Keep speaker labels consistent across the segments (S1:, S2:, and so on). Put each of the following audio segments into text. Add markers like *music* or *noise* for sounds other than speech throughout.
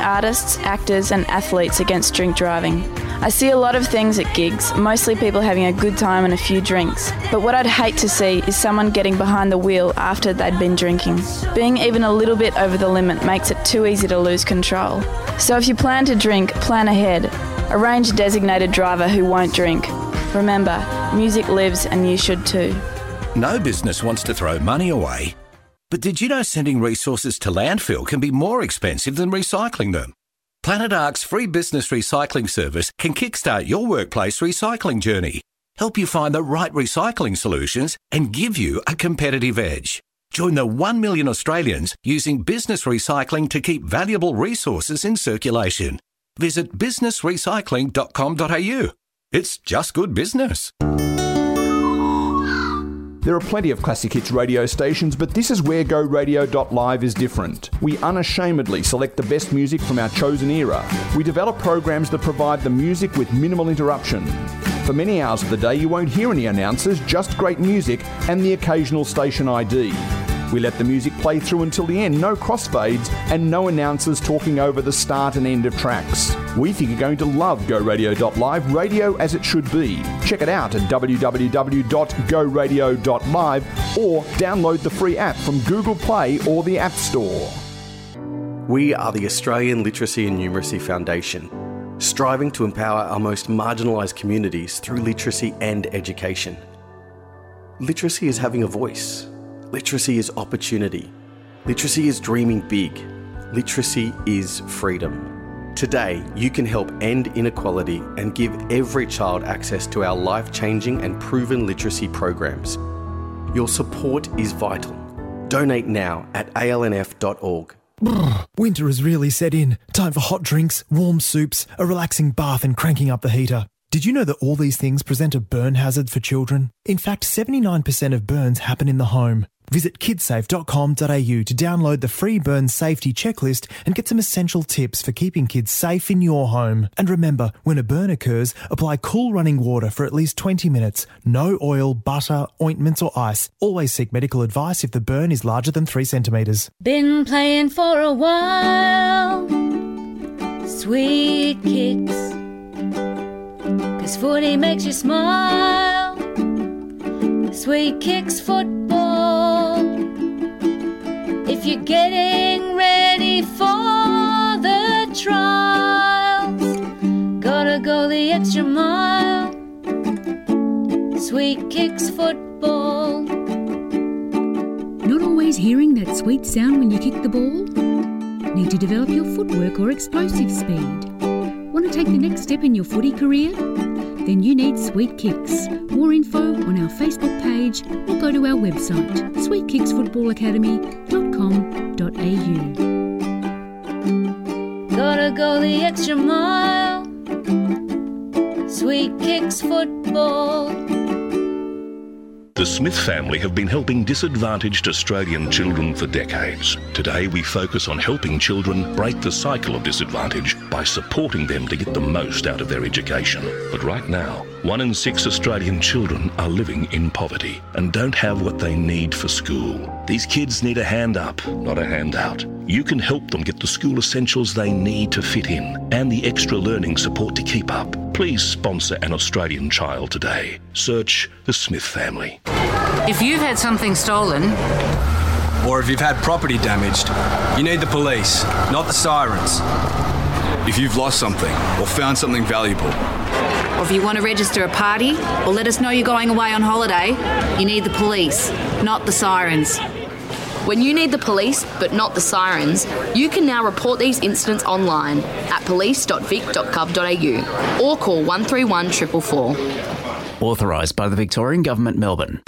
S1: artists, actors, and athletes against drink driving. I see a lot of things at gigs, mostly people having a good time and a few drinks. But what I'd hate to see is someone getting behind the wheel after they'd been drinking. Being even a little bit over the limit makes it too easy to lose control. So if you plan to drink, plan ahead. Arrange a designated driver who won't drink. Remember, music lives and you should too.
S2: No business wants to throw money away. But did you know sending resources to landfill can be more expensive than recycling them? Planet Ark's free business recycling service can kickstart your workplace recycling journey, help you find the right recycling solutions, and give you a competitive edge. Join the 1 million Australians using business recycling to keep valuable resources in circulation. Visit businessrecycling.com.au. It's just good business.
S3: There are plenty of classic hits radio stations, but this is where GoRadio.live is different. We unashamedly select the best music from our chosen era. We develop programs that provide the music with minimal interruption. For many hours of the day, you won't hear any announcers, just great music and the occasional station ID. We let the music play through until the end, no crossfades, and no announcers talking over the start and end of tracks. We think you're going to love GoRadio.live, radio as it should be. Check it out at www.goradio.live or download the free app from Google Play or the App Store.
S4: We are the Australian Literacy and Numeracy Foundation, striving to empower our most marginalised communities through literacy and education. Literacy is having a voice. Literacy is opportunity. Literacy is dreaming big. Literacy is freedom. Today, you can help end inequality and give every child access to our life changing and proven literacy programs. Your support is vital. Donate now at alnf.org.
S5: Winter has really set in. Time for hot drinks, warm soups, a relaxing bath, and cranking up the heater. Did you know that all these things present a burn hazard for children? In fact, 79% of burns happen in the home. Visit kidsafe.com.au to download the free burn safety checklist and get some essential tips for keeping kids safe in your home. And remember, when a burn occurs, apply cool running water for at least 20 minutes. No oil, butter, ointments, or ice. Always seek medical advice if the burn is larger than 3 centimetres.
S6: Been playing for a while. Sweet kicks. Cause footy makes you smile. Sweet kicks football. If you're getting ready for the trials, gotta go the extra mile. Sweet kicks football.
S7: Not always hearing that sweet sound when you kick the ball? Need to develop your footwork or explosive speed? Want to take the next step in your footy career? Then you need Sweet Kicks. More info on our Facebook page or go to our website sweetkicksfootballacademy.com.au.
S6: Gotta go the extra mile. Sweet kicks football.
S8: The Smith family have been helping disadvantaged Australian children for decades. Today, we focus on helping children break the cycle of disadvantage by supporting them to get the most out of their education. But right now, one in six Australian children are living in poverty and don't have what they need for school. These kids need a hand up, not a handout. You can help them get the school essentials they need to fit in and the extra learning support to keep up. Please sponsor an Australian child today. Search the Smith family.
S9: If you've had something stolen,
S10: or if you've had property damaged, you need the police, not the sirens.
S11: If you've lost something or found something valuable,
S9: or if you want to register a party or let us know you're going away on holiday, you need the police, not the sirens.
S12: When you need the police, but not the sirens, you can now report these incidents online at police.vic.gov.au or call 131 444.
S13: Authorised by the Victorian Government, Melbourne.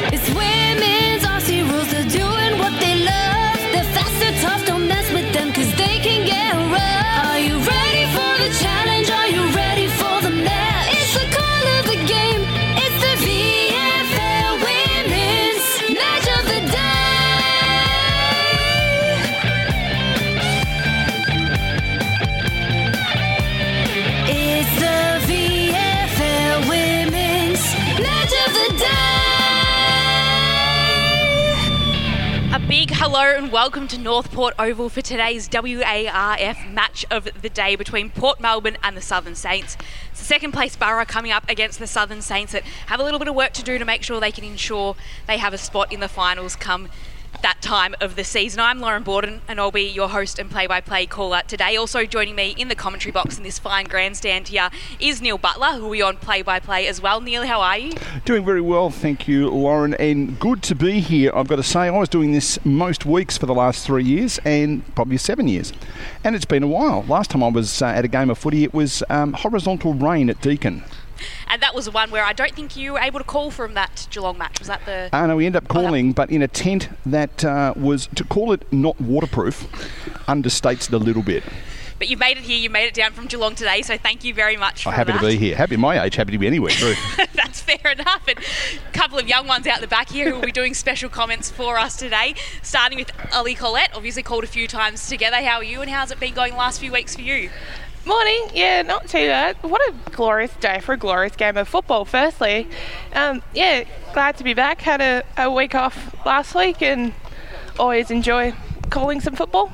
S14: Hello and welcome to North Port Oval for today's WARF match of the day between Port Melbourne and the Southern Saints. It's the second place Borough coming up against the Southern Saints that have a little bit of work to do to make sure they can ensure they have a spot in the finals come that time of the season. I'm Lauren Borden and I'll be your host and play by play caller today. Also joining me in the commentary box in this fine grandstand here is Neil Butler, who will be on play by play as well. Neil, how are you?
S3: Doing very well, thank you, Lauren, and good to be here. I've got to say, I was doing this most weeks for the last three years and probably seven years, and it's been a while. Last time I was uh, at a game of footy, it was um, horizontal rain at Deakin.
S14: And that was the one where I don't think you were able to call from that Geelong match. Was that the.
S3: Uh, no, we ended up calling, but in a tent that uh, was, to call it not waterproof, understates it a little bit.
S14: But you made it here, you made it down from Geelong today, so thank you very much
S3: I'm happy
S14: that.
S3: to be here. Happy my age, happy to be anywhere. True. *laughs*
S14: That's fair enough. And a couple of young ones out the back here who will be doing special comments for us today. Starting with Ali Collette, obviously called a few times together. How are you and how's it been going the last few weeks for you?
S15: Morning. Yeah, not too bad. What a glorious day for a glorious game of football, firstly. Um, yeah, glad to be back. Had a, a week off last week and always enjoy calling some football.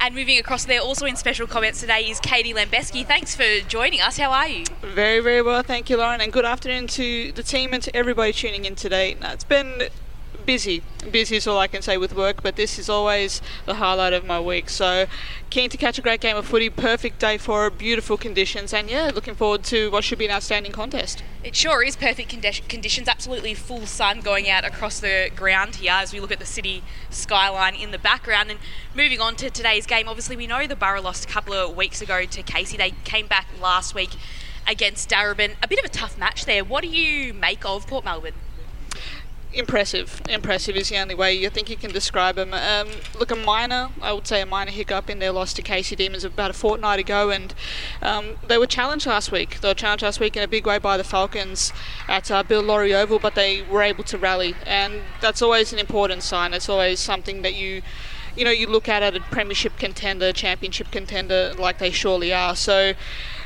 S14: And moving across there, also in special comments today, is Katie Lambeski. Thanks for joining us. How are you?
S16: Very, very well, thank you, Lauren, and good afternoon to the team and to everybody tuning in today. Now, it's been busy. Busy is all I can say with work, but this is always the highlight of my week. So, keen to catch a great game of footy. Perfect day for it, beautiful conditions, and yeah, looking forward to what should be an outstanding contest.
S14: It sure is perfect condi- conditions. Absolutely full sun going out across the ground here as we look at the city skyline in the background. And moving on to today's game, obviously we know the Borough lost a couple of weeks ago to Casey. They came back last week against Darebin. A bit of a tough match there. What do you make of Port Melbourne?
S16: Impressive. Impressive is the only way I think you can describe them. Um, look, a minor, I would say a minor hiccup in their loss to Casey Demons about a fortnight ago, and um, they were challenged last week. They were challenged last week in a big way by the Falcons at uh, Bill Lawry Oval, but they were able to rally, and that's always an important sign. It's always something that you you know, you look at it a premiership contender, championship contender, like they surely are. So,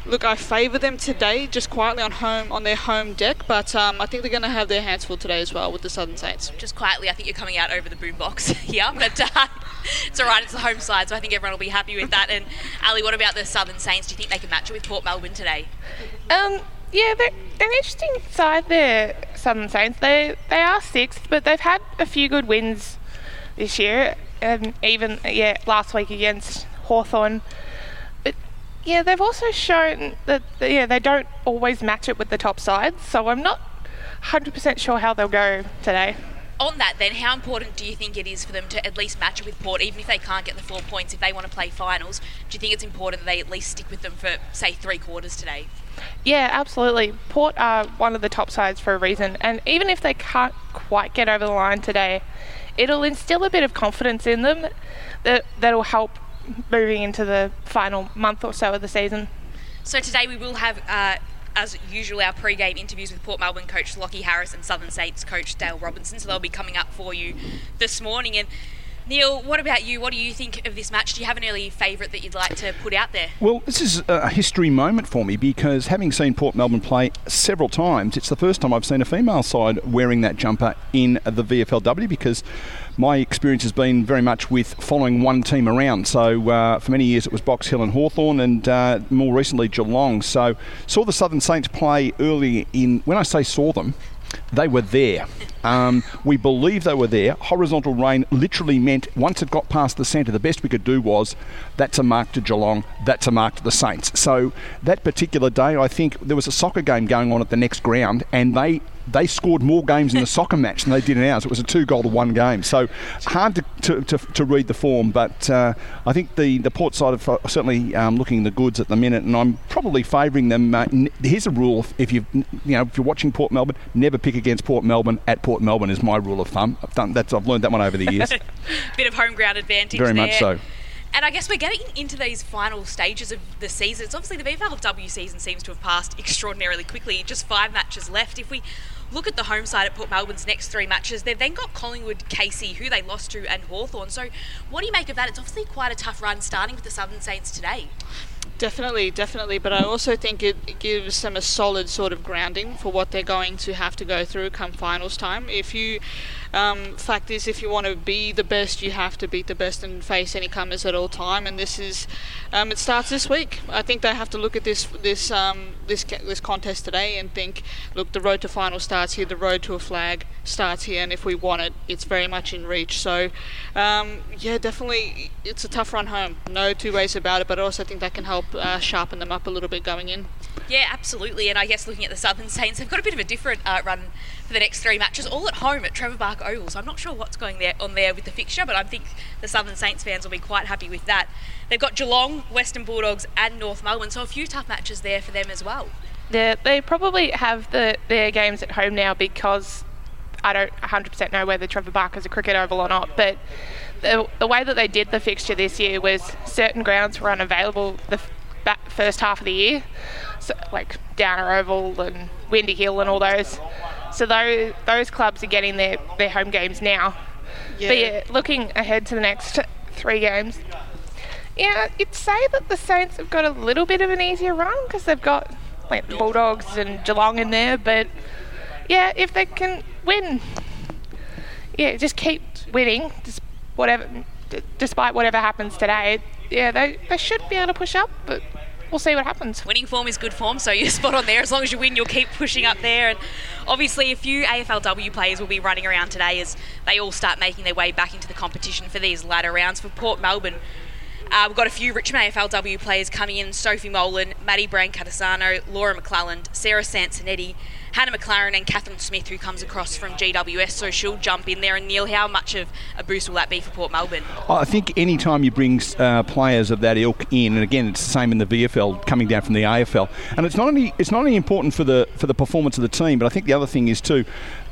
S16: look, I favour them today, just quietly on home on their home deck. But um, I think they're going to have their hands full today as well with the Southern Saints.
S14: Just quietly, I think you're coming out over the boombox here, but uh, it's all right. It's the home side, so I think everyone will be happy with that. And Ali, what about the Southern Saints? Do you think they can match it with Port Melbourne today?
S15: Um, yeah, they're, they're an interesting side there, Southern Saints. They they are sixth, but they've had a few good wins this year, and even yeah last week against Hawthorn. Yeah, they've also shown that yeah they don't always match it with the top sides. So I'm not 100% sure how they'll go today.
S14: On that, then, how important do you think it is for them to at least match it with Port, even if they can't get the four points, if they want to play finals? Do you think it's important that they at least stick with them for, say, three quarters today?
S15: Yeah, absolutely. Port are one of the top sides for a reason, and even if they can't quite get over the line today, it'll instill a bit of confidence in them that that'll help moving into the final month or so of the season.
S14: So today we will have, uh, as usual, our pre-game interviews with Port Melbourne coach Lockie Harris and Southern Saints coach Dale Robinson. So they'll be coming up for you this morning. And Neil, what about you? What do you think of this match? Do you have an early favourite that you'd like to put out there?
S3: Well, this is a history moment for me because having seen Port Melbourne play several times, it's the first time I've seen a female side wearing that jumper in the VFLW because my experience has been very much with following one team around. So uh, for many years it was Box Hill and Hawthorn, and uh, more recently Geelong. So saw the Southern Saints play early in. When I say saw them, they were there. Um, we believe they were there. Horizontal rain literally meant once it got past the centre, the best we could do was that's a mark to Geelong, that's a mark to the Saints. So that particular day, I think there was a soccer game going on at the next ground, and they they scored more games in the soccer match than they did in ours. It was a two goal to one game. So hard to, to, to, to read the form, but uh, I think the, the port side are certainly um, looking the goods at the minute, and I'm probably favouring them. Uh, n- here's a rule: if you you know if you're watching Port Melbourne, never pick against Port Melbourne at Port Melbourne is my rule of thumb. I've done that's I've learned that one over the years. *laughs*
S14: Bit of home ground advantage.
S3: Very
S14: there.
S3: much so.
S14: And I guess we're getting into these final stages of the season. It's obviously the VFLW season seems to have passed extraordinarily quickly. Just five matches left. If we look at the home side at Port Melbourne's next three matches. They've then got Collingwood, Casey, who they lost to, and Hawthorn. So, what do you make of that? It's obviously quite a tough run starting with the Southern Saints today.
S16: Definitely, definitely. But I also think it gives them a solid sort of grounding for what they're going to have to go through come finals time. If you, um, fact is, if you want to be the best, you have to beat the best and face any comers at all time. And this is, um, it starts this week. I think they have to look at this this um, this this contest today and think, look, the road to final starts here. The road to a flag starts here, and if we want it, it's very much in reach. So, um, yeah, definitely, it's a tough run home. No two ways about it. But I also think that can help uh, sharpen them up a little bit going in.
S14: Yeah, absolutely. And I guess looking at the Southern Saints, they've got a bit of a different uh, run for the next three matches, all at home at Trevor Barker Oval. So I'm not sure what's going there on there with the fixture, but I think the Southern Saints fans will be quite happy with that. They've got Geelong, Western Bulldogs, and North Melbourne, so a few tough matches there for them as well.
S15: Yeah, they probably have the their games at home now because I don't 100% know whether Trevor Barker's a cricket oval or not, but the, the way that they did the fixture this year was certain grounds were unavailable the f- first half of the year, so, like Downer Oval and Windy Hill and all those. So those those clubs are getting their, their home games now. But yeah, looking ahead to the next three games, yeah, you'd say that the Saints have got a little bit of an easier run because they've got like the Bulldogs and Geelong in there. But yeah, if they can win, yeah, just keep winning, just whatever, d- despite whatever happens today. Yeah, they they should be able to push up, but we'll see what happens.
S14: Winning form is good form, so you're *laughs* spot on there. As long as you win, you'll keep pushing up there. And obviously, a few AFLW players will be running around today as they all start making their way back into the competition for these latter rounds. For Port Melbourne, uh, we've got a few Richmond AFLW players coming in Sophie Molan, Maddie Brancatisano, Laura McClelland, Sarah Sansonetti, Hannah McLaren, and Catherine Smith, who comes across from GWS, so she'll jump in there. And Neil, how much of a boost will that be for Port Melbourne?
S3: I think any time you bring uh, players of that ilk in, and again, it's the same in the VFL coming down from the AFL, and it's not only it's not only important for the for the performance of the team, but I think the other thing is too,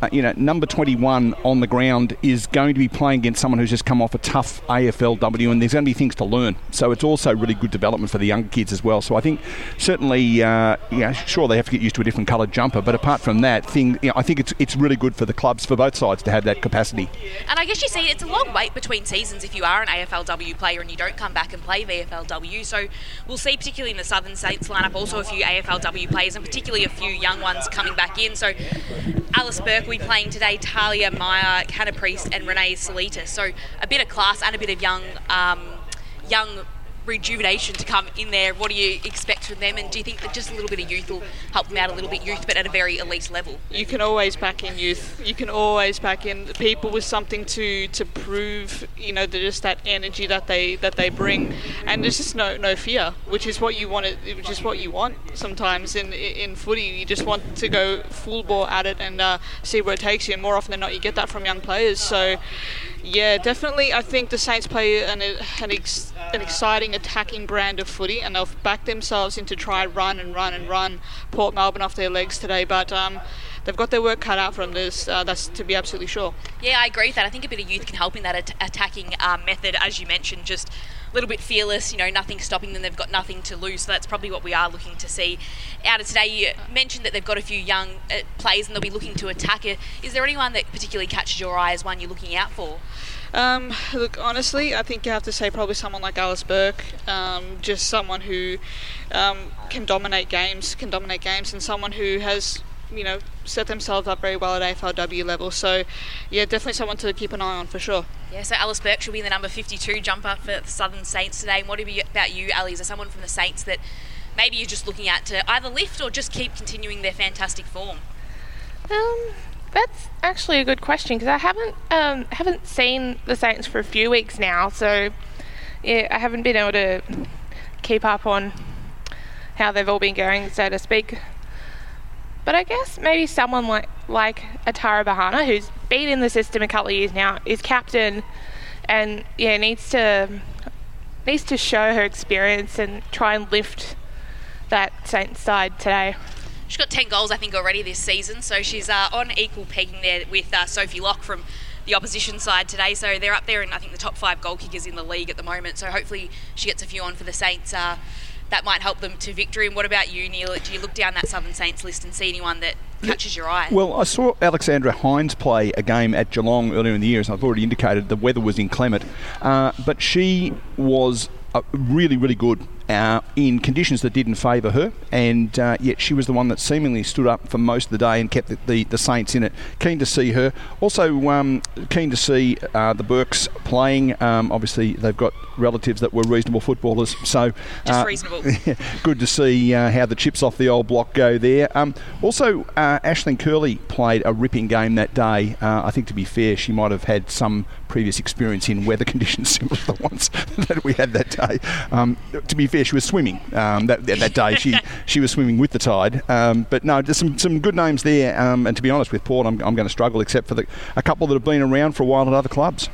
S3: uh, you know, number 21 on the ground is going to be playing against someone who's just come off a tough AFLW, and there's going to be things to learn. So it's also really good development for the younger kids as well. So I think certainly, uh, yeah, sure they have to get used to a different coloured jumper, but apart from that, thing, you know, I think it's it's really good for the clubs for both sides to have that capacity.
S14: And I guess you see it's a long wait between seasons if you are an AFLW player and you don't come back and play VFLW. So we'll see, particularly in the Southern Saints lineup, also a few AFLW players and particularly a few young ones coming back in. So Alice Burke will be playing today, Talia Meyer, Hannah Priest, and Renee Saulitis. So a bit of class and a bit of young, um, young rejuvenation to come in there. What do you expect from them? And do you think that just a little bit of youth will help them out a little bit, youth, but at a very elite level?
S16: You can always back in youth. You can always back in people with something to to prove. You know, just that energy that they that they bring, and there's just no no fear, which is what you want. It, which is what you want sometimes in in footy. You just want to go full bore at it and uh, see where it takes you. And more often than not, you get that from young players. So. Yeah, definitely. I think the Saints play an, an, ex, an exciting attacking brand of footy, and they've backed themselves into try run and run and run Port Melbourne off their legs today. But um, they've got their work cut out from this. Uh, that's to be absolutely sure.
S14: Yeah, I agree with that. I think a bit of youth can help in that at- attacking um, method, as you mentioned, just a little bit fearless, you know, nothing stopping them. They've got nothing to lose. So that's probably what we are looking to see out of today. You mentioned that they've got a few young uh, players and they'll be looking to attack it. Is there anyone that particularly catches your eye as one you're looking out for?
S16: Um, look, honestly, I think you have to say probably someone like Alice Burke, um, just someone who um, can dominate games, can dominate games, and someone who has, you know, set themselves up very well at AFLW level. So, yeah, definitely someone to keep an eye on for sure.
S14: Yeah, so Alice Burke should be the number 52 jumper for the Southern Saints today. And what about you, Ali? Is there someone from the Saints that maybe you're just looking at to either lift or just keep continuing their fantastic form?
S15: Um, that's actually a good question because I haven't um, haven't seen the Saints for a few weeks now, so yeah, I haven't been able to keep up on how they've all been going, so to speak. But I guess maybe someone like like Atara Bahana, who's been in the system a couple of years now, is captain, and yeah, needs to needs to show her experience and try and lift that Saints side today.
S14: She's got 10 goals, I think, already this season, so she's uh, on equal peaking there with uh, Sophie Locke from the opposition side today. So they're up there in, I think, the top five goal kickers in the league at the moment. So hopefully she gets a few on for the Saints uh, that might help them to victory. And what about you, Neil? Do you look down that Southern Saints list and see anyone that catches your eye?
S3: Well, I saw Alexandra Hines play a game at Geelong earlier in the year, as I've already indicated. The weather was inclement, uh, but she was uh, really, really good uh, in conditions that didn't favour her, and uh, yet she was the one that seemingly stood up for most of the day and kept the, the, the Saints in it. Keen to see her. Also, um, keen to see uh, the Burks playing. Um, obviously, they've got relatives that were reasonable footballers, so
S14: Just reasonable. *laughs*
S3: good to see uh, how the chips off the old block go there. Um, also, uh, Ashling Curley played a ripping game that day. Uh, I think, to be fair, she might have had some previous experience in weather *laughs* conditions similar to the ones *laughs* that we had that day. Um, to be fair, she was swimming um, that, that day. She *laughs* she was swimming with the tide. Um, but no, there's some, some good names there. Um, and to be honest with Port, I'm, I'm going to struggle, except for the, a couple that have been around for a while at other clubs.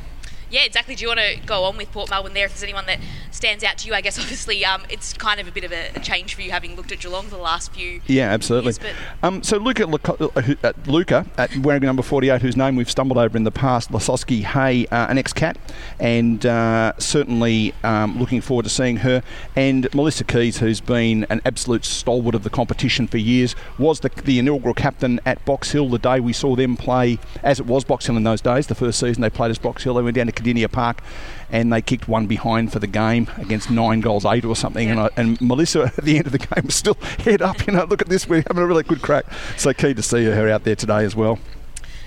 S14: Yeah, exactly. Do you want to go on with Port Melbourne there? If there's anyone that stands out to you, I guess *laughs* obviously um, it's kind of a bit of a, change for you having looked at Geelong the last few.
S3: Yeah, absolutely.
S14: years,
S3: Um, so Luka, Luka, uh, who- uh, Luka at wearing number 48, whose name we've stumbled over in the past, Lesosky Hay, uh, an ex-cat, and uh, certainly um, looking forward to seeing her. And Melissa Kuys, who's been an absolute stalwart of the competition for years, was the, the inaugural captain at Box Hill the day we saw them play, as it was Box Hill in those days. The first season they played as Box Hill, they went down to Cardinia Park. And they kicked one behind for the game against nine goals eight or something. And, I, and Melissa *laughs* at the end of the game was still *laughs* head up. You know, look at this, we're having a really good crack. So keen to see her out there today as well.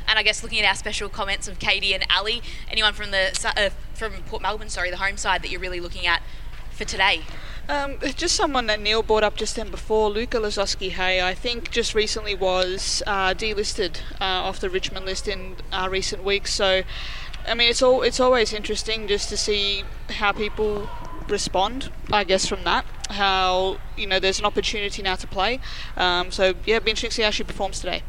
S14: and I guess looking at our special comments of Katie and Ali, anyone from the uh, from Port Melbourne, sorry, the home side that you're really looking at for today?
S16: Um, just someone that Neil brought up just then before, Luka Lesosky Hay, I think just recently was uh, delisted uh, off the Richmond list in uh, recent weeks. So, I mean, it's all it's always interesting just to see how people respond. I guess from that, how you know there's an opportunity now to play. Um, so yeah, it'll be interesting to see how she performs today.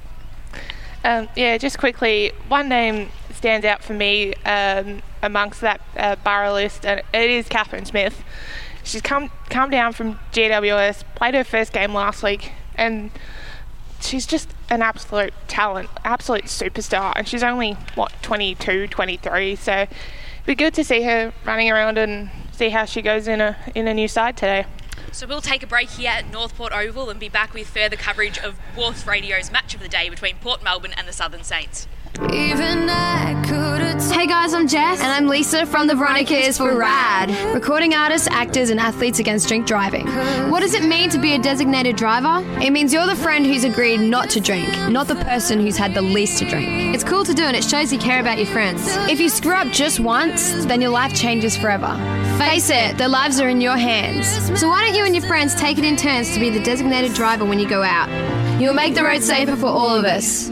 S15: Um, yeah, just quickly, one name stands out for me um, amongst that uh, borough list, and it is Catherine Smith. She's come come down from GWS, played her first game last week, and she's just an absolute talent, absolute superstar. And she's only what 22, 23, so it'd be good to see her running around and see how she goes in a in a new side today.
S14: So we'll take a break here at North Port Oval and be back with further coverage of WARF Radio's match of the day between Port Melbourne and the Southern Saints.
S17: Hey guys, I'm Jess. And I'm Lisa from the Veronicas for RAD. Recording artists, actors, and athletes against drink driving. What does it mean to be a designated driver? It means you're the friend who's agreed not to drink, not the person who's had the least to drink. It's cool to do and it shows you care about your friends. If you screw up just once, then your life changes forever. Face it, their lives are in your hands. So why don't you and your friends take it in turns to be the designated driver when you go out? You'll make the road safer for all of us.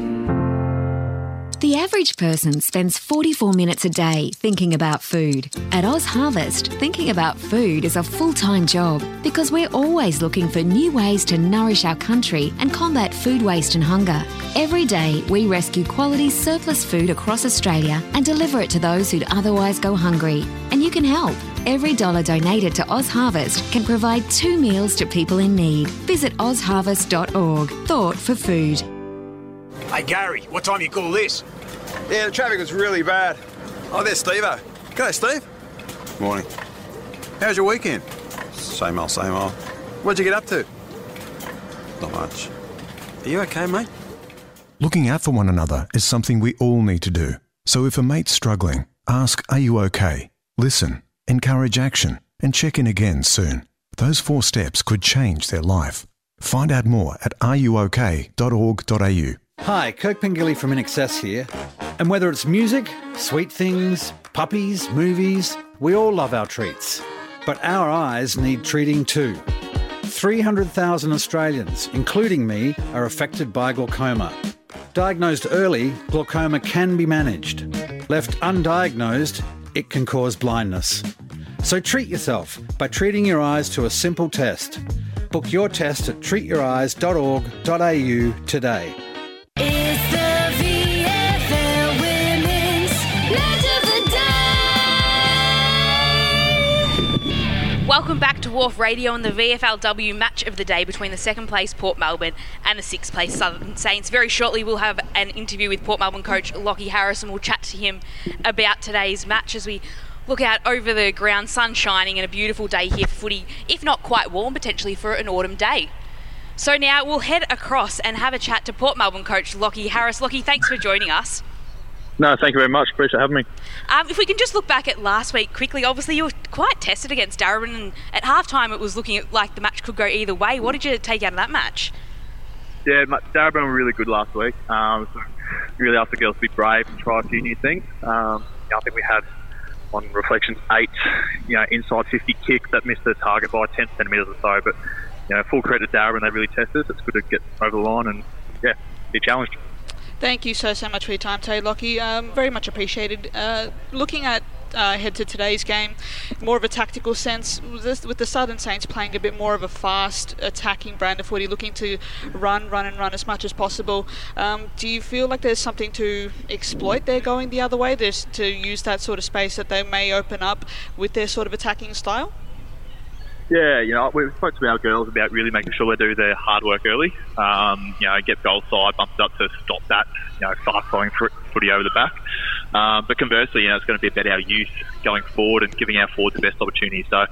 S18: The average person spends 44 minutes a day thinking about food. At Oz Harvest, thinking about food is a full time job because we're always looking for new ways to nourish our country and combat food waste and hunger. Every day, we rescue quality surplus food across Australia and deliver it to those who'd otherwise go hungry. And you can help. Every dollar donated to Oz Harvest can provide two meals to people in need. Visit ozharvest.org. Thought for food.
S19: Hey, Gary, what time you call this? Yeah, the traffic was really bad. Oh, there's Steve-O. Eh? G'day, Steve. Morning. How's your weekend? Same old, same old. What'd you get up to? Not much. Are you okay, mate?
S20: Looking out for one another is something we all need to do. So if a mate's struggling, ask, Are you okay? Listen, encourage action, and check in again soon. Those four steps could change their life. Find out more at ruok.org.au.
S21: Hi, Kirk Pengilly from INXS here. And whether it's music, sweet things, puppies, movies, we all love our treats. But our eyes need treating too. 300,000 Australians, including me, are affected by glaucoma. Diagnosed early, glaucoma can be managed. Left undiagnosed, it can cause blindness. So treat yourself by treating your eyes to a simple test. Book your test at treatyoureyes.org.au today.
S14: Welcome back to WARF Radio and the VFLW match of the day between the second place Port Melbourne and the sixth place Southern Saints. Very shortly, we'll have an interview with Port Melbourne coach Lockie Harris and we'll chat to him about today's match as we look out over the ground, sun shining, and a beautiful day here for footy, if not quite warm, potentially for an autumn day. So now we'll head across and have a chat to Port Melbourne coach Lockie Harris. Lockie, thanks for joining us.
S22: No, thank you very much. Appreciate having me.
S14: Um, if we can just look back at last week quickly, obviously you were quite tested against Darebin, and at halftime it was looking like the match could go either way. What did you take out of that match?
S22: Yeah, Darebin were really good last week. Um, so really asked the girls to be brave and try a few new things. Um, I think we had on reflection eight, you know, inside 50 kick that missed the target by 10 centimetres or so. But you know, full credit to Darebin, they really tested us. It's good to get over the line and yeah, be challenged.
S16: Thank you so, so much for your time today, Lockie. Um, very much appreciated. Uh, looking at uh, head to today's game, more of a tactical sense, with, with the Southern Saints playing a bit more of a fast attacking brand of footy, looking to run, run, and run as much as possible. Um, do you feel like there's something to exploit there going the other way, there's to use that sort of space that they may open up with their sort of attacking style?
S22: Yeah, you know, we spoke to our girls about really making sure they do their hard work early. Um, you know, get goal side bumped up to stop that, you know, fast flowing footy over the back. Um, but conversely, you know, it's going to be about our youth going forward and giving our forwards the best opportunity. So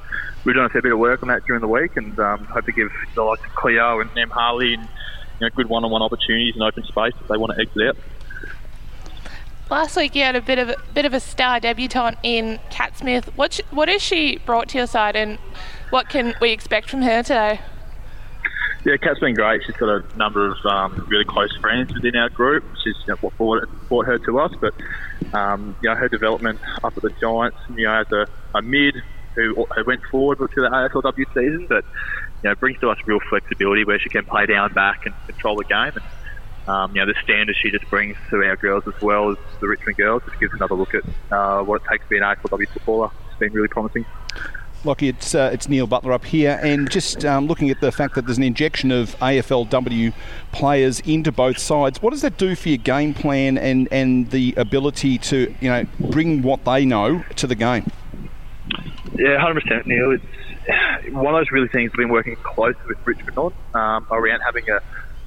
S22: we've done a fair bit of work on that during the week and um, hope to give the likes of Cleo and Em Harley and, you know, good one-on-one opportunities and open space if they want to exit out.
S15: Last week you had a bit of a bit of a star debutante in Cat Smith. What what has she brought to your side, and what can we expect from her today?
S22: Yeah, Kat's been great. She's got a number of um, really close friends within our group. She's you know, what brought, brought her to us, but um, you know her development up at the Giants, you know, as a, a mid who, who went forward to the AFLW season, but you know brings to us real flexibility where she can play down back and control the game. And, um, you know, the standards she just brings to our girls as well as the Richmond girls just gives another look at uh, what it takes to be an AFLW footballer. It's been really promising.
S3: Lockie, it's uh, it's Neil Butler up here, and just um, looking at the fact that there's an injection of AFLW players into both sides. What does that do for your game plan and, and the ability to you know bring what they know to the game?
S22: Yeah, hundred percent, Neil. It's one of those really things we've been working closely with Richmond on um, around having a,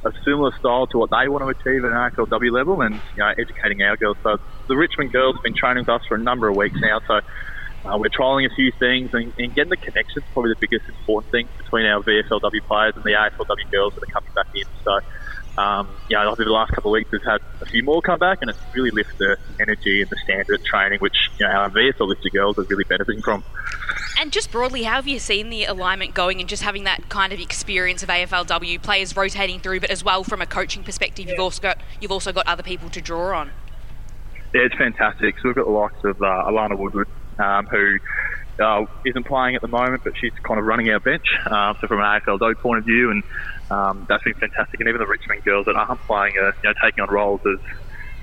S22: a similar style to what they want to achieve at an AFLW level, and you know educating our girls. So the Richmond girls have been training with us for a number of weeks now, so uh, we're trialling a few things and, and getting the connections probably the biggest important thing between our VFLW players and the AFLW girls that are coming back in. So, um, yeah, over the last couple of weeks we've had a few more come back and it's really lifted the energy and the standard training, which you know, our VFL listed girls are really benefiting from.
S14: And just broadly, how have you seen the alignment going and just having that kind of experience of AFLW players rotating through, but as well from a coaching perspective, you've also got you've also got other people to draw on.
S22: Yeah, it's fantastic. So we've got the likes of uh, Alana Woodward, um, who uh, isn't playing at the moment, but she's kind of running our bench. Um, so from an AFLW point of view, and um, that's been fantastic. And even the Richmond girls that aren't playing are you know taking on roles as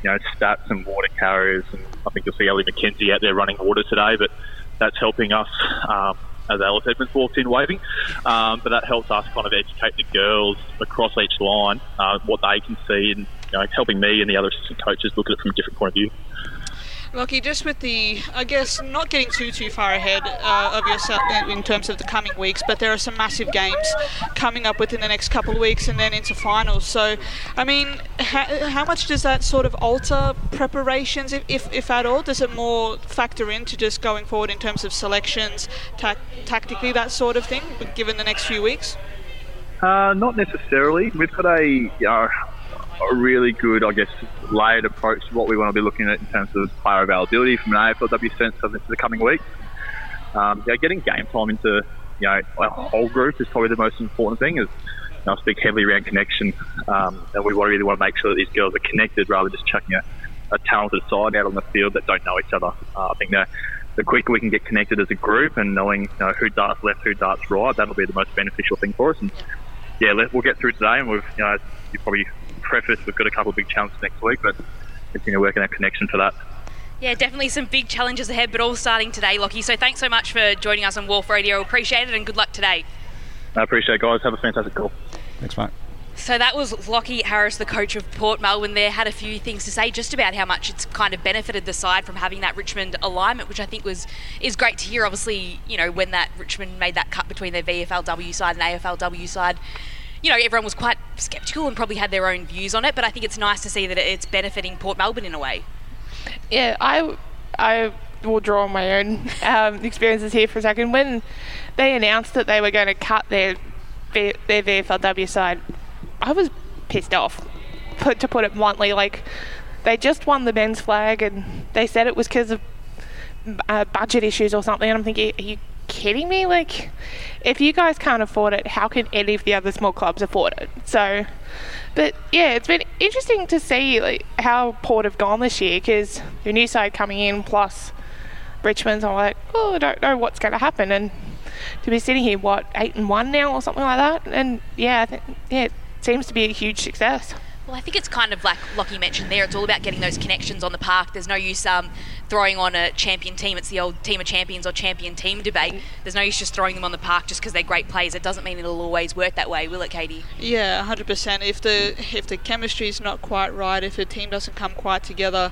S22: you know stats and water carriers. And I think you'll see Ellie McKenzie out there running water today, but that's helping us. Um, as Alice Edmonds walks in waving, um, but that helps us kind of educate the girls across each line uh, what they can see, and you know, helping me and the other assistant coaches look at it from a different point of view.
S16: Lockie, just with the, I guess, not getting too too far ahead uh, of yourself in terms of the coming weeks, but there are some massive games coming up within the next couple of weeks and then into finals. So, I mean, how, how much does that sort of alter preparations, if, if, if, at all? Does it more factor into just going forward in terms of selections, ta- tactically, that sort of thing, given the next few weeks?
S22: Uh, not necessarily. We've got a, know, a really good, I guess, layered approach to what we want to be looking at in terms of player availability from an AFLW sense of the coming weeks. Um, yeah, getting game time into you know our whole group is probably the most important thing. Is you know, I speak heavily around connection, um, and we really want to make sure that these girls are connected rather than just chucking a, a talented side out on the field that don't know each other. Uh, I think that the quicker we can get connected as a group and knowing you know, who darts left, who darts right, that'll be the most beneficial thing for us. And yeah, we'll get through today, and we've you know you probably preface, we've got a couple of big challenges next week, but continue working our connection for that.
S14: Yeah, definitely some big challenges ahead, but all starting today, Lockie. So thanks so much for joining us on WARF Radio. Appreciate it and good luck today.
S22: I appreciate it, guys. Have a fantastic call.
S3: Thanks, mate.
S14: So that was Lockie Harris, the coach of Port Melbourne. There had a few things to say just about how much it's kind of benefited the side from having that Richmond alignment, which I think was is great to hear. Obviously, you know when that Richmond made that cut between their VFLW side and AFLW side, you know, everyone was quite sceptical and probably had their own views on it, but I think it's nice to see that it's benefiting Port Melbourne in a way.
S15: Yeah, I, I will draw on my own um, experiences here for a second. When they announced that they were going to cut their their VFLW side, I was pissed off. Put to put it bluntly, like they just won the men's flag, and they said it was because of uh, budget issues or something. And I'm thinking, are you kidding me? Like, if you guys can't afford it, how can any of the other small clubs afford it? So, but yeah, it's been interesting to see like how Port have gone this year because the new side coming in plus Richmond's. I'm like, oh, I don't know what's going to happen, and to be sitting here, what eight and one now or something like that, and yeah, I think, yeah, it seems to be a huge success.
S14: Well, I think it's kind of like Lockie mentioned there. It's all about getting those connections on the park. There's no use um, throwing on a champion team. It's the old team of champions or champion team debate. There's no use just throwing them on the park just because they're great players. It doesn't mean it'll always work that way, will it, Katie?
S16: Yeah, hundred percent. If the if the chemistry is not quite right, if the team doesn't come quite together,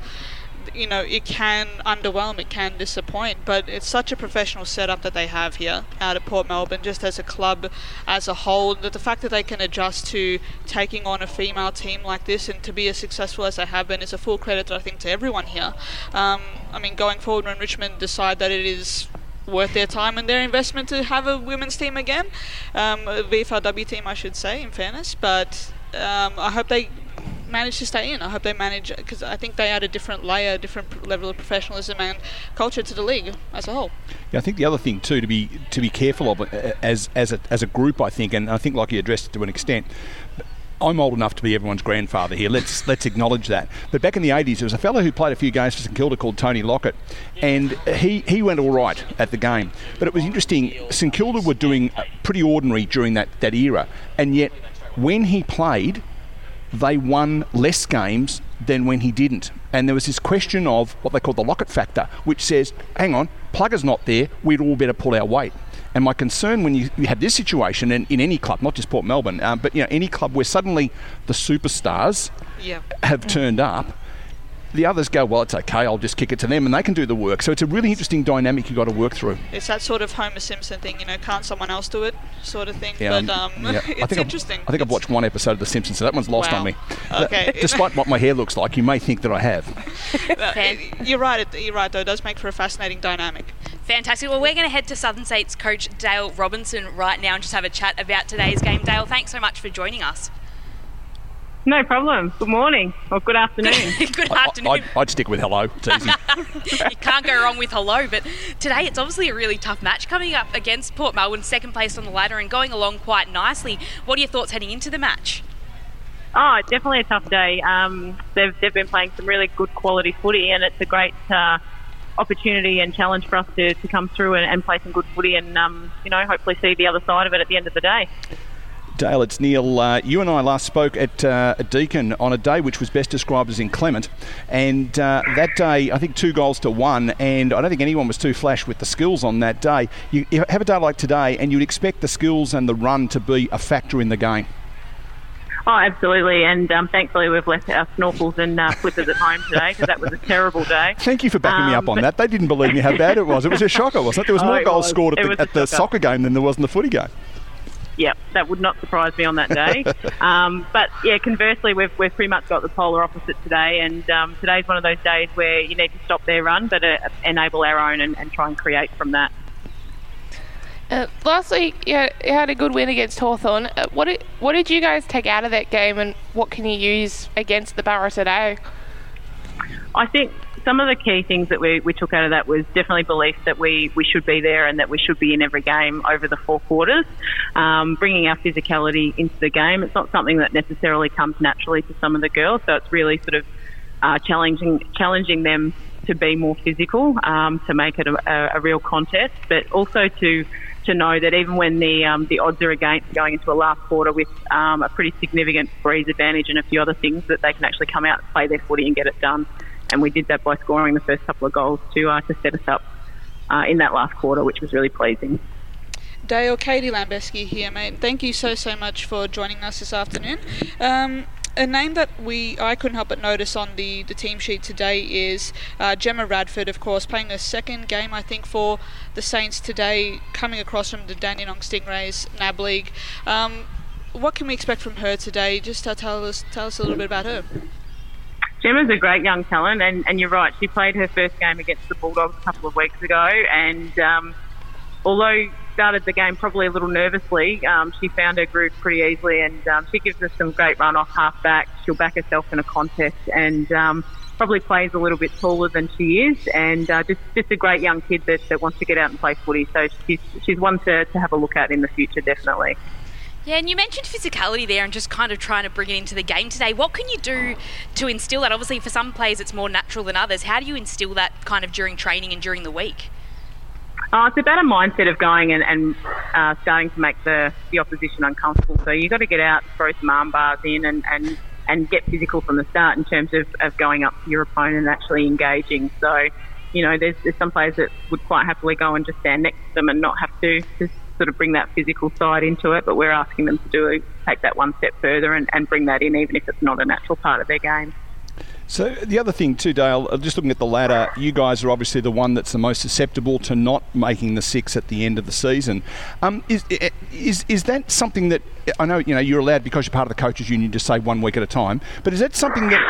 S16: you know, it can underwhelm, it can disappoint, but it's such a professional setup that they have here out at Port Melbourne, just as a club as a whole. That the fact that they can adjust to taking on a female team like this and to be as successful as they have been is a full credit, I think, to everyone here. Um, I mean, going forward, when Richmond decide that it is worth their time and their investment to have a women's team again, um, a VFLW team, I should say, in fairness, but um, I hope they manage to stay in. I hope they manage because I think they add a different layer, different level of professionalism and culture to the league as a whole.
S3: Yeah, I think the other thing too to be to be careful of uh, as as a, as a group, I think, and I think like you addressed it to an extent. I'm old enough to be everyone's grandfather here. Let's *laughs* let's acknowledge that. But back in the 80s, there was a fellow who played a few games for St Kilda called Tony Lockett, and he he went all right at the game. But it was interesting. St Kilda were doing pretty ordinary during that that era, and yet when he played, they won less games than when he didn't. And there was this question of what they call the Lockett factor, which says, hang on, Plugger's not there, we'd all better pull our weight. And my concern when you, you have this situation in, in any club, not just Port Melbourne, um, but you know any club where suddenly the superstars have turned up, the others go, well, it's okay, I'll just kick it to them, and they can do the work. So it's a really interesting dynamic you've got to work through.
S16: It's that sort of Homer Simpson thing, you know, can't someone else do it, sort of thing.
S3: Yeah,
S16: but um,
S3: yeah. *laughs*
S16: it's
S3: I think
S16: interesting.
S3: I've, I think I've watched one episode of The Simpsons, so that one's lost
S16: Wow.
S3: on me. *laughs*
S16: Okay.
S3: Despite what my hair looks like, you may think that I have. *laughs*
S16: You're right. it- You're right. Though it does make for a fascinating dynamic.
S14: Fantastic. Well, we're going to head to Southern Saints coach Dale Robinson right now and just have a chat about today's game. Dale, thanks so much for joining us.
S23: No problem. Good morning or good afternoon. *laughs*
S14: Good
S3: I-
S14: afternoon.
S3: I'd, I'd stick with hello. It's easy. *laughs*
S14: you can't go wrong with hello. But today it's obviously a really tough match coming up against Port Melbourne, second place on the ladder and going along quite nicely. What are your thoughts heading into the match?
S23: Oh, definitely a tough day. Um, they've, they've been playing some really good quality footy, and it's a great uh, opportunity and challenge for us to, to come through and, and play some good footy and, um, you know, hopefully see the other side of it at the end of the day.
S3: Dale, it's Neil. Uh, you and I last spoke at, uh, at Deakin on a day which was best described as inclement, and uh, that day I think two goals to one, and I don't think anyone was too flash with the skills on that day. You, you have a day like today, and you'd expect the skills and the run to be a factor in the game.
S23: Oh, absolutely. And um, thankfully, we've left our snorkels and uh, flippers at home today because that was a terrible day.
S3: Thank you for backing me
S23: Um,
S3: up on that. They didn't believe me how bad it was. It was a shocker, wasn't it? There was
S23: Oh,
S3: more goals
S23: was.
S3: scored at the, at the soccer game than there was in the footy game.
S23: Yep, that would not surprise me on that day. *laughs* um, but yeah, conversely, we've, we've pretty much got the polar opposite today, and um, today's one of those days where you need to stop their run, but uh, enable our own and, and try and create from that.
S15: Uh, last week, you had, you had a good win against Hawthorn. Uh, what did, what did you guys take out of that game, and what can you use against the Borough today?
S23: I think some of the key things that we, we took out of that was definitely belief that we, we should be there and that we should be in every game over the four quarters, um, bringing our physicality into the game. It's not something that necessarily comes naturally to some of the girls, so it's really sort of uh, challenging challenging them to be more physical, um, to make it a, a, a real contest, but also to to know that even when the um, the odds are against going into a last quarter with um, a pretty significant breeze advantage and a few other things, that they can actually come out and play their footy and get it done. And we did that by scoring the first couple of goals to uh, to set us up uh, in that last quarter, which was really pleasing.
S16: Dale, Katie Lambeski here, mate. Thank you so so much for joining us this afternoon. Um, a name that we I couldn't help but notice on the, the team sheet today is uh, Gemma Radford, of course, playing a second game I think for the Saints today, coming across from the Dandenong Stingrays NAB League. Um, what can we expect from her today? Just uh, tell us tell us a little bit about her.
S23: Gemma's a great young talent, and, and you're right. She played her first game against the Bulldogs a couple of weeks ago, and um, although started the game probably a little nervously, um, she found her groove pretty easily, and um, she gives us some great run off half back. She'll back herself in a contest, and um, probably plays a little bit taller than she is, and uh, just just a great young kid that, that wants to get out and play footy. So she's she's one to, to have a look at in the future, definitely.
S14: Yeah, and you mentioned physicality there and just kind of trying to bring it into the game today. What can you do to instill that? Obviously, for some players, it's more natural than others. How do you instill that kind of during training and during the week?
S23: Oh, it's about a mindset of going and, and uh, starting to make the, the opposition uncomfortable. So you've got to get out, throw some arm bars in, and, and, and get physical from the start in terms of, of going up to your opponent and actually engaging. So, you know, there's, there's some players that would quite happily go and just stand next to them and not have to, to sort of bring that physical side into it, but we're asking them to do take that one step further and, and bring that in, even if it's not a natural part of their game.
S3: So the other thing too, Dale, uh, just looking at the ladder, you guys are obviously the one that's the most susceptible to not making the six at the end of the season. Um, is, is is that something that I know you know you're allowed because you're part of the coaches union to say one week at a time, but is that something that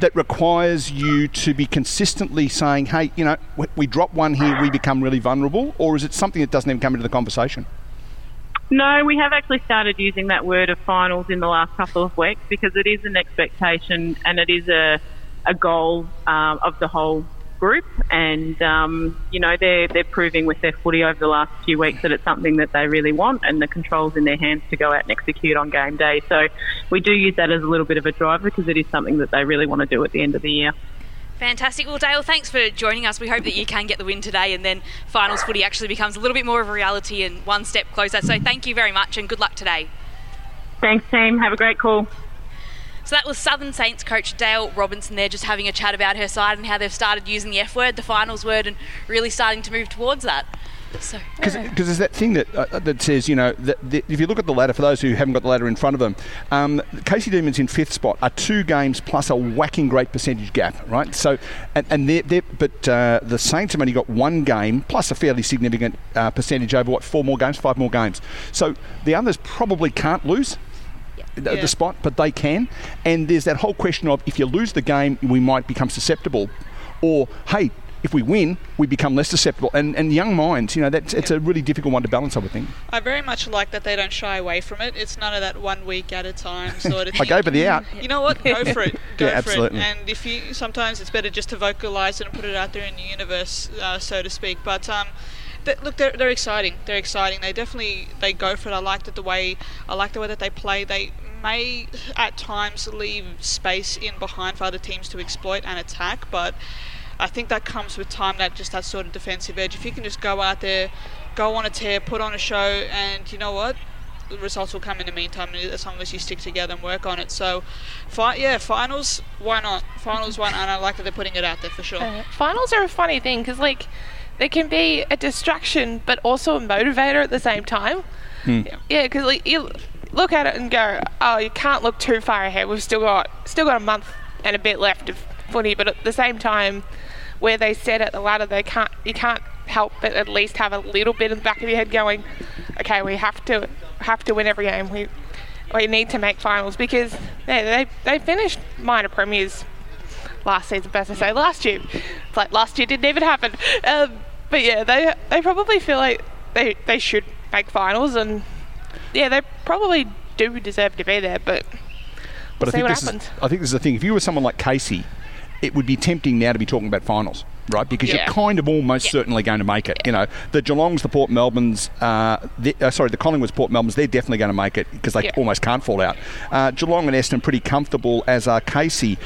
S3: that requires you to be consistently saying, hey, you know, we, we drop one here, we become really vulnerable, or is it something that doesn't even come into the conversation?
S23: No, we have actually started using that word of finals in the last couple of weeks because it is an expectation and it is a a goal um, of the whole group, and um, you know they're they're proving with their footy over the last few weeks that it's something that they really want, and the controls in their hands to go out and execute on game day. So we do use that as a little bit of a driver because it is something that they really want to do at the end of the year.
S14: Fantastic. Well, Dale, thanks for joining us. We hope that you can get the win today and then finals footy actually becomes a little bit more of a reality and one step closer. So thank you very much and good luck today.
S23: Thanks, team. Have a great call.
S14: So that was Southern Saints coach Dale Robinson there just having a chat about her side and how they've started using the F word, the finals word, and really starting to move towards that. So,
S3: because there's that thing that uh, that says you know that, that if you look at the ladder for those who haven't got the ladder in front of them, um, Casey Demons in fifth spot are two games plus a whacking great percentage gap, right? So and, and they're, they're but uh, the Saints have only got one game plus a fairly significant uh, percentage over what four more games, five more games. So the others probably can't lose
S16: Yeah.
S3: the spot, but they can. And there's that whole question of if you lose the game, we might become susceptible, or hey. If we win, we become less susceptible, and, and young minds, you know, that's it's a really difficult one to balance. I would think.
S16: I very much like that they don't shy away from it. It's none of that one week at a time *laughs* sort of
S3: I
S16: thing.
S3: gave her the out.
S16: You know what? Go *laughs* for it. Go
S3: Yeah,
S16: for
S3: absolutely.
S16: it. And if you sometimes it's better just to vocalize it and put it out there in the universe, uh, so to speak. But um, look, they're, they're exciting. They're exciting. They definitely they go for it. I liked it the way I like the way that they play. They may at times leave space in behind for other teams to exploit and attack, but I think that comes with time. That just that sort of defensive edge. If you can just go out there, go on a tear, put on a show, and you know what, the results will come in the meantime as long as you stick together and work on it. So, fi- yeah, finals, why not? Finals, why not? And I like that they're putting it out there for sure.
S15: Uh, finals are a funny thing because, like, they can be a distraction but also a motivator at the same time. Yeah, because like you look at it and go, oh, you can't look too far ahead. We've still got still got a month and a bit left of footy, but at the same time, where they set at the ladder, they can't you can't help but at least have a little bit in the back of your head going, okay, we have to have to win every game. We we need to make finals because yeah, they they finished minor premiers last season, best I say last year. It's like last year didn't even happen. Um, but yeah, they they probably feel like they they should make finals, and yeah, they probably do deserve to be there. But
S3: But
S15: we'll
S3: I think
S15: what
S3: this
S15: happens.
S3: is I think this is the thing. If you were someone like Casey, it would be tempting now to be talking about finals, right? Because
S15: Yeah.
S3: you're kind of almost certainly going to make it. You know, the Geelongs, the Port Melbournes, uh, the, uh, sorry, the Collingwoods, Port Melbournes, they're definitely going to make it because they
S15: Yeah.
S3: almost can't fall out. Uh, Geelong and Eston pretty comfortable as are Casey.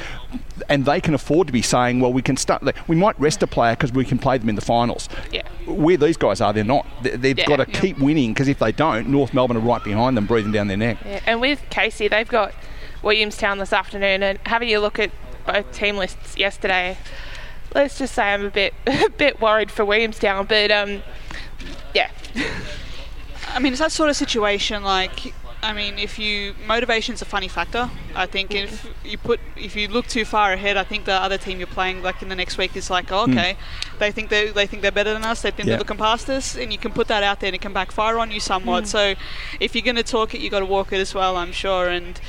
S3: And they can afford to be saying, well, we can start. We might rest a player because we can play them in the finals.
S15: Yeah.
S3: Where these guys are, they're not. They- They've
S15: Yeah.
S3: got to
S15: Yeah.
S3: keep winning because if they don't, North Melbourne are right behind them, breathing down their neck.
S15: Yeah, and with Casey, they've got Williamstown this afternoon, and having a look at both team lists yesterday, let's just say I'm a bit *laughs* a bit worried for Williamstown, but um, yeah,
S16: I mean, it's that sort of situation. Like, I mean, if you motivation's a funny factor. I think if you put if you look too far ahead, I think the other team you're playing like in the next week is like, oh, okay, they think they they think they're better than us. They think
S3: Yeah.
S16: they're looking past us, and you can put that out there, and it can backfire on you somewhat.
S15: Mm.
S16: So, if you're going to talk it, you got to walk it as well. I'm sure, and.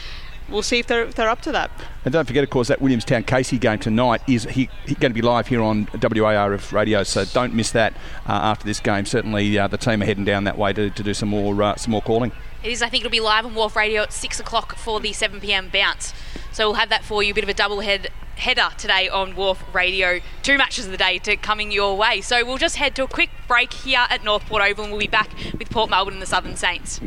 S16: we'll see if they're, if they're up to that.
S3: And don't forget, of course, that Williamstown Casey game tonight is he, he going to be live here on WARF radio, so don't miss that uh, after this game. Certainly, uh, the team are heading down that way to, to do some more uh, some more calling.
S14: It is, I think it'll be live on WARF Radio at 6 o'clock for the 7 pm bounce. So we'll have that for you, a bit of a double head header today on WARF Radio. Two matches of the day to coming your way. So we'll just head to a quick break here at North Port Oval and we'll be back with Port Melbourne and the Southern Saints.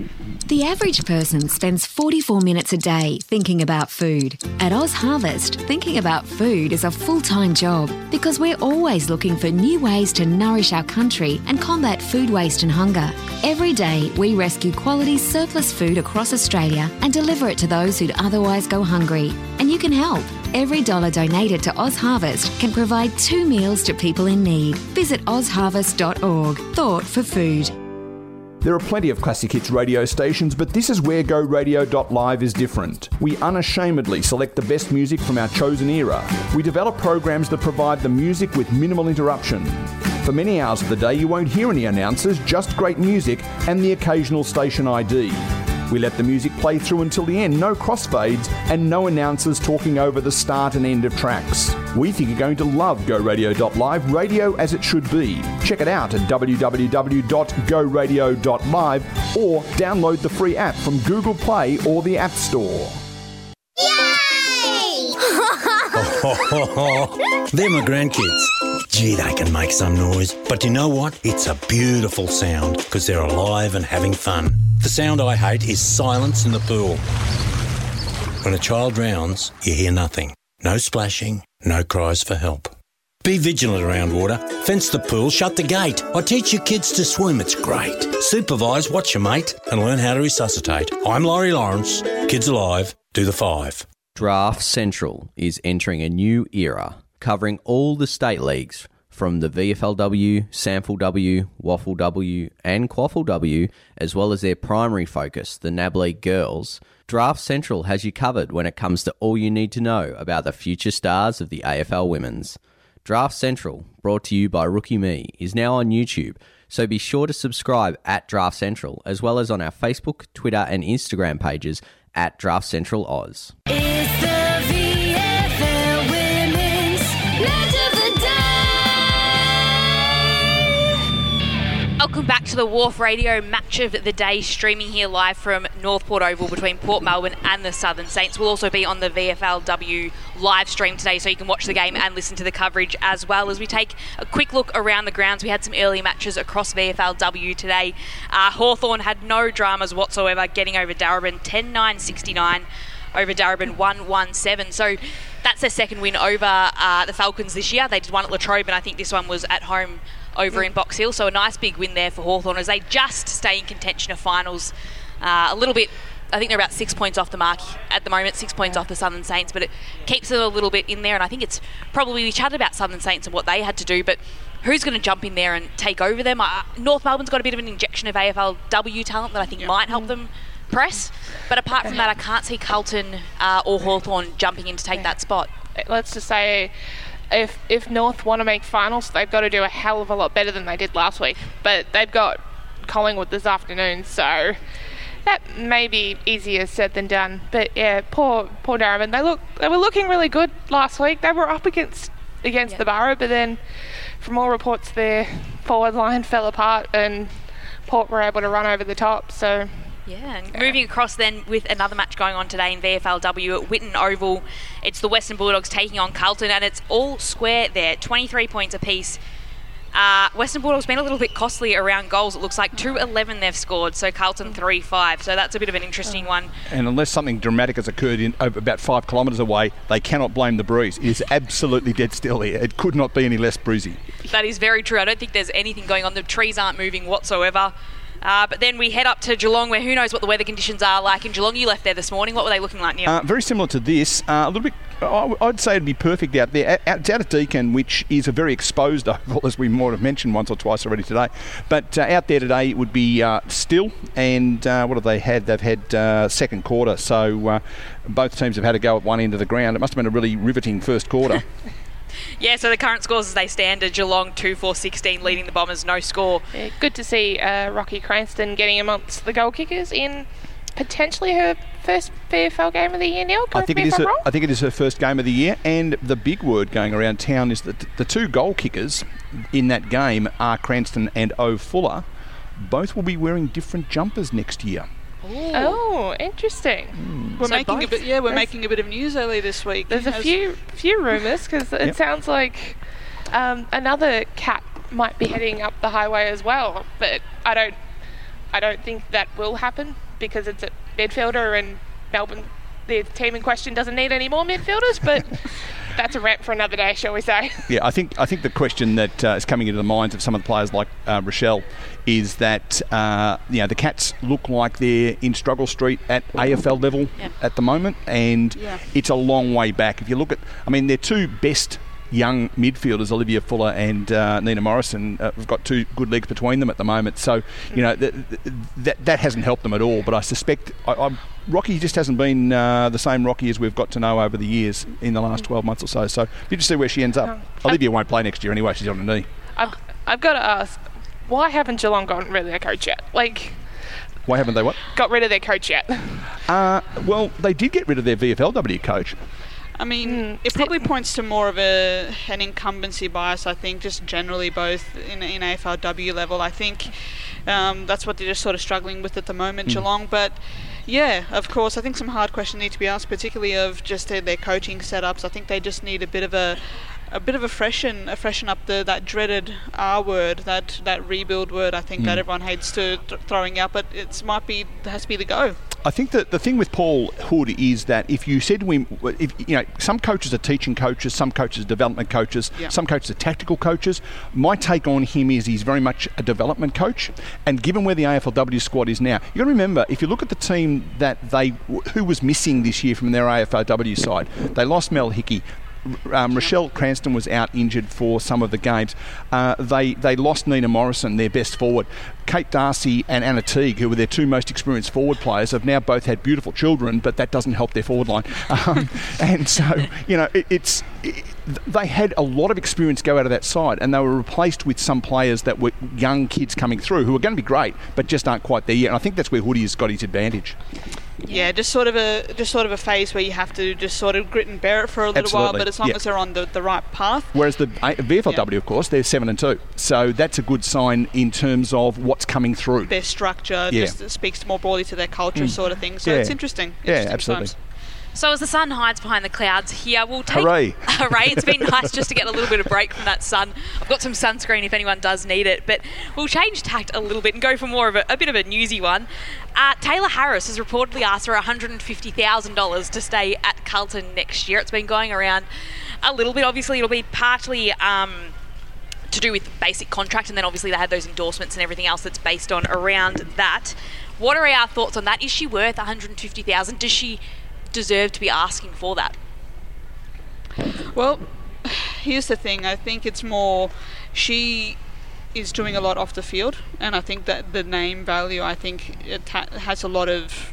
S18: The average person spends 44 minutes a day thinking about food. At Oz Harvest, thinking about food is a full time job because we're always looking for new ways to nourish our country and combat food waste and hunger. Every day, we rescue quality surplus food across Australia and deliver it to those who'd otherwise go hungry. And you can help. Every dollar donated to Oz Harvest can provide two meals to people in need. Visit ozharvest.org. Thought for food.
S3: There are plenty of classic hits radio stations, but this is where GoRadio.live is different. We unashamedly select the best music from our chosen era. We develop programs that provide the music with minimal interruption. For many hours of the day, you won't hear any announcers, just great music and the occasional station ID. We let the music play through until the end, no crossfades, and no announcers talking over the start and end of tracks. We think you're going to love GoRadio.live, radio as it should be. Check it out at www.goradio.live or download the free app from Google Play or the App Store. Yay! *laughs*
S24: They're my grandkids. Gee, they can make some noise. But you know what? It's a beautiful sound because they're alive and having fun. The sound I hate is silence in the pool. When a child drowns, you hear nothing. No splashing, no cries for help. Be vigilant around water. Fence the pool, shut the gate. I teach your kids to swim, it's great. Supervise, watch your mate, and learn how to resuscitate. I'm Laurie Lawrence. Kids Alive, do the five.
S25: Draft Central is entering a new era, covering all the state leagues from the VFLW, Sample W, WAFLW, and QAFLW, as well as their primary focus, the NAB League Girls. Draft Central has you covered when it comes to all you need to know about the future stars of the AFL Women's. Draft Central, brought to you by Rookie Me, is now on YouTube, so be sure to subscribe at Draft Central, as well as on our Facebook, Twitter, and Instagram pages at Draft Central Oz.
S14: Welcome back to the WARF Radio Match of the Day, streaming here live from North Port Oval between Port Melbourne and the Southern Saints. We'll also be on the VFLW live stream today, so you can watch the game and listen to the coverage as well as we take a quick look around the grounds. We had some early matches across VFLW today. Uh, Hawthorn had no dramas whatsoever, getting over Darebin 10 9 69 over Darebin 1 1 7. So that's their second win over uh, the Falcons this year. They did one at La Trobe, and I think this one was at home over in Box Hill. So a nice big win there for Hawthorn as they just stay in contention of finals. Uh, a little bit, I think they're about six points off the mark at the moment, six points off the Southern Saints, but it keeps them a little bit in there. And I think it's probably we chatted about Southern Saints and what they had to do, but who's going to jump in there and take over them? Uh, North Melbourne's got a bit of an injection of AFLW talent that I think might help them press. But apart from that, I can't see Carlton uh, or Hawthorn jumping in to take that spot.
S15: Let's just say if if North want to make finals, they've got to do a hell of a lot better than they did last week. But they've got Collingwood this afternoon, so that may be easier said than done. But yeah, poor poor Darebin. They look they were looking really good last week. They were up against against the Borough, but then from all reports, their forward line fell apart and Port were able to run over the top. So
S14: Yeah, and moving across then with another match going on today in VFLW at Whitten Oval. It's the Western Bulldogs taking on Carlton, and it's all square there, 23 points apiece. Uh, Western Bulldogs been a little bit costly around goals. It looks like 2-11 they've scored, so Carlton 3-5. So that's a bit of an interesting one.
S3: And unless something dramatic has occurred in about five kilometres away, they cannot blame the breeze. It is absolutely dead still here. It could not be any less breezy.
S14: That is very true. I don't think there's anything going on. The trees aren't moving whatsoever. Uh, but then we head up to Geelong, where who knows what the weather conditions are like in Geelong. You left there this morning. What were they looking like, Neil?
S3: Uh, very similar to this. Uh, a little bit. I'd say it'd be perfect out there. Out- It's out at Deakin, which is a very exposed *laughs* oval, as we might have mentioned once or twice already today. But uh, out there today, it would be uh, still. And uh, what have they had? They've had uh, second quarter. So uh, both teams have had a go at one end of the ground. It must have been a really riveting first quarter. *laughs*
S14: yeah, so the current scores as they stand are Geelong 2 4 16, leading the Bombers, no score.
S15: yeah, good to see uh, Rocky Cranston getting amongst the goal kickers in potentially her first VFL game of the year, Neil?
S3: I think
S15: me
S3: it
S15: if
S3: is.
S15: I'm
S3: Her. I think it is her first game of the year, and the big word going around town is that the two goal kickers in that game are Cranston and O Fuller. Both will be wearing different jumpers next year.
S15: Oh, interesting.
S16: We're
S15: So
S16: making a bit, yeah, we're
S15: There's-
S16: making a bit of news early this week.
S15: There's a few few rumours because it
S16: Yep.
S15: sounds like um, another cat might be heading up the highway as well. But I don't I don't think that will happen because it's a midfielder and Melbourne. The team in question doesn't need any more midfielders, but *laughs* that's a rant for another day, shall we say? *laughs*
S3: Yeah, I think I think the question that uh, is coming into the minds of some of the players like uh, Rochelle is that uh, you know the Cats look like they're in struggle street at AFL level at the moment, and
S16: Yeah.
S3: it's a long way back. If you look at, I mean, their two best young midfielders, Olivia Fuller and uh, Nina Morrison, uh, have got two good legs between them at the moment. So you know th- th- that that hasn't helped them at all. But I suspect I, I, Rocky just hasn't been uh, the same Rocky as we've got to know over the years in the last 12 months or so. So you just see where she ends up. Olivia won't play next year anyway. She's on a knee.
S15: I've I've got to ask, why haven't Geelong gotten rid of their coach yet? Like,
S3: Why haven't they what?
S15: got rid of their coach yet?
S3: Uh, well, they did get rid of their VFLW coach.
S16: I mean,
S15: Hmm.
S16: it probably points to more of a an incumbency bias. I think, just generally, both in in AFLW level. I think um, that's what they're just sort of struggling with at the moment,
S3: Hmm.
S26: Mm.
S16: Geelong. But yeah, of course, I think some hard questions need to be asked, particularly of just their, their coaching setups. I think they just need a bit of a a bit of a freshen, a freshen up the that dreaded R word, that that rebuild word. I think that
S3: Mm.
S16: everyone hates to th- throwing out, but it might be has to be the go.
S3: I think that the thing with Paul Hood is that if you said to him, if you know, some coaches are teaching coaches, some coaches are development coaches,
S16: Yeah.
S3: some coaches are tactical coaches. My take on him is he's very much a development coach, and given where the AFLW squad is now, you got to remember if you look at the team that they who was missing this year from their AFLW side, they lost Mel Hickey. Um, Rochelle Cranston was out injured for some of the games. Uh, they they lost Nina Morrison, their best forward. Kate Darcy and Anna Teague, who were their two most experienced forward players, have now both had beautiful children, but that doesn't help their forward line. *laughs* Um, and so, you know, it, it's it, they had a lot of experience go out of that side, and they were replaced with some players that were young kids coming through who are going to be great, but just aren't quite there yet. And I think that's where Hoodie has got his advantage.
S16: Yeah, just sort of a just sort of a phase where you have to just sort of grit and bear it for a little while, but as long
S3: yeah.
S16: as they're on the, the right path.
S3: Whereas the VFLW, of course, they're seven and two, so that's a good sign in terms of what's coming through.
S16: Their structure
S3: Yeah.
S16: just speaks more broadly to their culture,
S3: Mm.
S16: sort of thing. So
S3: Yeah.
S16: it's interesting.
S3: Yeah, absolutely.
S16: times.
S14: So as the sun hides behind the clouds here, we'll take
S3: Hooray. *laughs*
S14: hooray! It's been nice just to get a little bit of break from that sun. I've got some sunscreen if anyone does need it, but we'll change tact a little bit and go for more of a, a bit of a newsy one. Uh, Taylor Harris has reportedly asked for $150,000 to stay at Carlton next year. It's been going around a little bit. Obviously, it'll be partly. Um, to do with basic contract, and then obviously they had those endorsements and everything else that's based on around that. What are our thoughts on that? Is she worth 150,000? Does she deserve to be asking for that?
S16: Well, here's the thing. I think it's more she is doing a lot off the field, and I think that the name value. I think it ha- has a lot of.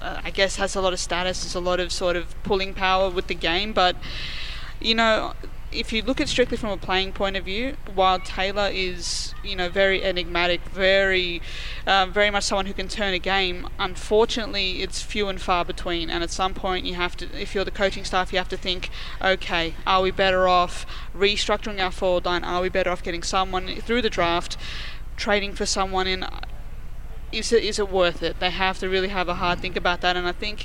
S16: Uh, I guess has a lot of status. There's a lot of sort of pulling power with the game, but you know. If you look at strictly from a playing point of view, while Taylor is, you know, very enigmatic, very, uh, very much someone who can turn a game, unfortunately, it's few and far between. And at some point, you have to, if you're the coaching staff, you have to think, okay, are we better off restructuring our forward line? Are we better off getting someone through the draft, trading for someone in? Is it is it worth it? They have to really have a hard think about that. And I think,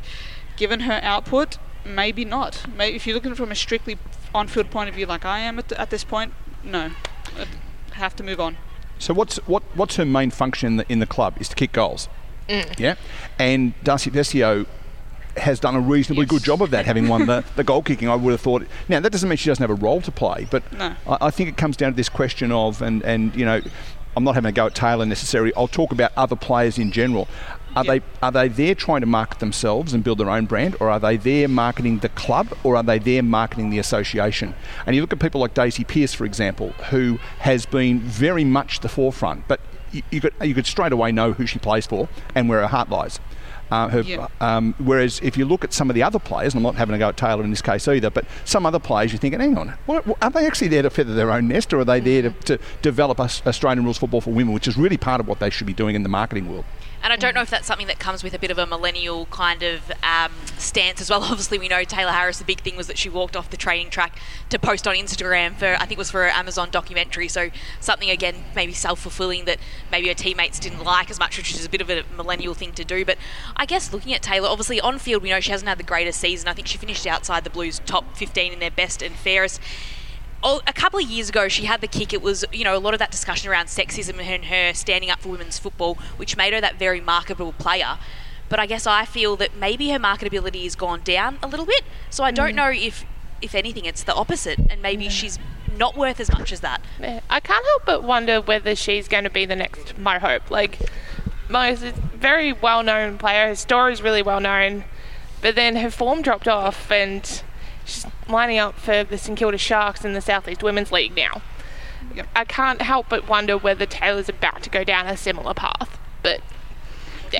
S16: given her output, maybe not. Maybe if you're looking from a strictly on-field point of view, like I am at, th- at this point, no, I'd have to move on.
S3: So what's what what's her main function in the, in the club is to kick goals.
S16: Mm.
S3: Yeah, and Darcy Vescio has done a reasonably good job of that, having won the, *laughs* the goal kicking. I would have thought. Now that doesn't mean she doesn't have a role to play, but
S16: No.
S3: I, I think it comes down to this question of and and you know. I'm not having a go at Taylor necessarily. I'll talk about other players in general. Are they are they there trying to market themselves and build their own brand, or are they there marketing the club, or are they there marketing the association? And you look at people like Daisy Pearce, for example, who has been very much the forefront, but you, you could you could straight away know who she plays for and where her heart lies. Uh, her,
S16: Yeah.
S3: um, whereas if you look at some of the other players, and I'm not having a go at Taylor in this case either, but some other players, you're thinking, hang on, what, what- are they actually there to feather their own nest, or are they there to, to develop Aus- Australian rules football for women, which is really part of what they should be doing in the marketing world?
S14: And I don't know if that's something that comes with a bit of a millennial kind of um, stance as well. *laughs* Obviously, we know Taylor Harris. The big thing was that she walked off the training track to post on Instagram for I think it was for an Amazon documentary. So something again maybe self-fulfilling that maybe her teammates didn't like as much, which is a bit of a millennial thing to do. But I guess looking at Taylor, obviously on field we know she hasn't had the greatest season. I think she finished outside the Blues top 15 in their best and fairest. A couple of years ago, she had the kick. It was, you know, a lot of that discussion around sexism and her standing up for women's football, which made her that very marketable player. But I guess I feel that maybe her marketability has gone down a little bit. So I don't
S15: Mm.
S14: know if, if anything, it's the opposite, and maybe she's not worth as much as that.
S15: Yeah, I can't help but wonder whether she's going to be the next Mo Hope. Like, Mo is a very well known player, her story's really well known, but then her form dropped off and she's lining up for the St Kilda Sharks in the Southeast Women's League now. I can't help but wonder whether Taylor's about to go down a similar path. But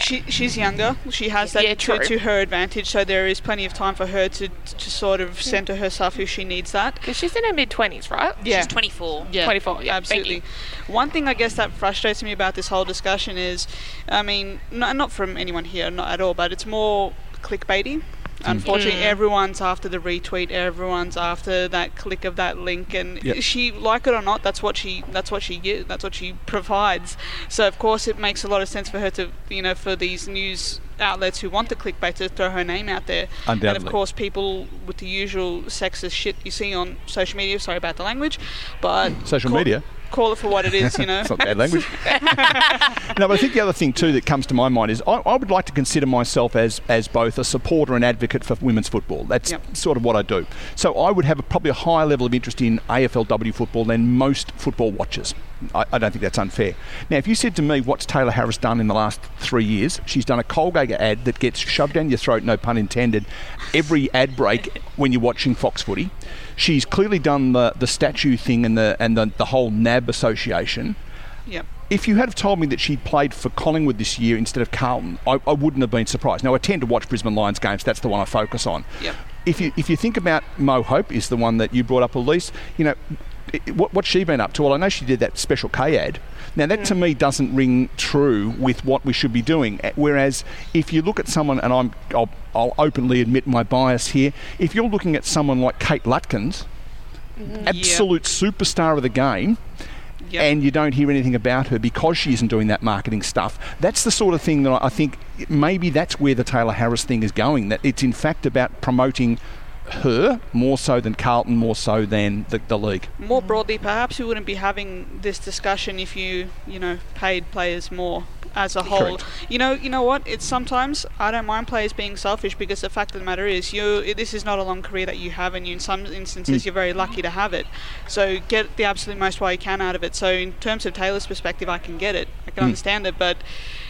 S16: She, she's younger. She has that
S15: Yeah,
S16: to, to her advantage, so there is plenty of time for her to, to sort of centre herself if she needs that.
S15: Because she's in her mid 20s, right?
S16: Yeah.
S14: She's 24.
S16: Yeah,
S15: 24, yeah,
S16: absolutely. One thing I guess that frustrates me about this whole discussion is, I mean, not, not from anyone here, not at all, but it's more clickbaity. Unfortunately,
S15: Mm.
S16: everyone's after the retweet. Everyone's after that click of that link, and
S3: Yep.
S16: she, like it or not, that's what she, that's what she gives, that's what she provides. So of course, it makes a lot of sense for her to, you know, for these news outlets who want the clickbait to throw her name out there. And of course, people with the usual sexist shit you see on social media. Sorry about the language, but
S3: Social
S16: call-
S3: media?
S16: Call it for what it is, you know.
S3: It's not bad language. *laughs* no, but I think the other thing too that comes to my mind is I, I would like to consider myself as as both a supporter and advocate for women's football. That's
S16: Yep.
S3: sort of what I do. So I would have a, probably a higher level of interest in AFLW football than most football watchers. I, I don't think that's unfair. Now, if you said to me, what's Taylor Harris done in the last three years? She's done a Colgate ad that gets shoved down your throat, no pun intended, every ad break when you're watching Fox Footy. She's clearly done the, the statue thing and the and the, the whole NAB association.
S16: Yep.
S3: If you had told me that she'd played for Collingwood this year instead of Carlton, I, I wouldn't have been surprised. Now I tend to watch Brisbane Lions games. That's the one I focus on.
S16: Yep.
S3: If you if you think about Mo Hope is the one that you brought up, Elise. You know, what what's she been up to? Well, I know she did that special K ad. Now that to mm. me doesn't ring true with what we should be doing. Whereas if you look at someone, and I'm I'll, I'll openly admit my bias here. If you're looking at someone like Kate Lutkins, mm. absolute superstar of the game. And you don't hear anything about her because she isn't doing that marketing stuff. That's the sort of thing that I think maybe that's where the Taylor Harris thing is going. That it's in fact about promoting her more so than Carlton, more so than the, the league.
S16: More broadly, perhaps we wouldn't be having this discussion if you, you know, paid players more as a whole.
S3: Correct.
S16: You know, you know what? It's sometimes I don't mind players being selfish because the fact of the matter is, you this is not a long career that you have, and you in some instances
S3: Mm.
S16: you're very lucky to have it. So get the absolute most while you can out of it. So in terms of Taylor's perspective, I can get it, I can
S3: Mm.
S16: understand it, but.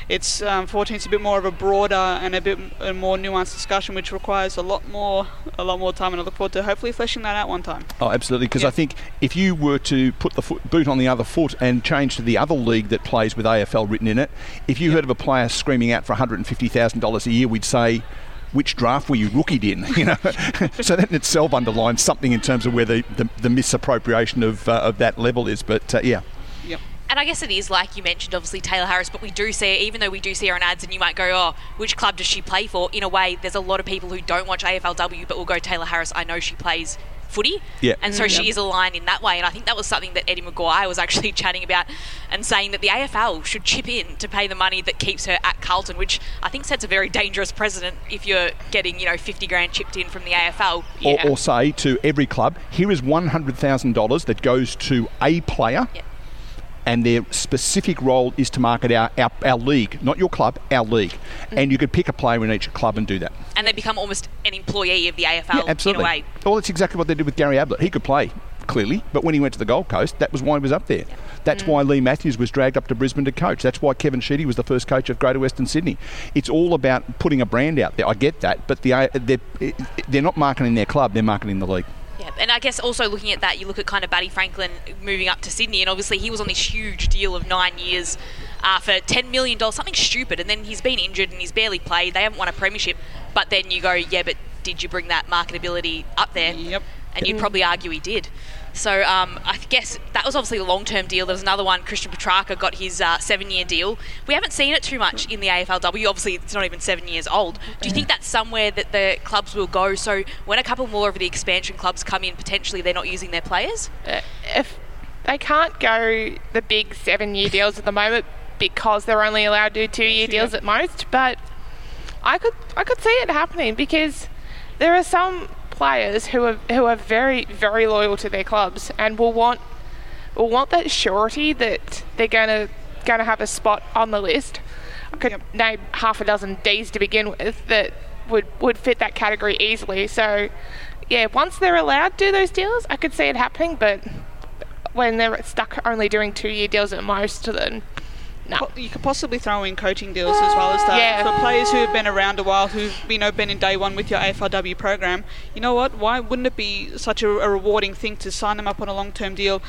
S16: It's um, unfortunately it's a bit more of a broader and a bit a more nuanced discussion, which requires a lot more, a lot more time. And I look forward to hopefully fleshing that out one time.
S3: Oh, absolutely. Because I think if you were to put the foot, boot on the other foot and change to the other league that plays with AFL written in it, if you heard of a player screaming out for $150,000 a year, we'd say, which draft were you rookied in? *laughs* You know, *laughs* so that in itself underlines something in terms of where the, the, the misappropriation of, uh, of that level is. But uh, yeah,
S16: Yep.
S14: And I guess it is like you mentioned, obviously Taylor Harris, but we do see, even though we do see her on ads, and you might go, "Oh, which club does she play for?" In a way, there's a lot of people who don't watch AFLW, but will go, "Taylor Harris, I know she plays footy,"
S3: Yeah.
S14: and so
S3: Mm.
S14: she
S3: Yep.
S14: is aligned in that way. And I think that was something that Eddie McGuire was actually *laughs* chatting about and saying that the AFL should chip in to pay the money that keeps her at Carlton, which I think sets a very dangerous precedent if you're getting, you know, 50 grand chipped in from the AFL. Yeah.
S3: or, or say to every club, here is $100,000 that goes to a player. And their specific role is to market our, our, our league, not your club, our league. Mm. And you could pick a player in each club and do that.
S14: and they become almost an employee of the AFL
S3: yeah, absolutely.
S14: in a way.
S3: Well, that's exactly what they did with Gary Ablett. He could play, clearly, but when he went to the Gold Coast, that was why he was up there. That's mm. why Leigh Matthews was dragged up to Brisbane to coach. That's why Kevin Sheedy was the first coach of Greater Western Sydney. It's all about putting a brand out there. I get that, but the, they're, they're not marketing their club, they're marketing the league.
S14: Yeah, and I guess also looking at that, you look at kind of Buddy Franklin moving up to Sydney, and obviously he was on this huge deal of nine years uh, for $10 million, something stupid, and then he's been injured and he's barely played. They haven't won a premiership, but then you go, yeah, but did you bring that marketability up there?
S16: Yep.
S14: And you'd probably argue he did. So um, I guess that was obviously a long-term deal. There was another one. Christian Petracca got his uh, seven-year deal. We haven't seen it too much in the AFLW. Obviously, it's not even seven years old. Do you think that's somewhere that the clubs will go? So when a couple more of the expansion clubs come in, potentially they're not using their players.
S15: Uh, if they can't go the big seven-year deals at the moment because they're only allowed to do two-year deals at most, but I could I could see it happening because there are some players who are who are very very loyal to their clubs and will want will want that surety that they're going to going to have a spot on the list. I could name half a dozen D's to begin with that would would fit that category easily. So yeah, once they're allowed to do those deals, I could see it happening. But when they're stuck only doing two year deals at most, then no.
S16: You could possibly throw in coaching deals as well as that.
S15: Yeah.
S16: For players who have been around a while, who've you know been in day one with your AFLW program, you know what? Why wouldn't it be such a, a rewarding thing to sign them up on a long-term deal,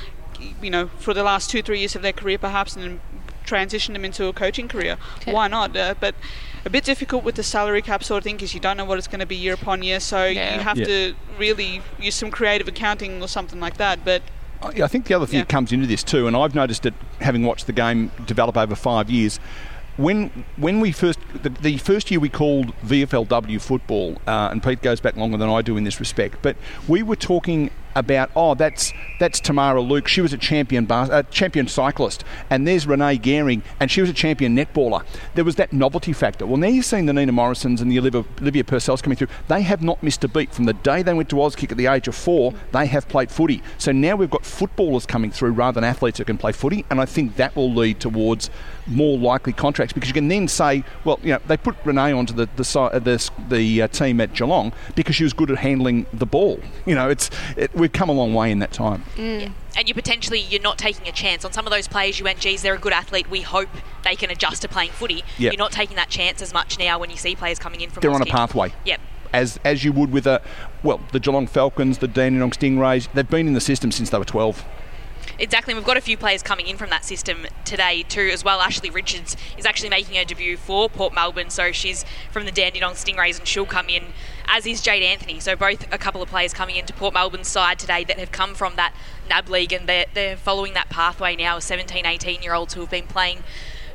S16: you know, for the last two, three years of their career, perhaps, and then transition them into a coaching career? Why not? Uh, but a bit difficult with the salary cap sort of thing because you don't know what it's going to be year upon year. So you have
S3: Yeah.
S16: to really use some creative accounting or something like that. But
S3: I I think the other thing that comes into this too, and I've noticed it having watched the game develop over five years. When when we first the, the first year we called VFLW football, uh, and Pete goes back longer than I do in this respect, but we were talking about oh that's that's Tamara Luke. She was a champion bar, uh, champion cyclist, and there's Renee Garing, and she was a champion netballer. There was that novelty factor. Well, now you've seen the Nina Morrisons and the Olivia, Olivia Purcells coming through. They have not missed a beat from the day they went to Auskick at the age of four. They have played footy. So now we've got footballers coming through rather than athletes who can play footy, and I think that will lead towards more likely contracts because you can then say, well, you know, they put Renee onto the the, si- uh, the, the uh, team at Geelong because she was good at handling the ball. *laughs* You know, it's it, we've come a long way in that time.
S14: Yeah. And you potentially you're not taking a chance on some of those players. You went, geez, they're a good athlete. We hope they can adjust to playing footy.
S3: Yep.
S14: You're not taking that chance as much now when you see players coming in from.
S3: They're on a
S14: Auskick.
S3: pathway.
S14: Yep.
S3: As as you would with a well, the Geelong Falcons, the Dandenong Stingrays. They've been in the system since they were twelve.
S14: Exactly. We've got a few players coming in from that system today too, as well. Ashley Richards is actually making her debut for Port Melbourne, so she's from the Dandenong Stingrays, and she'll come in. As is Jade Anthony. So both a couple of players coming into Port Melbourne's side today that have come from that NAB league, and they're, they're following that pathway now. 17, 18 year olds who have been playing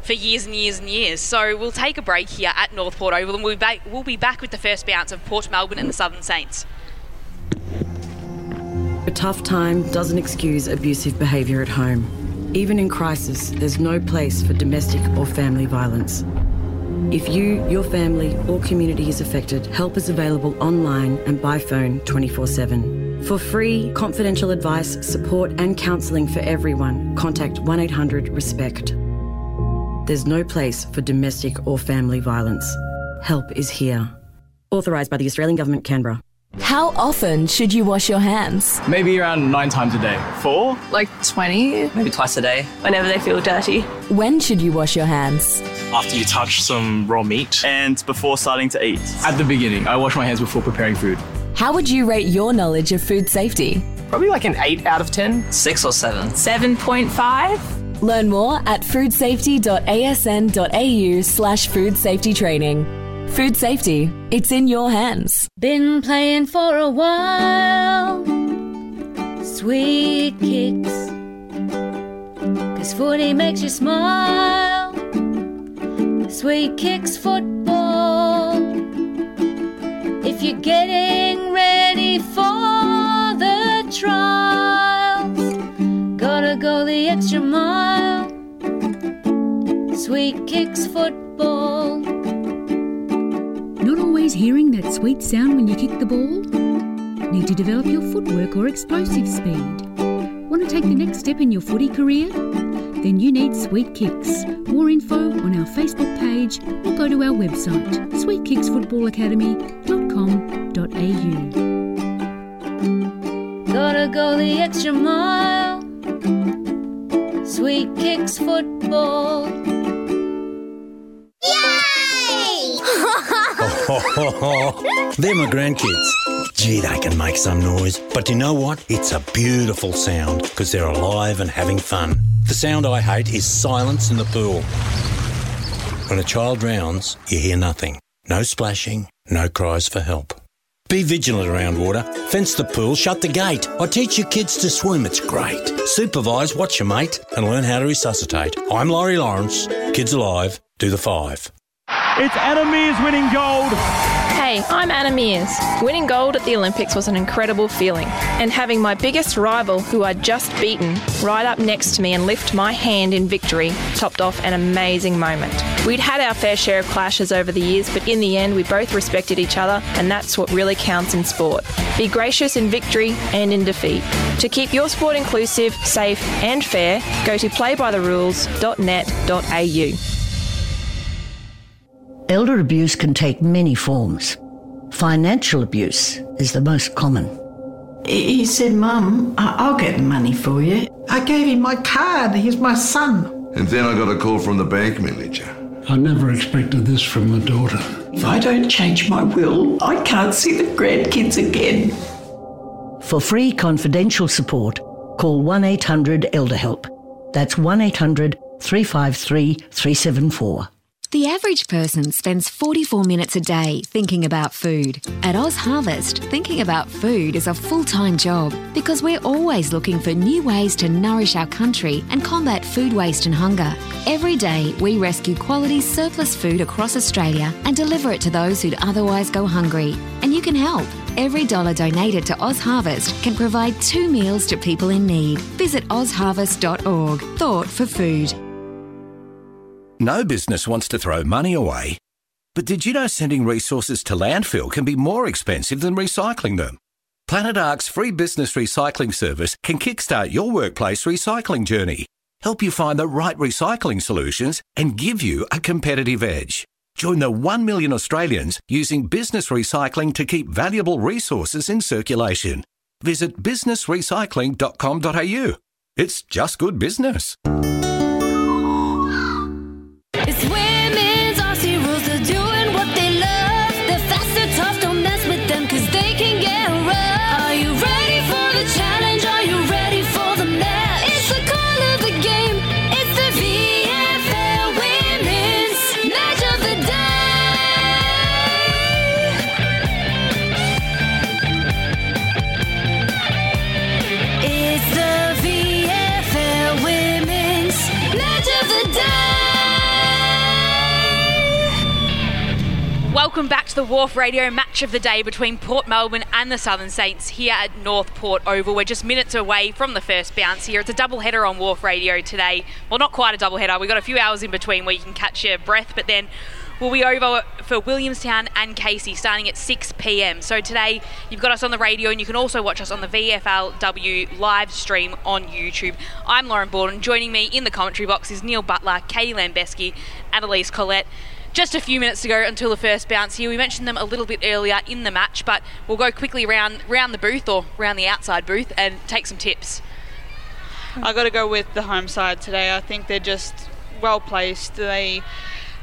S14: for years and years and years. So we'll take a break here at North Port Oval, and we'll be back, we'll be back with the first bounce of Port Melbourne and the Southern Saints.
S26: A tough time doesn't excuse abusive behaviour at home. Even in crisis, there's no place for domestic or family violence. If you, your family, or community is affected, help is available online and by phone 24 7. For free, confidential advice, support, and counselling for everyone, contact 1 800 RESPECT. There's no place for domestic or family violence. Help is here. Authorised by the Australian Government, Canberra.
S27: How often should you wash your hands?
S28: Maybe around nine times a day. Four?
S27: Like 20?
S28: Maybe twice a day.
S27: Whenever they feel dirty. When should you wash your hands?
S28: After you touch some raw meat. And before starting to eat. At the beginning, I wash my hands before preparing food.
S27: How would you rate your knowledge of food safety?
S28: Probably like an 8 out of 10. 6 or 7.
S27: 7.5? Learn more at foodsafety.asn.au slash food safety training. Food safety, it's in your hands.
S13: Been playing for a while. Sweet kicks. Cause footy makes you smile. Sweet kicks football. If you're getting ready for the trials, gotta go the extra mile. Sweet kicks football.
S7: Not always hearing that sweet sound when you kick the ball? Need to develop your footwork or explosive speed? Want to take the next step in your footy career? Then you need Sweet Kicks. More info on our Facebook page or go to our website sweetkicksfootballacademy.com.au.
S13: Gotta go the extra mile. Sweet kicks football. *laughs*
S24: They're my grandkids. Gee, they can make some noise. But you know what? It's a beautiful sound because they're alive and having fun. The sound I hate is silence in the pool. When a child drowns, you hear nothing. No splashing, no cries for help. Be vigilant around water. Fence the pool, shut the gate. I teach your kids to swim, it's great. Supervise, watch your mate, and learn how to resuscitate. I'm Laurie Lawrence. Kids Alive, do the five.
S29: It's Anna Meares winning gold.
S30: Hey, I'm Anna Meares. Winning gold at the Olympics was an incredible feeling, and having my biggest rival, who I'd just beaten, right up next to me and lift my hand in victory topped off an amazing moment. We'd had our fair share of clashes over the years, but in the end, we both respected each other, and that's what really counts in sport. Be gracious in victory and in defeat. To keep your sport inclusive, safe, and fair, go to playbytherules.net.au.
S31: Elder abuse can take many forms. Financial abuse is the most common.
S32: He said, Mum, I- I'll get the money for you. I gave him my card. He's my son.
S33: And then I got a call from the bank manager.
S34: I never expected this from my daughter.
S32: If I don't change my will, I can't see the grandkids again.
S31: For free confidential support, call 1 800 Elder Help. That's 1 800 353 374.
S18: The average person spends 44 minutes a day thinking about food. At Oz Harvest, thinking about food is a full time job because we're always looking for new ways to nourish our country and combat food waste and hunger. Every day, we rescue quality surplus food across Australia and deliver it to those who'd otherwise go hungry. And you can help. Every dollar donated to Oz Harvest can provide two meals to people in need. Visit ozharvest.org. Thought for food.
S2: No business wants to throw money away. But did you know sending resources to landfill can be more expensive than recycling them? Planet Ark's free business recycling service can kickstart your workplace recycling journey, help you find the right recycling solutions, and give you a competitive edge. Join the 1 million Australians using business recycling to keep valuable resources in circulation. Visit businessrecycling.com.au. It's just good business.
S14: Welcome back to the WARF Radio match of the day between Port Melbourne and the Southern Saints here at North Port Oval. We're just minutes away from the first bounce here. It's a double header on WARF Radio today. Well, not quite a double header. We've got a few hours in between where you can catch your breath, but then we'll be over for Williamstown and Casey starting at 6 pm. So today you've got us on the radio and you can also watch us on the VFLW live stream on YouTube. I'm Lauren Borden. Joining me in the commentary box is Neil Butler, Katie Lambesky, and Elise Collette. Just a few minutes to go until the first bounce here. We mentioned them a little bit earlier in the match, but we'll go quickly round round the booth or round the outside booth and take some tips.
S16: I got to go with the home side today. I think they're just well placed. They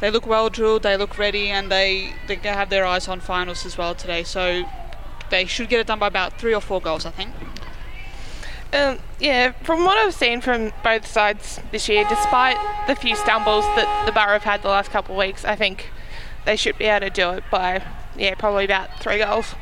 S16: they look well drilled. They look ready, and they they have their eyes on finals as well today. So they should get it done by about three or four goals. I think.
S15: Um, yeah, from what I've seen from both sides this year, despite the few stumbles that the Borough have had the last couple of weeks, I think they should be able to do it by, yeah, probably about three goals.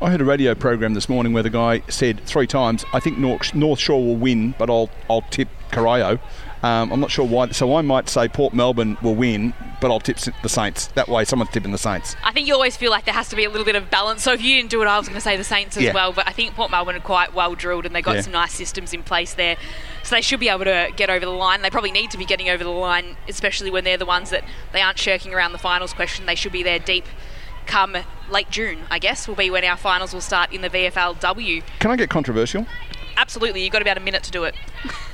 S3: I heard a radio program this morning where the guy said three times, "I think North, North Shore will win, but I'll I'll tip Corio." Um, I'm not sure why. So I might say Port Melbourne will win, but I'll tip the Saints. That way, someone's tipping the Saints.
S14: I think you always feel like there has to be a little bit of balance. So if you didn't do it, I was going to say the Saints as
S3: Yeah.
S14: well. But I think Port Melbourne are quite well drilled and they've got
S3: Yeah.
S14: some nice systems in place there. So they should be able to get over the line. They probably need to be getting over the line, especially when they're the ones that they aren't shirking around the finals question. They should be there deep come late June, I guess, will be when our finals will start in the VFLW.
S3: Can I get controversial?
S14: Absolutely, you've got about a minute to do it.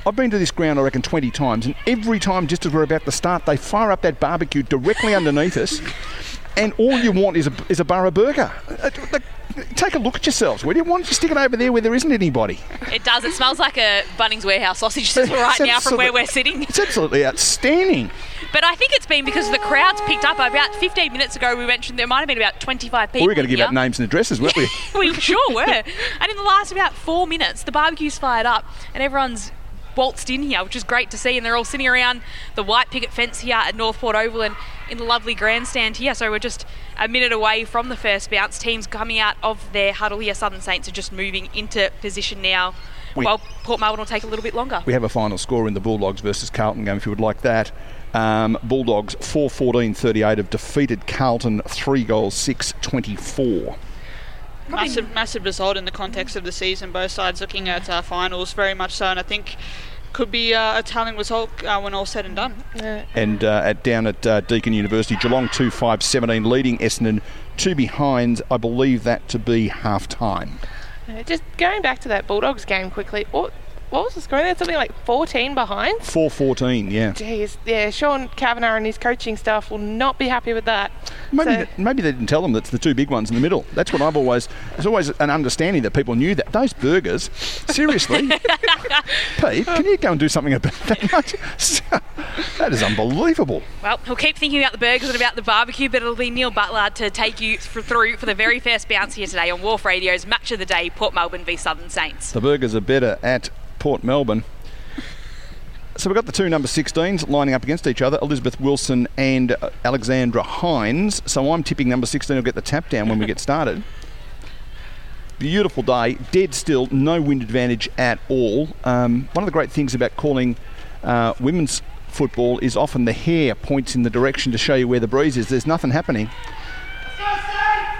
S3: I've been to this ground, I reckon, 20 times, and every time, just as we're about to start, they fire up that barbecue directly underneath us, and all you want is a, is a Borough burger. Uh, Take a look at yourselves. Would you want to stick it over there where there isn't anybody?
S14: It does. It smells like a Bunnings warehouse sausage *laughs* right now from where we're sitting.
S3: It's absolutely outstanding.
S14: But I think it's been because the crowd's picked up. About 15 minutes ago, we mentioned there might have been about 25 people.
S3: we were going to give
S14: here.
S3: out names and addresses, weren't we? *laughs*
S14: we sure were. And in the last about four minutes, the barbecue's fired up and everyone's waltzed in here, which is great to see. And they're all sitting around the white picket fence here at North Port Oval and in the lovely grandstand here. So we're just a minute away from the first bounce. Teams coming out of their huddle here. Southern Saints are just moving into position now.
S3: We-
S14: while Port Melbourne will take a little bit longer.
S3: We have a final score in the Bulldogs versus Carlton game if you would like that. Um, Bulldogs 4 14 38 have defeated Carlton 3 goals 6 24.
S16: Massive, massive result in the context of the season. Both sides looking at uh, finals very much so, and I think could be uh, a telling result uh, when all said and done.
S3: And uh, at down at uh, Deakin University, Geelong 2 5 17, leading Essendon two behind. I believe that to be half time.
S15: Just going back to that Bulldogs game quickly. What, what was the score? There something like 14 behind.
S3: 4 14, yeah.
S15: Jeez, yeah. Sean Kavanagh and his coaching staff will not be happy with that.
S3: Maybe,
S15: So-
S3: th- maybe they didn't tell them that's the two big ones in the middle. That's what I've always. There's always an understanding that people knew that those burgers. Seriously, *laughs* Pete, can you go and do something about that? *laughs* that is unbelievable.
S14: Well, he'll keep thinking about the burgers and about the barbecue, but it'll be Neil Butler to take you for, through for the very first bounce here today on WARF Radio's Match of the Day, Port Melbourne v Southern Saints.
S3: The burgers are better at Port Melbourne. So we've got the two number 16s lining up against each other, Elizabeth Wilson and uh, Alexandra Hines. So I'm tipping number 16 will get the tap down when we get started. *laughs* Beautiful day, dead still, no wind advantage at all. Um, one of the great things about calling uh, women's football is often the hair points in the direction to show you where the breeze is. There's nothing happening.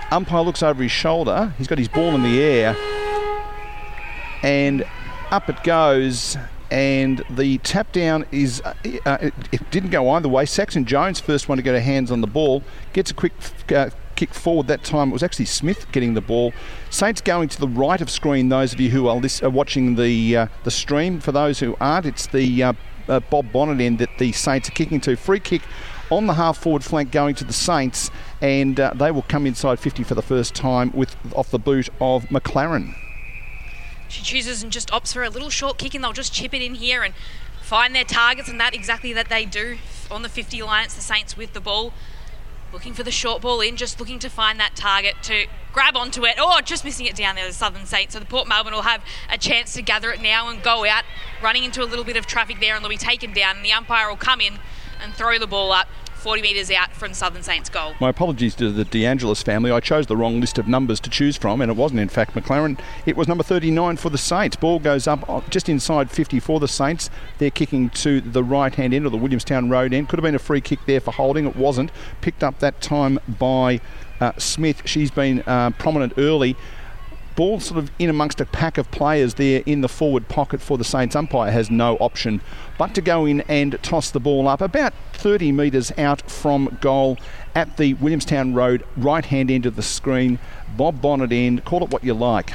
S3: Umpire looks over his shoulder. He's got his ball in the air and up it goes. And the tap down is, uh, uh, it, it didn't go either way. Saxon Jones, first one to get her hands on the ball, gets a quick uh, kick forward that time. It was actually Smith getting the ball. Saints going to the right of screen. Those of you who are, lis- are watching the uh, the stream, for those who aren't, it's the uh, uh, Bob Bonnet end that the Saints are kicking to. Free kick on the half forward flank going to the Saints, and uh, they will come inside 50 for the first time with off the boot of McLaren.
S14: She chooses and just opts for a little short kick, and they'll just chip it in here and find their targets, and that exactly that they do on the 50 line. It's the Saints with the ball, looking for the short ball in, just looking to find that target to grab onto it. Oh, just missing it down there, the Southern Saints. So the Port Melbourne will have a chance to gather it now and go out, running into a little bit of traffic there, and they'll be taken down. And the umpire will come in and throw the ball up 40 metres out from Southern Saints goal.
S3: My apologies to the DeAngelis family. I chose the wrong list of numbers to choose from, and it wasn't, in fact, McLaren. It was number 39 for the Saints. Ball goes up uh, just inside 50 for the Saints. They're kicking to the right hand end or the Williamstown Road end. Could have been a free kick there for holding. It wasn't. Picked up that time by uh, Smith. She's been uh, prominent early. Ball sort of in amongst a pack of players there in the forward pocket for the Saints. Umpire has no option but to go in and toss the ball up about 30 metres out from goal at the Williamstown Road right hand end of the screen. Bob Bonnet end. Call it what you like.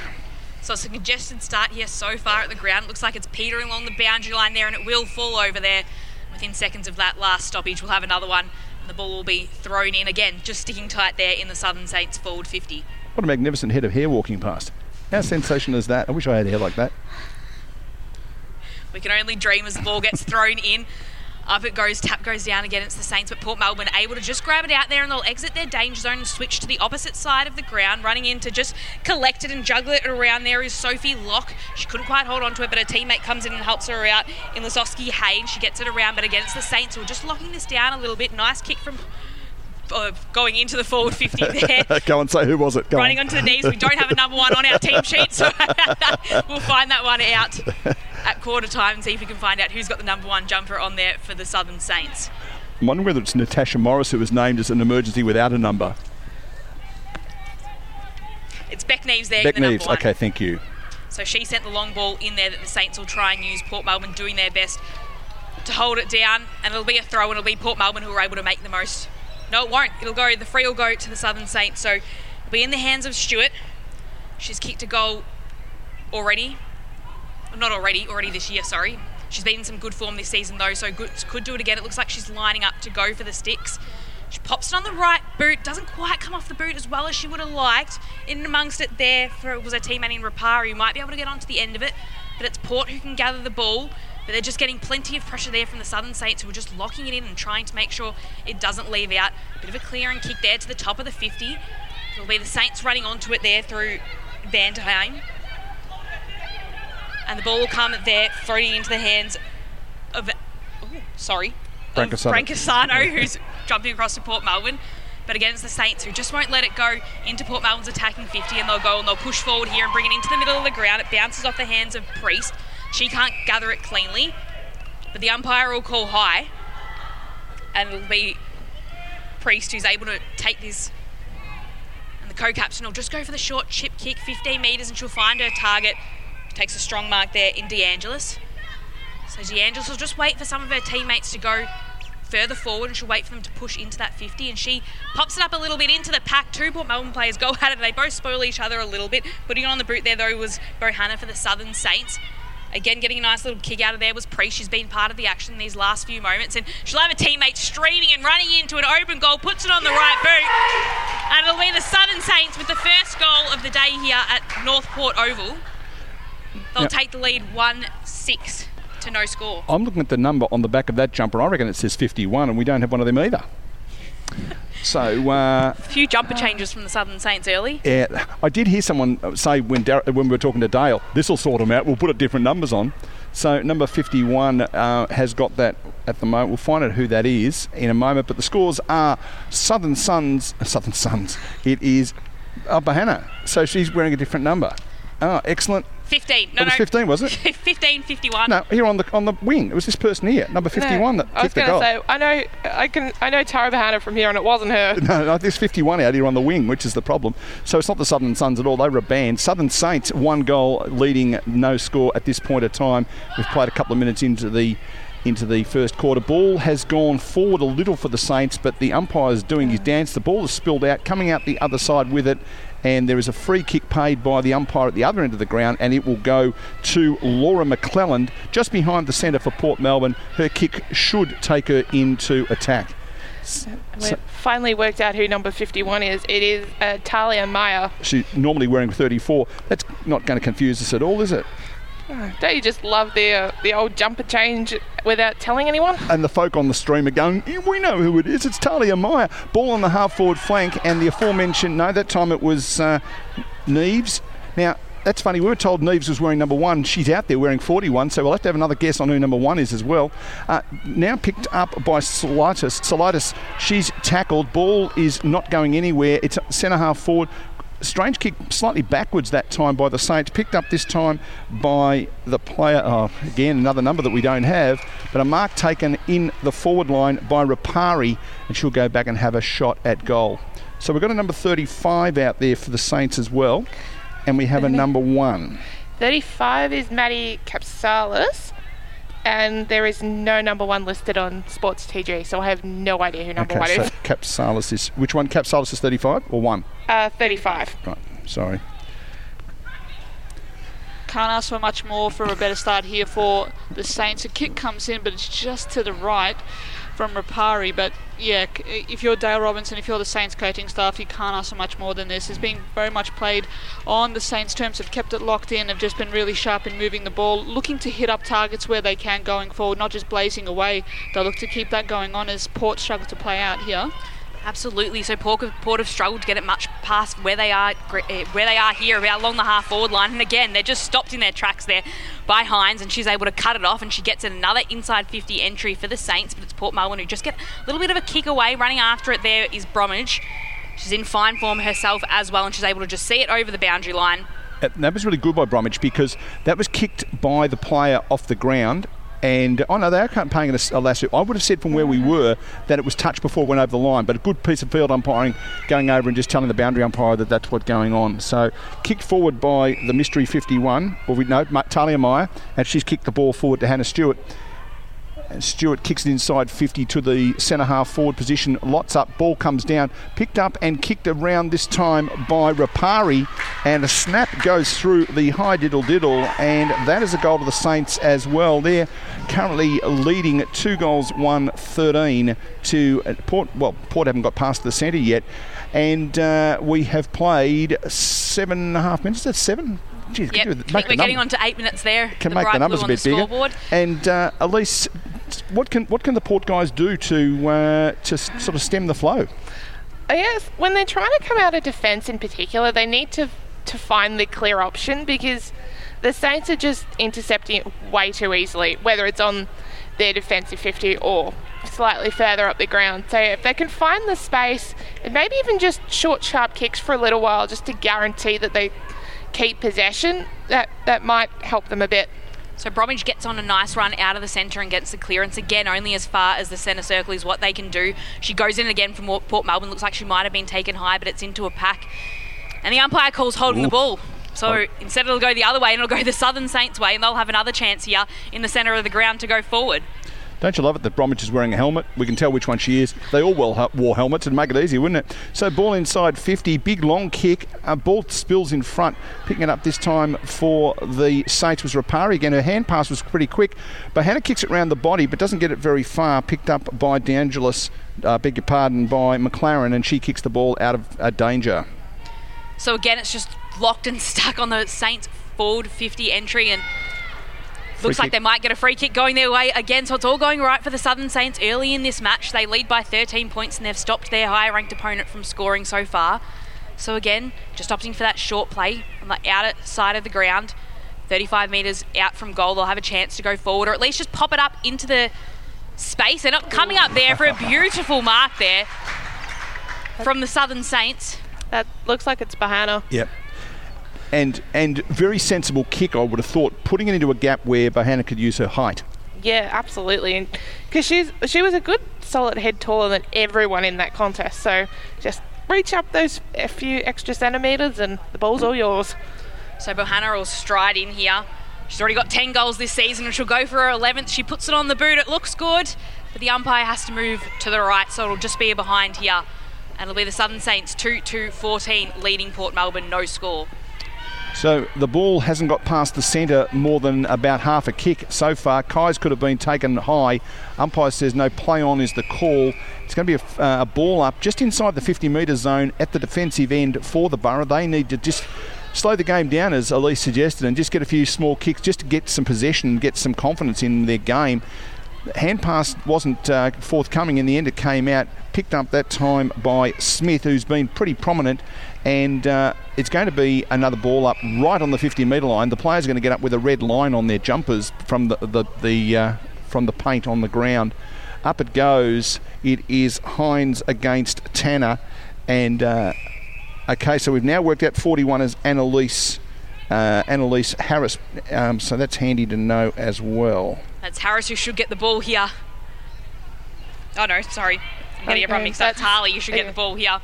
S14: So it's a congested start here so far at the ground. It Looks like it's petering along the boundary line there, and it will fall over there within seconds of that last stoppage. We'll have another one, and the ball will be thrown in again, just sticking tight there in the Southern Saints forward 50.
S3: What a magnificent head of hair walking past. How sensational is that? I wish I had hair like that.
S14: We can only dream as the ball gets thrown in. Up it goes, tap goes down again. It's the Saints, but Port Melbourne able to just grab it out there and they'll exit their danger zone and switch to the opposite side of the ground. Running in to just collect it and juggle it around there is Sophie Locke. She couldn't quite hold on to it, but her teammate comes in and helps her out in Lesosky Hay. She gets it around, but again, it's the Saints who are just locking this down a little bit. Nice kick from uh, going into the forward 50 there. *laughs*
S3: Go and say who was it? Go
S14: running
S3: on.
S14: onto the knees. We don't have a number one on our team sheet, so *laughs* we'll find that one out at quarter time and see if we can find out who's got the number one jumper on there for the Southern Saints.
S3: I'm wondering whether it's Natasha Morris who was named as an emergency without a number.
S14: It's Beck Neves there,
S3: Beck
S14: the
S3: Neves.
S14: one.
S3: Okay, thank you.
S14: So she sent the long ball in there that the Saints will try and use. Port Melbourne doing their best to hold it down, and it'll be a throw, and it'll be Port Melbourne who are able to make the most. No, it won't. It'll go. The free will go to the Southern Saints. So it'll be in the hands of Stewart. She's kicked a goal already. Not already. Already this year. Sorry. She's been in some good form this season though, so good, could do it again. It looks like she's lining up to go for the sticks. She pops it on the right boot, doesn't quite come off the boot as well as she would have liked. In amongst it there for was her teammate in Rapari who might be able to get onto the end of it, but it's Port who can gather the ball. But they're just getting plenty of pressure there from the Southern Saints who are just locking it in and trying to make sure it doesn't leave out. Bit of a clearing kick there to the top of the 50. It'll be the Saints running onto it there through Vanderheim. and the ball will come there, floating into the hands of, ooh, sorry,
S3: Brancatisano.
S14: Brancatisano, who's jumping across to Port Melbourne. But against the Saints, who just won't let it go into Port Melbourne's attacking 50, and they'll go and they'll push forward here and bring it into the middle of the ground. It bounces off the hands of Priest. She can't gather it cleanly, but the umpire will call high, and it'll be Priest who's able to take this. And the co-captain will just go for the short chip kick, 15 metres, and she'll find her target. Takes a strong mark there in DeAngelis. So DeAngelis will just wait for some of her teammates to go further forward and she'll wait for them to push into that 50 and she pops it up a little bit into the pack. Two Port Melbourne players go *laughs* at it. They both spoil each other a little bit. Putting it on the boot there though was Bohanna for the Southern Saints. Again, getting a nice little kick out of there was Priest. She's been part of the action these last few moments, and she'll have a teammate streaming and running into an open goal, puts it on the right boot, and it'll be the Southern Saints with the first goal of the day here at North Port Oval. They'll
S3: Yep.
S14: take the lead 1 6 to no score.
S3: I'm looking at the number on the back of that jumper. I reckon it says 51, and we don't have one of them either. So, uh,
S14: A few jumper changes from the Southern Saints early.
S3: yeah, I did hear someone say when Dar- when we were talking to Dale, this will sort them out. We'll put different numbers on. So number 51 uh, has got that at the moment. We'll find out who that is in a moment. But the scores are Southern Suns. Southern Suns. It is Bohanna. So she's wearing a different number. Oh, excellent.
S14: 15. No,
S3: It was
S14: no.
S3: 15, was it? *laughs*
S14: 15, 51.
S3: No, here on the on the wing. It was this person here, number 51,
S15: No,
S3: that
S15: I was
S3: kicked the
S15: going to
S3: goal.
S15: say, I know, I can, I know Tara Bohanna from here, and it wasn't her. *laughs*
S3: No, no, there's 51 out here on the wing, which is the problem. So it's not the Southern Suns at all. They were a band. Southern Saints, one goal, leading no score at this point of time. We've played a couple of minutes into the into the first quarter. Ball has gone forward a little for the Saints, but the umpire is doing his dance. The ball is spilled out, coming out the other side with it. And there is a free kick paid by the umpire at the other end of the ground, and it will go to Laura McClelland just behind the centre for Port Melbourne. Her kick should take her into attack.
S15: We finally worked out who number 51 is. It is uh, Talia Meyer.
S3: she's normally wearing 34. That's not going to confuse us at all, is it?
S15: Don't you just love the uh, the old jumper change without telling anyone?
S3: And the folk on the stream are going, "Yeah, we know who it is. It's Talia Meyer. Ball on the half forward flank, and the aforementioned, no, that time it was uh, Neves. Now, that's funny. We were told Neves was wearing number one. She's out there wearing 41, so we'll have to have another guess on who number one is as well. Uh, now picked up by Saulitis. Saulitis, she's tackled. Ball is not going anywhere. It's centre half forward. Strange kick slightly backwards that time by the Saints. Picked up this time by the player. Oh, again, another number that we don't have. But a mark taken in the forward line by Rapari, and she'll go back and have a shot at goal. So we've got a number 35 out there for the Saints as well. And we have a number one.
S15: 35 is Maddie Capsalis, and there is no number one listed on Sports TG, so I have no idea who number one
S3: so
S15: is.
S3: Capsalis is. Which one? Capsalis is 35 or one?
S15: Uh, 35.
S3: Right, sorry.
S16: Can't ask for much more for a better start here for the Saints. A kick comes in, but it's just to the right from Rapari. But yeah, if you're Dale Robinson, if you're the Saints coaching staff, you can't ask for much more than this. It's been very much played on the Saints' terms. Have kept it locked in. Have just been really sharp in moving the ball, looking to hit up targets where they can going forward, not just blazing away. They'll look to keep that going on as Port struggle to play out here.
S14: Absolutely. So Port have, Port have struggled to get it much past where they are eh, where they are here, about along the half forward line. And again, they're just stopped in their tracks there by Hines, and she's able to cut it off, and she gets another inside 50 entry for the Saints. But it's Port Melbourne who just get a little bit of a kick away. Running after it there is Bromwich. She's in fine form herself as well, and she's able to just see it over the boundary line.
S3: Uh, That was really good by Bromwich because that was kicked by the player off the ground. And oh, I know they are paying a, lasso. I would have said from where we were that it was touched before it went over the line, but a good piece of field umpiring going over and just telling the boundary umpire that that's what's going on. So kicked forward by the mystery 51, or we know Talia Meyer, and she's kicked the ball forward to Hannah Stewart. And Stewart kicks it inside 50 to the centre half forward position. Lots up, ball comes down, picked up and kicked around this time by Rapari, and a snap goes through the high diddle diddle, and that is a goal to the Saints as well. They're currently leading two goals, one 13 to uh, Port. Well, Port haven't got past the centre yet, and uh, we have played seven and a half minutes. That's seven. Jeez,
S14: Yep.
S3: can
S14: I
S3: do the-
S14: think
S3: make
S14: we're getting on to eight minutes there.
S3: can
S14: the
S3: make the numbers a bit bigger. And uh, Elise, what can what can the Port guys do to uh, to sort of stem the flow?
S15: Guess when they're trying to come out of defence in particular, they need to to find the clear option because the Saints are just intercepting it way too easily, whether it's on their defensive 50 or slightly further up the ground. So if they can find the space and maybe even just short, sharp kicks for a little while just to guarantee that they keep possession, that, that might help them a bit.
S14: So Bromwich gets on a nice run out of the centre and gets the clearance again, only as far as the centre circle is what they can do. She goes in again from Port Melbourne. Looks like she might have been taken high, but it's into a pack. And the umpire calls holding Ooh. the ball. So oh. instead it'll go the other way and it'll go the Southern Saints way, and they'll have another chance here in the centre of the ground to go forward.
S3: Don't you love it that Bromwich is wearing a helmet? We can tell which one she is. They all wore helmets and make it easy, wouldn't it? So ball inside 50, big long kick. A ball spills in front, picking it up this time for the Saints was Rapari. Again, her hand pass was pretty quick. but Hannah kicks it around the body, but doesn't get it very far. Picked up by DeAngelis, uh, beg your pardon, by McLaren, and she kicks the ball out of uh, danger.
S14: So again, it's just locked and stuck on the Saints forward 50 entry and Looks like they might get a free kick going their way again, so it's all going right for the Southern Saints early in this match. They lead by 13 points and they've stopped their higher ranked opponent from scoring so far. So again, just opting for that short play on the outer side of the ground, 35 metres out from goal. They'll have a chance to go forward or at least just pop it up into the space. They're not coming up there for a beautiful mark there from the Southern Saints.
S15: That looks like it's Bohanna.
S3: Yep and and very sensible kick. I would have thought putting it into a gap where Bohanna could use her height.
S15: Yeah, absolutely, because she's she was a good solid head taller than everyone in that contest. So just reach up those a few extra centimeters, and the ball's all yours.
S14: So Bohanna will stride in here. She's already got 10 goals this season and she'll go for her 11th. She puts it on the boot. It looks good, but the umpire has to move to the right, so it'll just be a behind here. And it'll be the Southern Saints 2 2 14 leading Port Melbourne, no score.
S3: So the ball hasn't got past the centre more than about half a kick so far. Kuys could have been taken high. Umpire says no play on is the call. It's going to be a, uh, a ball up just inside the 50 metre zone at the defensive end for the Borough. They need to just slow the game down, as Elise suggested, and just get a few small kicks just to get some possession, get some confidence in their game. Hand pass wasn't uh, forthcoming in the end. It came out, picked up that time by Smith, who's been pretty prominent and uh, it's going to be another ball up right on the 50 metre line. The players are going to get up with a red line on their jumpers from the the, the uh, from the paint on the ground. Up it goes. It is Hines against Tanner, and uh, okay, so we've now worked out 41 as Annalise. Uh, Annalise Harris, um, so that's handy to know as well.
S14: That's Harris who should get the ball here. Oh no, sorry, I'm getting everyone mixed up. Harley, you should get the ball here.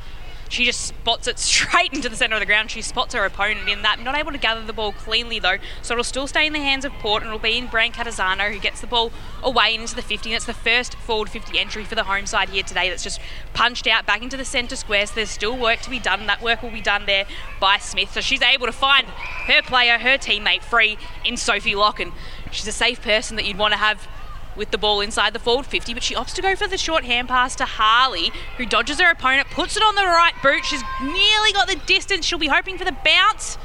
S14: She just spots it *laughs* straight into the centre of the ground. She spots her opponent in that. Not able to gather the ball cleanly though, so it'll still stay in the hands of Port and it'll be in Brancatisano who gets the ball away into the 50. That's the first forward 50 entry for the home side here today that's just punched out back into the centre square. So there's still work to be done that work will be done there by Smith. So she's able to find her player, her teammate free in Sophie Locken. She's a safe person that you'd want to have with the ball inside the forward 50, but she opts to go for the short hand pass to Harley, who dodges her opponent, puts it on the right boot. She's nearly got the distance. She'll be hoping for the bounce.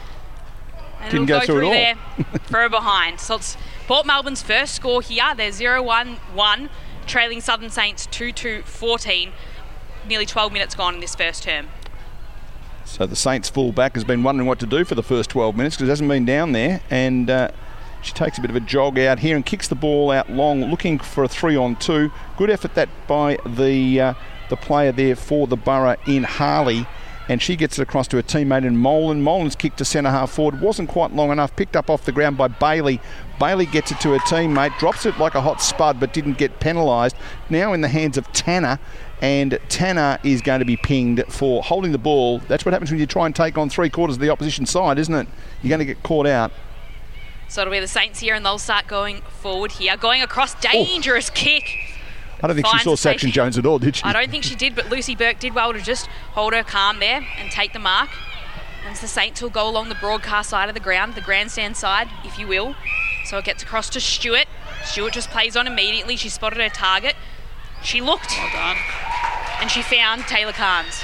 S14: And
S3: Didn't
S14: go,
S3: go through,
S14: through there *laughs* for a behind. So it's Port Melbourne's first score here. They're 0 1 1, trailing Southern Saints 2 2 14. Nearly 12 minutes gone in this first term.
S3: So the Saints fullback has been wondering what to do for the first 12 minutes because it hasn't been down there. And. Uh, she takes a bit of a jog out here and kicks the ball out long, looking for a three on two. Good effort that by the uh, the player there for the Borough in Harley. And she gets it across to her teammate in Molan. Molan's kick to centre half forward wasn't quite long enough. Picked up off the ground by Bailey. Bailey gets it to her teammate, drops it like a hot spud, but didn't get penalised. Now in the hands of Tanner, and Tanner is going to be pinged for holding the ball. That's what happens when you try and take on three quarters of the opposition side, isn't it? You're going to get caught out.
S14: So it'll be the Saints here, and they'll start going forward here, going across oh. dangerous oh. kick.
S3: I don't think she saw Saxon Jones at all, did she?
S14: I don't think she did, but Lucy Burke did well to just hold her calm there and take the mark. And the Saints will go along the broadcast side of the ground, the grandstand side, if you will. So it gets across to Stewart. Stewart just plays on immediately. She spotted her target. She looked.
S16: Well done.
S14: And she found Taylor Carnes.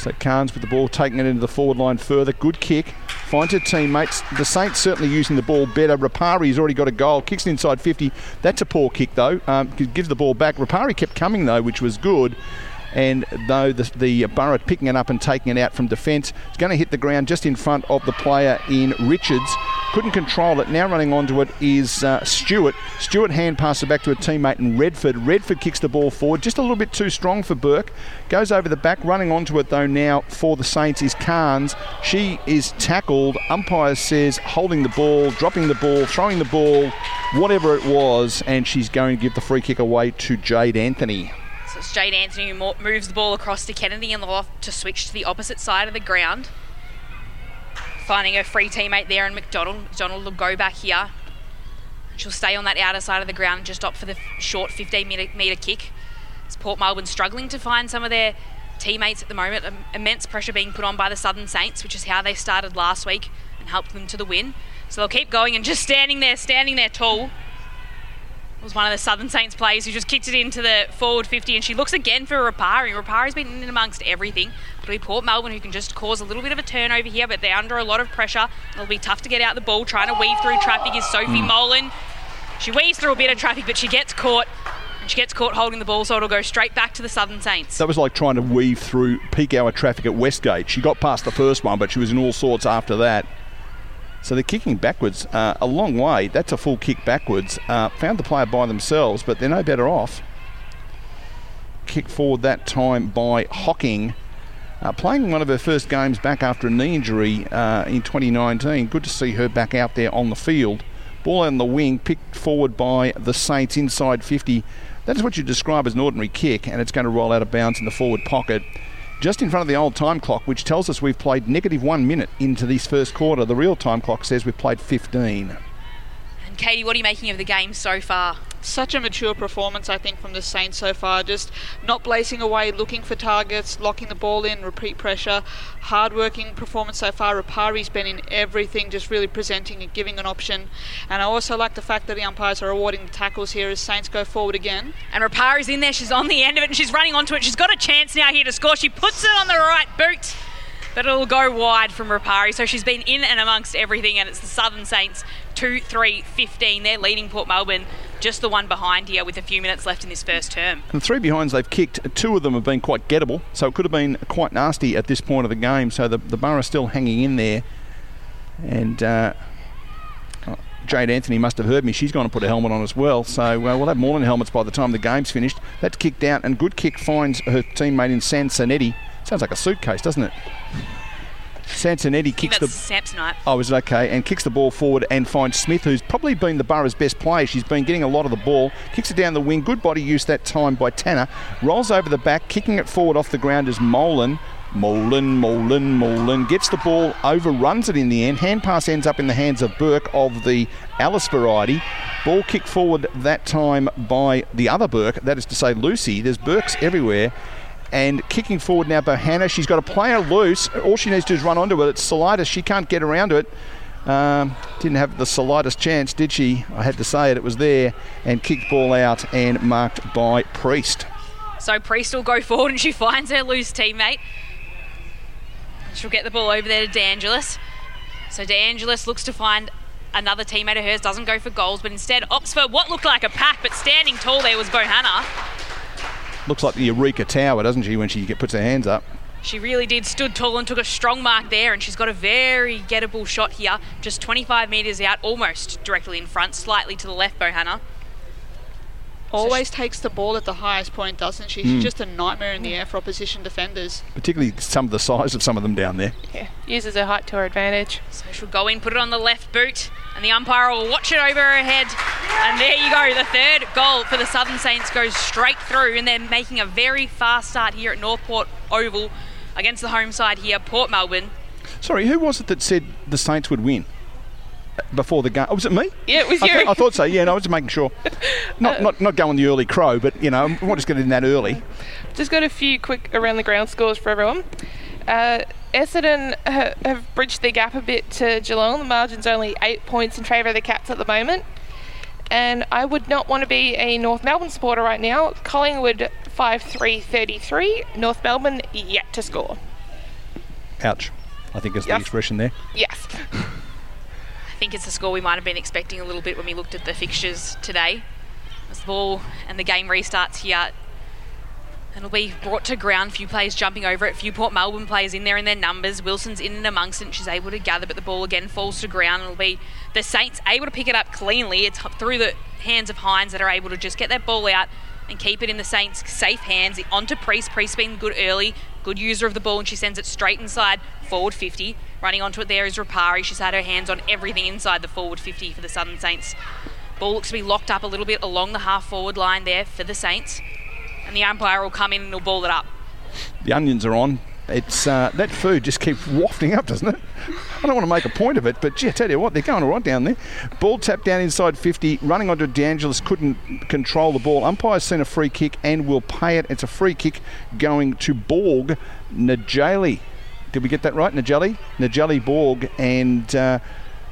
S3: So Carnes with the ball taking it into the forward line further. Good kick finds her teammates. The Saints certainly using the ball better. Rapari's already got a goal, kicks it inside 50. That's a poor kick though. Um, gives the ball back. Rapari kept coming though, which was good. And though the, the Borough picking it up and taking it out from defence, it's going to hit the ground just in front of the player in Richards. couldn't control it. Now running onto it is uh, Stewart. Stewart hand passes it back to a teammate in Redford. Redford kicks the ball forward, just a little bit too strong for Burke. Goes over the back, running onto it though now for the Saints is Carnes. She is tackled. Umpire says holding the ball, dropping the ball, throwing the ball, whatever it was, and she's going to give the free kick away to Jade Anthony.
S14: So it's Jade Anthony who moves the ball across to Kennedy in the loft to switch to the opposite side of the ground. Finding her free teammate there and McDonald. McDonald will go back here. She'll stay on that outer side of the ground and just opt for the short 15 metre, metre kick. It's Port Melbourne struggling to find some of their teammates at the moment. Im- immense pressure being put on by the Southern Saints, which is how they started last week and helped them to the win. So they'll keep going and just standing there, standing there tall was one of the Southern Saints players who just kicked it into the forward 50 and she looks again for Rapari. Rapari's been in amongst everything. It'll be Port Melbourne who can just cause a little bit of a turnover here, but they're under a lot of pressure. It'll be tough to get out the ball. Trying to weave through traffic is Sophie
S3: Mm.
S14: Molan. She weaves through a bit of traffic, but she gets caught. And she gets caught holding the ball, so it'll go straight back to the Southern Saints.
S3: That was like trying to weave through peak hour traffic at Westgate. She got past the first one, but she was in all sorts after that. So they're kicking backwards uh, a long way. That's a full kick backwards. Uh, found the player by themselves, but they're no better off. Kick forward that time by Hocking. Uh, playing one of her first games back after a knee injury uh, in 2019. Good to see her back out there on the field. Ball on the wing, picked forward by the Saints inside 50. That is what you describe as an ordinary kick, and it's going to roll out of bounds in the forward pocket. Just in front of the old time clock, which tells us we've played negative one minute into this first quarter. The real time clock says we've played 15.
S14: And Katie, what are you making of the game so far?
S16: Such a mature performance, I think, from the Saints so far. Just not blazing away, looking for targets, locking the ball in, repeat pressure. Hard-working performance so far. Rapari's been in everything, just really presenting and giving an option. And I also like the fact that the umpires are awarding the tackles here as Saints go forward again.
S14: And Rapari's in there. She's on the end of it and she's running onto it. She's got a chance now here to score. She puts it on the right boot, but it'll go wide from Rapari. So she's been in and amongst everything, and it's the Southern Saints 2 3 15. They're leading Port Melbourne, just the one behind here with a few minutes left in this first term.
S3: And the three behinds they've kicked, two of them have been quite gettable, so it could have been quite nasty at this point of the game. So the, the bar is still hanging in there. And uh, Jade Anthony must have heard me. She's going to put a helmet on as well. So uh, we'll have more than helmets by the time the game's finished. That's kicked out, and good kick finds her teammate in Sansonetti. Sounds like a suitcase, doesn't it? Sansonetti kicks the.
S14: Samsonite.
S3: Oh, is it okay? And kicks the ball forward and finds Smith, who's probably been the Borough's best player. She's been getting a lot of the ball. Kicks it down the wing. Good body use that time by Tanner. Rolls over the back, kicking it forward off the ground is Molan. Molan, Molan, Molan gets the ball, overruns it in the end. Hand pass ends up in the hands of Burke of the Alice variety. Ball kicked forward that time by the other Burke, that is to say Lucy. There's Burks everywhere. And kicking forward now, Bohanna. She's got a player loose. All she needs to do is run onto it. It's Saulitis. She can't get around to it. Um, didn't have the slightest chance, did she? I had to say it. It was there. And kicked ball out and marked by Priest.
S14: So Priest will go forward and she finds her loose teammate. She'll get the ball over there to DeAngelis. So DeAngelis looks to find another teammate of hers, doesn't go for goals, but instead opts for what looked like a pack, but standing tall there was Bohanna.
S3: Looks like the Eureka Tower, doesn't she, when she puts her hands up?
S14: She really did, stood tall and took a strong mark there, and she's got a very gettable shot here, just 25 metres out, almost directly in front, slightly to the left, Bohanna.
S16: Always takes the ball at the highest point, doesn't she?
S3: Mm.
S16: She's just a nightmare in the air for opposition defenders.
S3: Particularly some of the size of some of them down there.
S15: Yeah, uses her height to her advantage.
S14: So she'll go in, put it on the left boot, and the umpire will watch it over her head. And there you go, the third goal for the Southern Saints goes straight through, and they're making a very fast start here at North Port Oval against the home side here, Port Melbourne.
S3: Sorry, who was it that said the Saints would win before the game? Oh, was it me?
S15: Yeah, it was
S3: I,
S15: you.
S3: th- I thought so. Yeah, no, I was just making sure. *laughs* Not, not, not going the early crow, but you know, I want to just get in that early.
S15: Just got a few quick around the ground scores for everyone. Uh, Essendon ha- have bridged their gap a bit to Geelong. The margin's only eight points in favour of the Cats at the moment. And I would not want to be a North Melbourne supporter right now. Collingwood 5 3 33. North Melbourne yet to score.
S3: Ouch. I think is the expression there.
S15: Yes. *laughs*
S14: I think it's a score we might have been expecting a little bit when we looked at the fixtures today. As the ball and the game restarts here it'll be brought to ground. Few players jumping over it. Few Port Melbourne players in there in their numbers. Wilson's in and amongst it. And she's able to gather, but the ball again falls to ground. It'll be the Saints able to pick it up cleanly. It's through the hands of Hines that are able to just get that ball out and keep it in the Saints' safe hands. Onto Priest. Priest been good early, good user of the ball, and she sends it straight inside forward 50. Running onto it there is Rapari. She's had her hands on everything inside the forward 50 for the Southern Saints. Ball looks to be locked up a little bit along the half forward line there for the Saints. And the umpire will come in and he'll ball it up.
S3: The onions are on. It's uh, that food just keeps wafting up, doesn't it? I don't want to make a point of it, but gee, I tell you what, they're going all right down there. Ball tapped down inside 50, running onto DeAngelis, couldn't control the ball. Umpire's seen a free kick and will pay it. It's a free kick going to Borg Najali. Did we get that right? Najali? Najali Borg, and uh,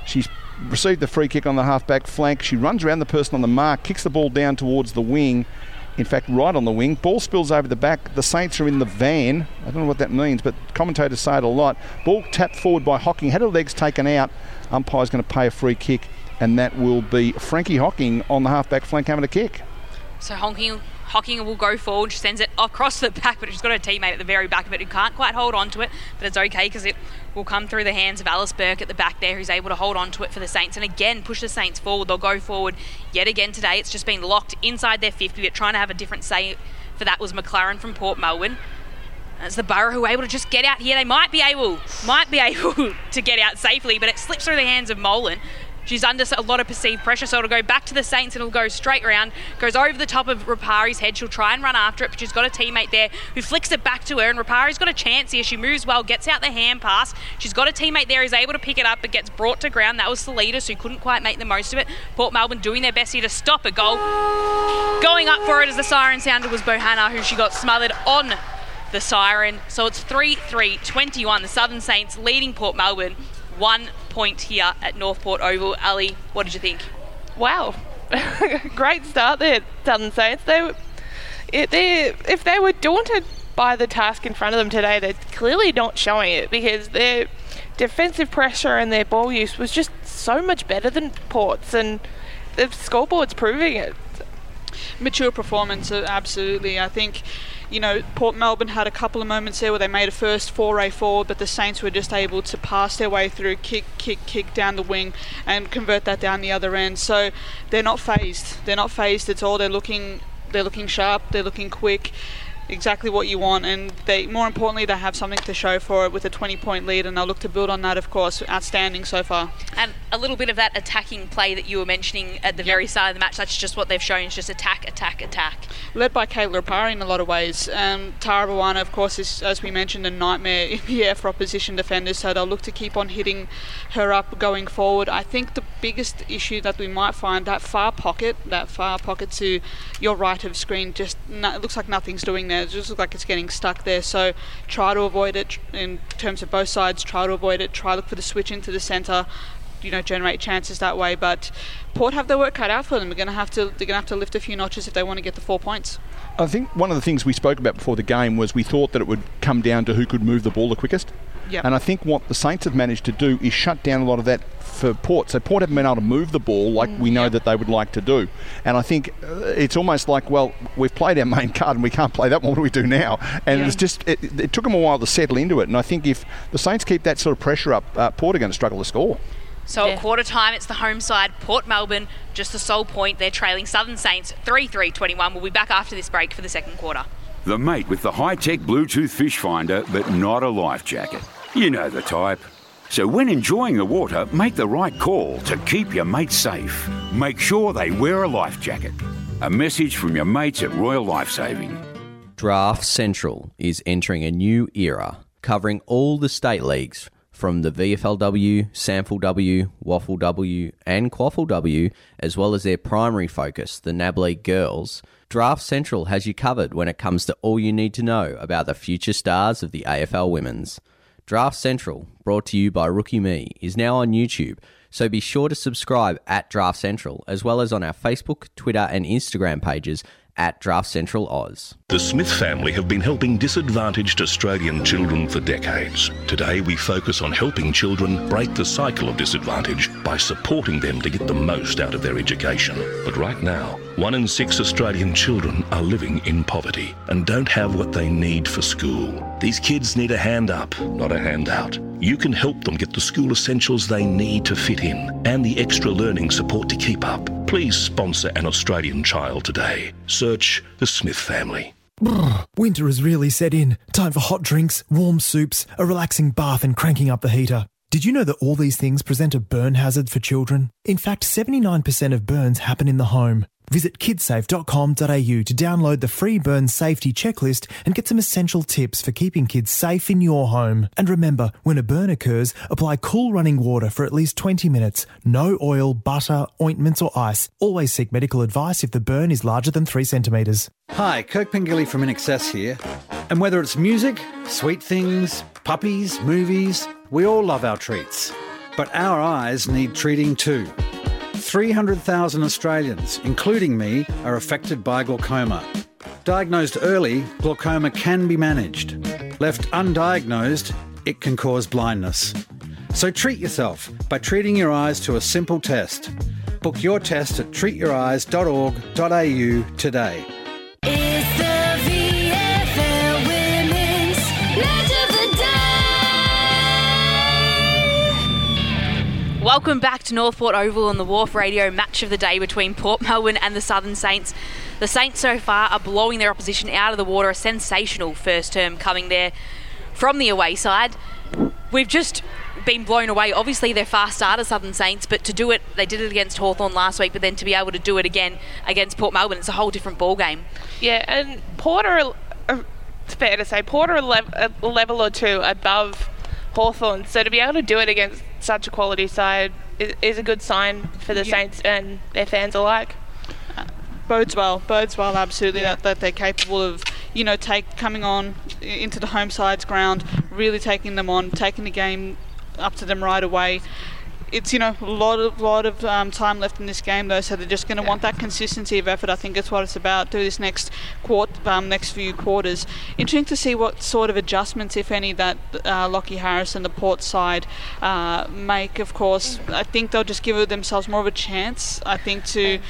S3: she's received the free kick on the half-back flank. She runs around the person on the mark, kicks the ball down towards the wing. In fact, right on the wing. Ball spills over the back. The Saints are in the van. I don't know what that means, but commentators say it a lot. Ball tapped forward by Hocking. Had her legs taken out. Umpire's going to pay a free kick, and that will be Frankie Hocking on the half-back flank having a kick.
S14: So Hocking, Hocking will go forward. She sends it across the back, but she's got a teammate at the very back of it who can't quite hold on to it. But it's okay because it will come through the hands of Alice Burke at the back there, who's able to hold on to it for the Saints and again push the Saints forward. They'll go forward yet again today. It's just been locked inside their 50. They're trying to have a different say for that was McLaren from Port Melbourne. It's the Borough who are able to just get out here. They might be able, might be *laughs* able to get out safely, but it slips through the hands of Molan. She's under a lot of perceived pressure, so it'll go back to the Saints and it'll go straight round. Goes over the top of Rapari's head. She'll try and run after it, but she's got a teammate there who flicks it back to her. And Rapari's got a chance here. She moves well, gets out the hand pass. She's got a teammate there who's able to pick it up, but gets brought to ground. That was Saulitis who couldn't quite make the most of it. Port Melbourne doing their best here to stop a goal. Going up for it as the siren sounded was Bohanna, who she got smothered on the siren. So it's 3 3 21. The Southern Saints leading Port Melbourne one point here at North Port Oval. Ali, what did you think?
S15: Wow, *laughs* great start there, Southern Saints. They, it, they, if they were daunted by the task in front of them today, they're clearly not showing it because their defensive pressure and their ball use was just so much better than Port's, and the scoreboard's proving it.
S16: Mature performance, uh, absolutely. I think you know, Port Melbourne had a couple of moments there where they made a first foray forward, but the Saints were just able to pass their way through, kick, kick, kick down the wing, and convert that down the other end. So they're not phased. They're not phased at all. They're looking, they're looking sharp. They're looking quick exactly what you want and they more importantly they have something to show for it with a 20 point lead and they'll look to build on that of course outstanding so far.
S14: And a little bit of that attacking play that you were mentioning at the very start of the match that's just what they've shown is just attack attack attack.
S16: Led by Kayla Rapari in a lot of ways. Um, Tara Bohanna of course is as we mentioned a nightmare *laughs* in the air for opposition defenders so they'll look to keep on hitting her up going forward. I think the biggest issue that we might find that far pocket that far pocket to your right of screen just no, it looks like nothing's doing there it just looks like it's getting stuck there. So try to avoid it in terms of both sides. Try to avoid it. Try look for the switch into the centre. You know, generate chances that way. But Port have their work cut out for them. They're going to have to. They're going to have to lift a few notches if they want to get the four points.
S3: I think one of the things we spoke about before the game was we thought that it would come down to who could move the ball the quickest.
S16: Yep.
S3: And I think what the Saints have managed to do is shut down a lot of that for Port. So Port haven't been able to move the ball like we know that they would like to do. And I think uh, it's almost like, well, we've played our main *laughs* card and we can't play that. What do we do now? And
S14: Yeah.
S3: it's just it, it took them a while to settle into it. And I think if the Saints keep that sort of pressure up, uh, Port are going to struggle to score.
S14: So at quarter time, it's the home side, Port Melbourne, just the sole point. They're trailing Southern Saints 3 3 21. We'll be back after this break for the second quarter.
S35: The mate with the high tech Bluetooth fish finder, but not a life jacket. You know the type. So when enjoying the water, make the right call to keep your mates safe. Make sure they wear a life jacket. A message from your mates at Royal Lifesaving.
S25: Draft Central is entering a new era, covering all the state leagues from the VFLW, SANFLW, Waffle W, and QAFLW, as well as their primary focus, the NAB League Girls. Draft Central has you covered when it comes to all you need to know about the future stars of the AFL Women's. Draft Central, brought to you by Rookie Me, is now on YouTube, so be sure to subscribe at Draft Central, as well as on our Facebook, Twitter, and Instagram pages at Draft Central Oz.
S8: The Smith family have been helping disadvantaged Australian children for decades. Today, we focus on helping children break the cycle of disadvantage by supporting them to get the most out of their education. But right now, one in six Australian children are living in poverty and don't have what they need for school. These kids need a hand up, not a handout. You can help them get the school essentials they need to fit in and the extra learning support to keep up. Please sponsor an Australian child today. Search the Smith family.
S5: Winter has really set in. Time for hot drinks, warm soups, a relaxing bath, and cranking up the heater. Did you know that all these things present a burn hazard for children? In fact, 79% of burns happen in the home. Visit kidsafe.com.au to download the free burn safety checklist and get some essential tips for keeping kids safe in your home. And remember, when a burn occurs, apply cool running water for at least 20 minutes. No oil, butter, ointments, or ice. Always seek medical advice if the burn is larger than 3 centimetres.
S36: Hi, Kirk Pengilly from INXS here. And whether it's music, sweet things, puppies, movies, we all love our treats. But our eyes need treating too. 300,000 Australians, including me, are affected by glaucoma. Diagnosed early, glaucoma can be managed. Left undiagnosed, it can cause blindness. So treat yourself by treating your eyes to a simple test. Book your test at treatyoureyes.org.au today.
S14: Welcome back to North Port Oval on the WARF Radio match of the day between Port Melbourne and the Southern Saints. The Saints so far are blowing their opposition out of the water. A sensational first term coming there from the away side. We've just been blown away. Obviously, they're fast starter, Southern Saints, but to do it, they did it against Hawthorn last week, but then to be able to do it again against Port Melbourne, it's a whole different ball game.
S15: Yeah, and Porter, uh, it's fair to say, Porter a, lev- a level or two above Hawthorn. So to be able to do it against such a quality side is, is a good sign for the Saints and their fans alike.
S16: bodes well. Bodes well, absolutely. That, that they're capable of, you know, take coming on into the home side's ground, really taking them on, taking the game up to them right away. It's you know a lot of lot of um, time left in this game though, so they're just going to want that consistency of effort. I think that's what it's about. Do this next quart, um, next few quarters. Interesting to see what sort of adjustments, if any, that uh, Lockie Harris and the Port side uh, make. Of course, I think they'll just give themselves more of a chance. I think to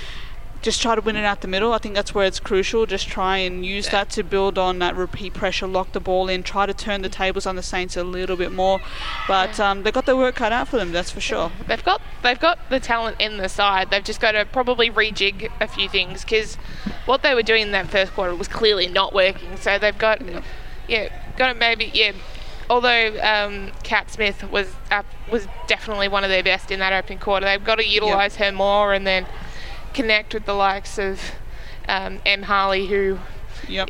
S16: just try to win it out the middle. I think that's where it's crucial. Just try and use that to build on that repeat pressure, lock the ball in, try to turn the tables on the Saints a little bit more. But um, they've got their work cut out for them, that's for sure.
S15: They've got they've got the talent in the side. They've just got to probably rejig a few things because what they were doing in that first quarter was clearly not working. So they've got yeah got to maybe yeah. Although um, Kat Smith was up, was definitely one of their best in that opening quarter, they've got to utilise her more and then connect with the likes of um, M Harley, who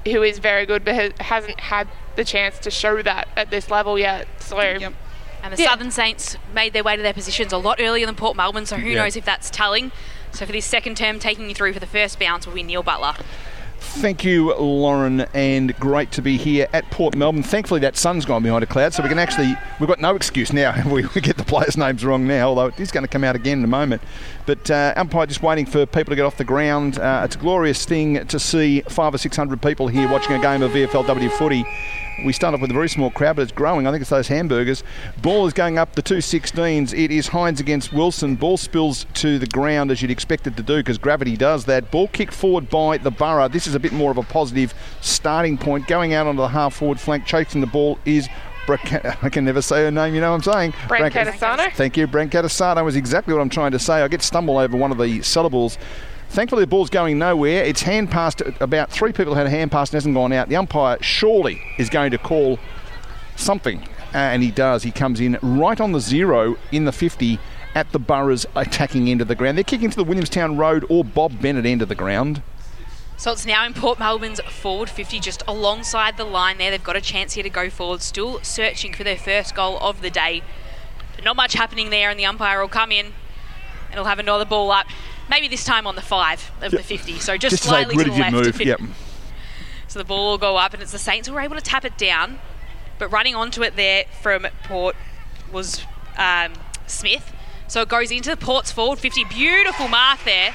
S15: who is very good, but has, hasn't had the chance to show that at this level yet. So.
S14: And the
S15: Yeah.
S14: Southern Saints made their way to their positions a lot earlier than Port Melbourne, so who
S3: Yeah.
S14: knows if that's telling. So for this second term, taking you through for the first bounce will be Neil Butler.
S3: Thank you, Lauren, and great to be here at Port Melbourne. Thankfully, that sun's gone behind a cloud, so we can actually, we've got no excuse now. *laughs* We, we get the players' names wrong now, although it is going to come out again in a moment. But uh, umpire just waiting for people to get off the ground. Uh, it's a glorious thing to see five or six hundred people here watching a game of VFLW footy. We start off with a very small crowd, but it's growing. I think it's those hamburgers. Ball is going up the two 16s. It is Hines against Wilson. Ball spills to the ground as you'd expect it to do because gravity does that. Ball kicked forward by the Borough. This is a bit more of a positive starting point. Going out onto the half forward flank, chasing the ball is. *laughs* I can never say her name, you know what I'm saying?
S15: Brancatisano?
S3: Thank you, Brancatisano was exactly what I'm trying to say. I get stumbled over one of the syllables. Thankfully, the ball's going nowhere. It's hand passed. About three people had a hand pass and hasn't gone out. The umpire surely is going to call something, and he does. He comes in right on the zero in the 50 at the Borough's attacking end of the ground. They're kicking to the Williamstown Road or Bob Bennett end of the ground.
S14: So it's now in Port Melbourne's forward 50, just alongside the line there. They've got a chance here to go forward, still searching for their first goal of the day. But not much happening there, and the umpire will come in and he'll have another ball up, maybe this time on the five of the 50. So just,
S3: Just to say,
S14: slightly to the left.
S3: move. Yep.
S14: So the ball will go up, and it's the Saints who were able to tap it down. But running onto it there from Port was um, Smith. So it goes into the Port's forward 50. Beautiful mark there.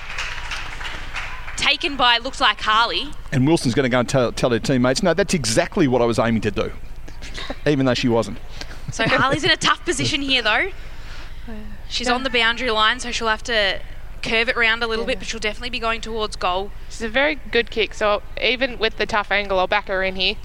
S14: Taken by looks like Harley.
S3: And Wilson's going to go and tell, tell her teammates, no, that's exactly what I was aiming to do, even though she wasn't.
S14: So Harley's in a tough position here though. She's on the boundary line, so she'll have to curve it round a little bit, but she'll definitely be going towards goal.
S15: She's a very good kick, so even with the tough angle, I'll back her in here.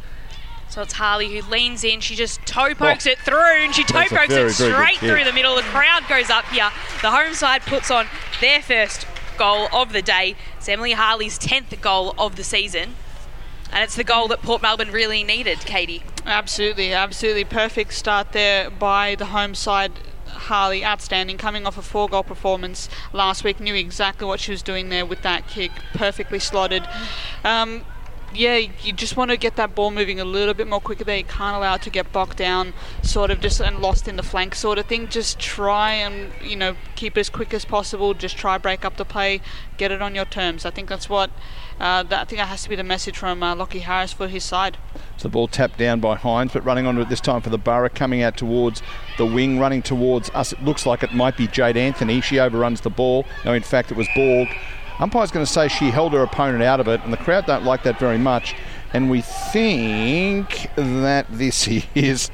S14: So it's Harley who leans in. She just toe oh. pokes
S15: Oh.
S14: it through, and she toe
S15: That's
S14: pokes
S15: very,
S14: it
S15: very good
S14: straight
S15: kick.
S14: through the middle. The crowd goes up here. The home side puts on their first goal of the day. It's Emily Harley's 10th goal of the season. And it's the goal that Port Melbourne really needed, Katie.
S16: Absolutely, absolutely perfect start there by the home side. Harley, outstanding, coming off a four goal performance last week, knew exactly what she was doing there with that kick, perfectly slotted. Um, yeah, you just want to get that ball moving a little bit more quicker there. You can't allow it to get bogged down, sort of just and lost in the flank sort of thing. Just try and, you know, keep it as quick as possible. Just try break up the play, get it on your terms. I think that's what, uh, that, I think that has to be the message from uh, Lockie Harris for his side.
S3: So the ball tapped down by Hines, but running onto it this time for the Borough, coming out towards the wing, running towards us. It looks like it might be Jade Anthony. She overruns the ball. No, in fact, it was Borg. Umpire's going to say she held her opponent out of it, and the crowd don't like that very much. And we think that this *laughs* is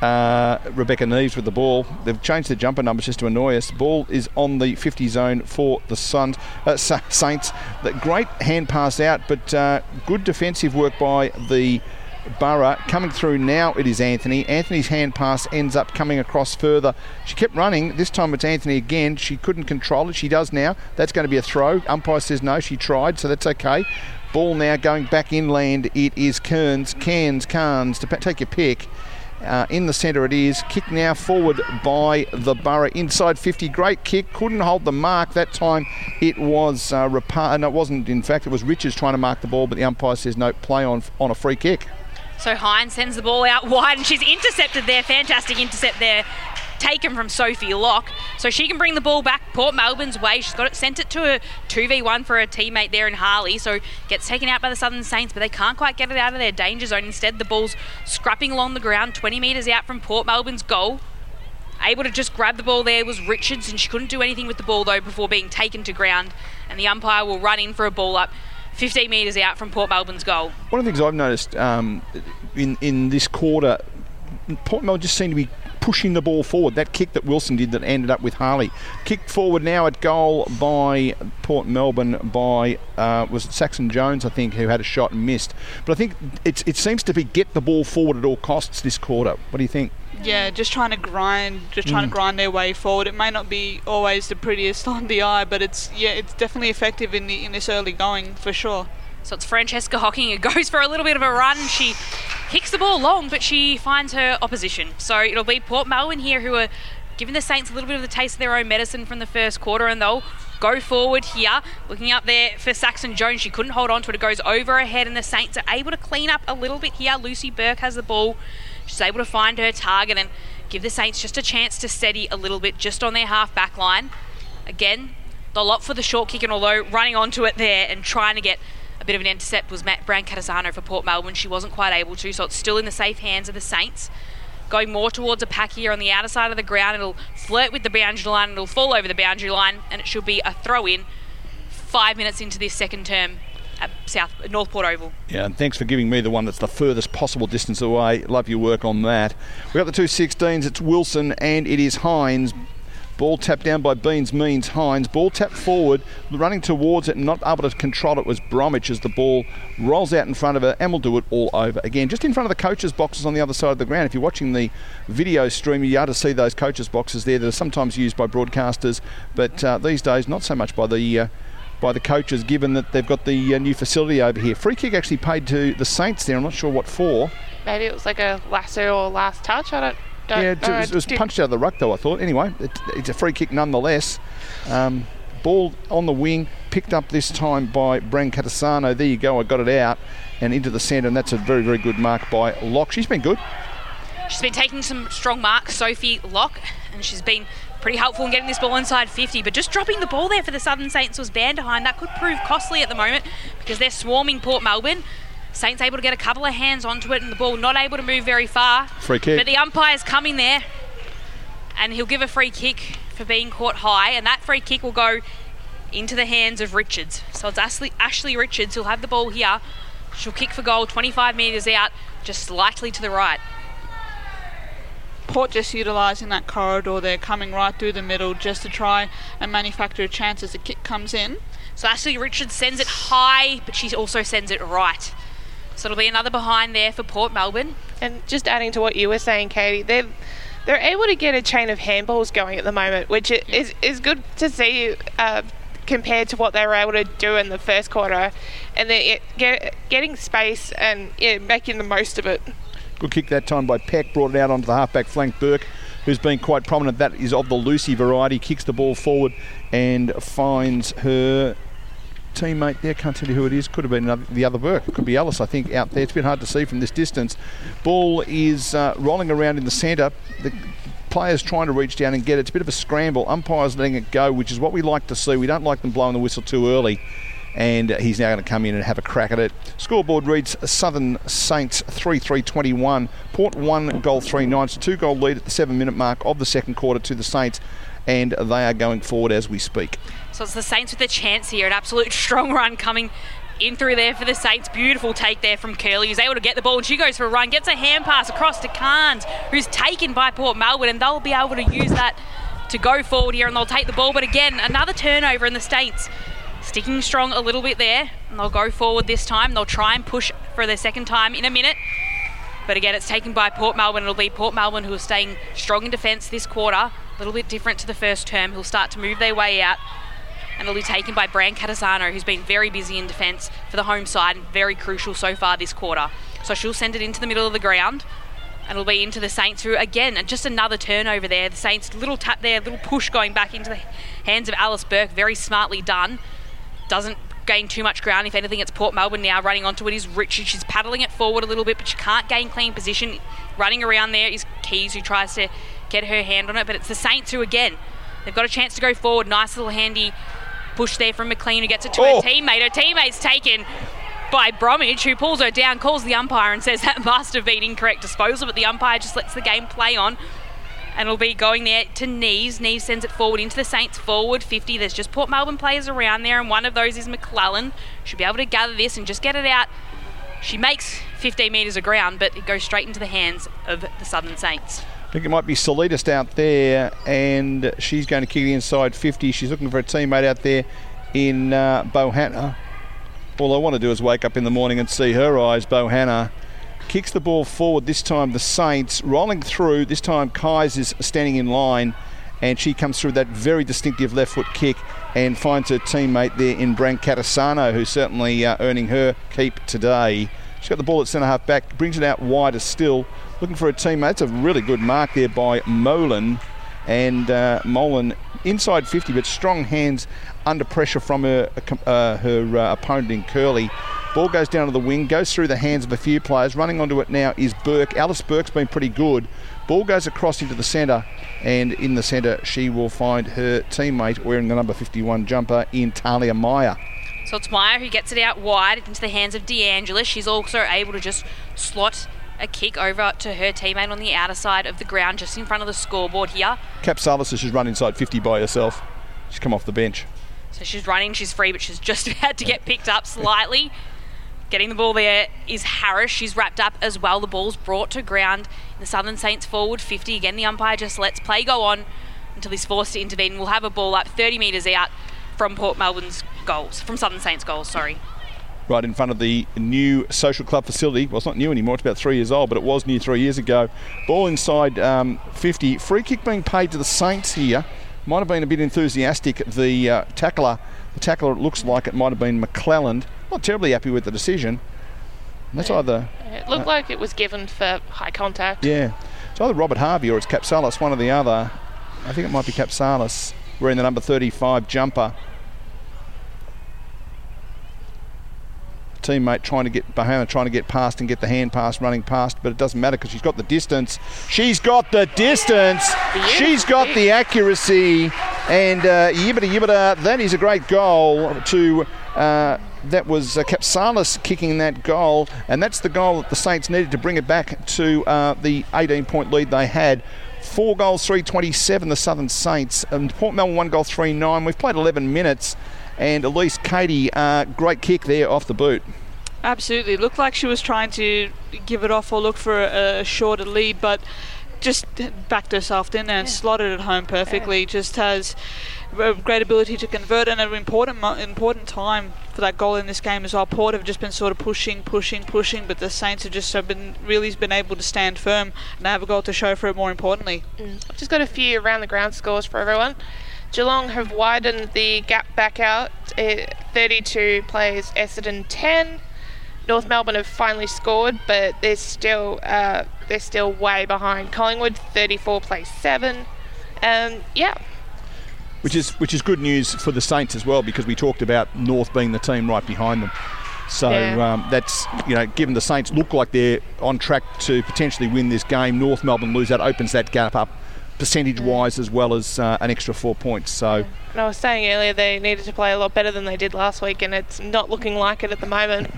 S3: uh, Rebecca Neves with the ball. They've changed the jumper numbers just to annoy us. Ball is on the 50 zone for the Suns, uh, Saints. The great hand pass out, but uh, good defensive work by the Borough. Coming through now, it is Anthony. Anthony's hand pass ends up coming across further. She kept running. This time it's Anthony again. She couldn't control it. She does now. That's going to be a throw. Umpire says no. She tried, so that's okay. Ball now going back inland. It is Kearns, Cairns, Carnes. Dep- Take your pick. Uh, in the centre it is. Kick now forward by the Borough. Inside 50. Great kick. Couldn't hold the mark. That time it was uh, Rapa- No, it wasn't. In fact, it was Richards trying to mark the ball, but the umpire says no, play on, on a free kick.
S14: So Hines sends the ball out wide, and she's intercepted there. Fantastic intercept there, taken from Sophie Locke. So she can bring the ball back Port Melbourne's way. She's got it sent it to a two v one for a teammate there in Harley. So gets taken out by the Southern Saints, but they can't quite get it out of their danger zone. Instead, the ball's scrapping along the ground, 20 metres out from Port Melbourne's goal. Able to just grab the ball there was Richards, and she couldn't do anything with the ball though before being taken to ground. And the umpire will run in for a ball up 15 metres out from Port Melbourne's goal.
S3: One of the things I've noticed um, in in this quarter, Port Melbourne just seemed to be pushing the ball forward. That kick that Wilson did that ended up with Harley. Kicked forward now at goal by Port Melbourne by uh, was it Saxon Jones I think who had a shot and missed. But I think it's, it seems to be get the ball forward at all costs this quarter. What do you think?
S16: Yeah, just trying to grind, just trying
S3: Mm.
S16: to grind their way forward. It may not be always the prettiest *laughs* on the eye, but it's yeah, it's definitely effective in the in this early going for sure.
S14: So it's Francesca Hocking who goes for a little bit of a run. She kicks the ball long, but she finds her opposition. So it'll be Port Melbourne here who are giving the Saints a little bit of the taste of their own medicine from the first quarter, and they'll go forward here. Looking up there for Saxon Jones, she couldn't hold on to it. It goes over her head, and the Saints are able to clean up a little bit here. Lucy Burke has the ball. She's able to find her target and give the Saints just a chance to steady a little bit just on their half back line. Again, the lot for the short kick, and although running onto it there and trying to get bit of an intercept was Matt Brancatisano for Port Melbourne. She wasn't quite able to, so it's still in the safe hands of the Saints. Going more towards a pack here on the outer side of the ground. It'll flirt with the boundary line, it'll fall over the boundary line, and it should be a throw in five minutes into this second term at South North Port Oval.
S3: Yeah, and thanks for giving me the one that's the furthest possible distance away. Love your work on that. We've got the two 16s. It's Wilson and it is Hines. Ball tapped down by Beans means Hines. Ball tapped forward, running towards it and not able to control it was Bromwich as the ball rolls out in front of her and will do it all over again. Just in front of the coaches' boxes on the other side of the ground. If you're watching the video stream, you are to see those coaches' boxes there that are sometimes used by broadcasters, but uh, these days not so much by the. Uh, by the coaches, given that they've got the uh, new facility over here. Free kick actually paid to the Saints there. I'm not sure what for.
S15: Maybe it was like a lasso or last touch. I don't. Don't
S3: yeah, it, was, it was
S15: Did-
S3: punched out of the ruck though. I thought. Anyway, it, it's a free kick nonetheless. Um, ball on the wing, picked up this time by Brancatisano. There you go. I got it out and into the centre, and that's a very very good mark by Locke. She's been good.
S14: She's been taking some strong marks, Sophie Locke, and she's been pretty helpful in getting this ball inside 50. But just dropping the ball there for the Southern Saints was banned behind. That could prove costly at the moment because they're swarming Port Melbourne. Saints able to get a couple of hands onto it, and the ball not able to move very far.
S3: Free kick.
S14: But the umpire's coming there, and he'll give a free kick for being caught high, and that free kick will go into the hands of Richards. So it's Ashley, Ashley Richards who'll have the ball here. She'll kick for goal 25 metres out, just slightly to the right.
S16: Port just utilising that corridor there, coming right through the middle just to try and manufacture a chance as the kick comes in.
S14: So Ashley Richards sends it high, but she also sends it right. So it'll be another behind there for Port Melbourne.
S15: And just adding to what you were saying, Katie, they've they're able to get a chain of handballs going at the moment, which is is good to see uh, compared to what they were able to do in the first quarter, and they get getting space and yeah, making the most of it.
S3: Good kick that time by Peck. Brought it out onto the halfback flank. Burke, who's been quite prominent. That is of the Lucy variety. Kicks the ball forward and finds her teammate there. Can't tell you who it is. Could have been the other Burke. Could be Ellis, I think, out there. It's a bit hard to see from this distance. Ball is uh, rolling around in the centre. The players trying to reach down and get it. It's a bit of a scramble. Umpires letting it go, which is what we like to see. We don't like them blowing the whistle too early. And he's now going to come in and have a crack at it. Scoreboard reads Southern Saints 3 3 21. Port 1 goal 3 9. So two goal lead at the seven minute mark of the second quarter to the Saints. And they are going forward as we speak.
S14: So it's the Saints with a chance here. An absolute strong run coming in through there for the Saints. Beautiful take there from Curly, who's able to get the ball and she goes for a run, gets a hand pass across to Carnes, who's taken by Port Melbourne, and they'll be able to use that to go forward here and they'll take the ball. But again, another turnover in the Saints. Sticking strong a little bit there, and they'll go forward this time. They'll try and push for their second time in a minute. But again, it's taken by Port Melbourne. It'll be Port Melbourne who are staying strong in defence this quarter. A little bit different to the first term. Who'll start to move their way out. And it'll be taken by Brancatisano, who's been very busy in defence for the home side and very crucial so far this quarter. So she'll send it into the middle of the ground. And it'll be into the Saints who, again, just another turnover there. The Saints, little tap there, little push going back into the hands of Alice Burke. Very smartly done. Doesn't gain too much ground. If anything, it's Port Melbourne now running onto it is Richard. She's paddling it forward a little bit, but she can't gain clean position. Running around there is Kuys, who tries to get her hand on it, but it's the Saints who, again, they've got a chance to go forward. Nice little handy push there from McLean, who gets it to
S3: Oh.
S14: her teammate. Her teammate's taken by Bromwich, who pulls her down, calls the umpire, and says that *laughs* must have been incorrect disposal, but the umpire just lets the game play on. And it'll be going there to Neves. Neves sends it forward into the Saints forward 50. There's just Port Melbourne players around there, and one of those is McClellan. Should be able to gather this and just get it out. She makes 15 metres of ground, but it goes straight into the hands of the Southern Saints.
S3: Think it might be Saulitis out there, and she's going to kick it inside 50. She's looking for a teammate out there in uh, Bohanna. All I want to do is wake up in the morning and see her eyes. Bohanna kicks the ball forward. This time the Saints rolling through. This time Kuys is standing in line, and she comes through that very distinctive left foot kick and finds her teammate there in Brancatisano, who's certainly uh, earning her keep today. She's got the ball at centre half back, brings it out wider still, looking for a teammate. It's a really good mark there by Molan. And uh, Molan inside 50, but strong hands under pressure from her, uh, her uh, opponent in Curly. Ball goes down to the wing, goes through the hands of a few players. Running onto it now is Burke. Alice Burke's been pretty good. Ball goes across into the centre, and in the centre, she will find her teammate wearing the number 51 jumper in Talia Meyer.
S14: So it's Meyer who gets it out wide into the hands of D'Angela. She's also able to just slot a kick over to her teammate on the outer side of the ground, just in front of the scoreboard here.
S3: Capsalis has just run inside 50 by herself. She's come off the bench.
S14: So she's running, she's free, but she's just *laughs* about to get picked up slightly. Getting the ball there is Harris. She's wrapped up as well. The ball's brought to ground. The Southern Saints forward 50. Again, the umpire just lets play go on until he's forced to intervene. We'll have a ball up 30 metres out from Port Melbourne's goals, from Southern Saints goals, sorry.
S3: Right in front of the new social club facility. Well, it's not new anymore, it's about three years old, but it was new three years ago. Ball inside um, 50. Free kick being paid to the Saints here. Might have been a bit enthusiastic. The uh, tackler, the tackler, it looks like it might have been McClelland. Not terribly happy with the decision. That's either.
S15: It looked like it was given for high contact.
S3: Yeah. It's either Robert Harvey or it's Capsalis, one or the other. I think it might be Capsalis wearing the number 35 jumper. Teammate trying to get Bohanna trying to get past and get the hand pass running past, but it doesn't matter because she's got the distance. She's got the distance. She's got the accuracy, and uh, yibbida yibbida. That is a great goal to. Uh, that was uh, Capsalis kicking that goal, and that's the goal that the Saints needed to bring it back to uh, the 18 point lead they had. Four goals, 327, the Southern Saints. And Port Melbourne, one goal, 3 9. We've played 11 minutes. And Elise Katie, uh, great kick there off the boot.
S16: Absolutely. It looked like she was trying to give it off or look for a, a shorter lead, but just backed herself in and slotted it home perfectly. Just has a great ability to convert and an important important time for that goal in this game as well. Port have just been sort of pushing, pushing, pushing, but the Saints have just have been really been able to stand firm and have a goal to show for it. More importantly,
S15: I've just got a few around the ground scores for everyone. Geelong have widened the gap back out. Uh, 32 plays Essendon 10. North Melbourne have finally scored, but they're still uh, they're still way behind. Collingwood 34 plays seven. Um, yeah,
S3: which is which is good news for the Saints as well because we talked about North being the team right behind them. So
S15: Yeah.
S3: um, that's you know, given the Saints look like they're on track to potentially win this game, North Melbourne lose that opens that gap up percentage-wise as well as uh, an extra four points. So
S15: and I was saying earlier they needed to play a lot better than they did last week, and it's not looking like it at the moment.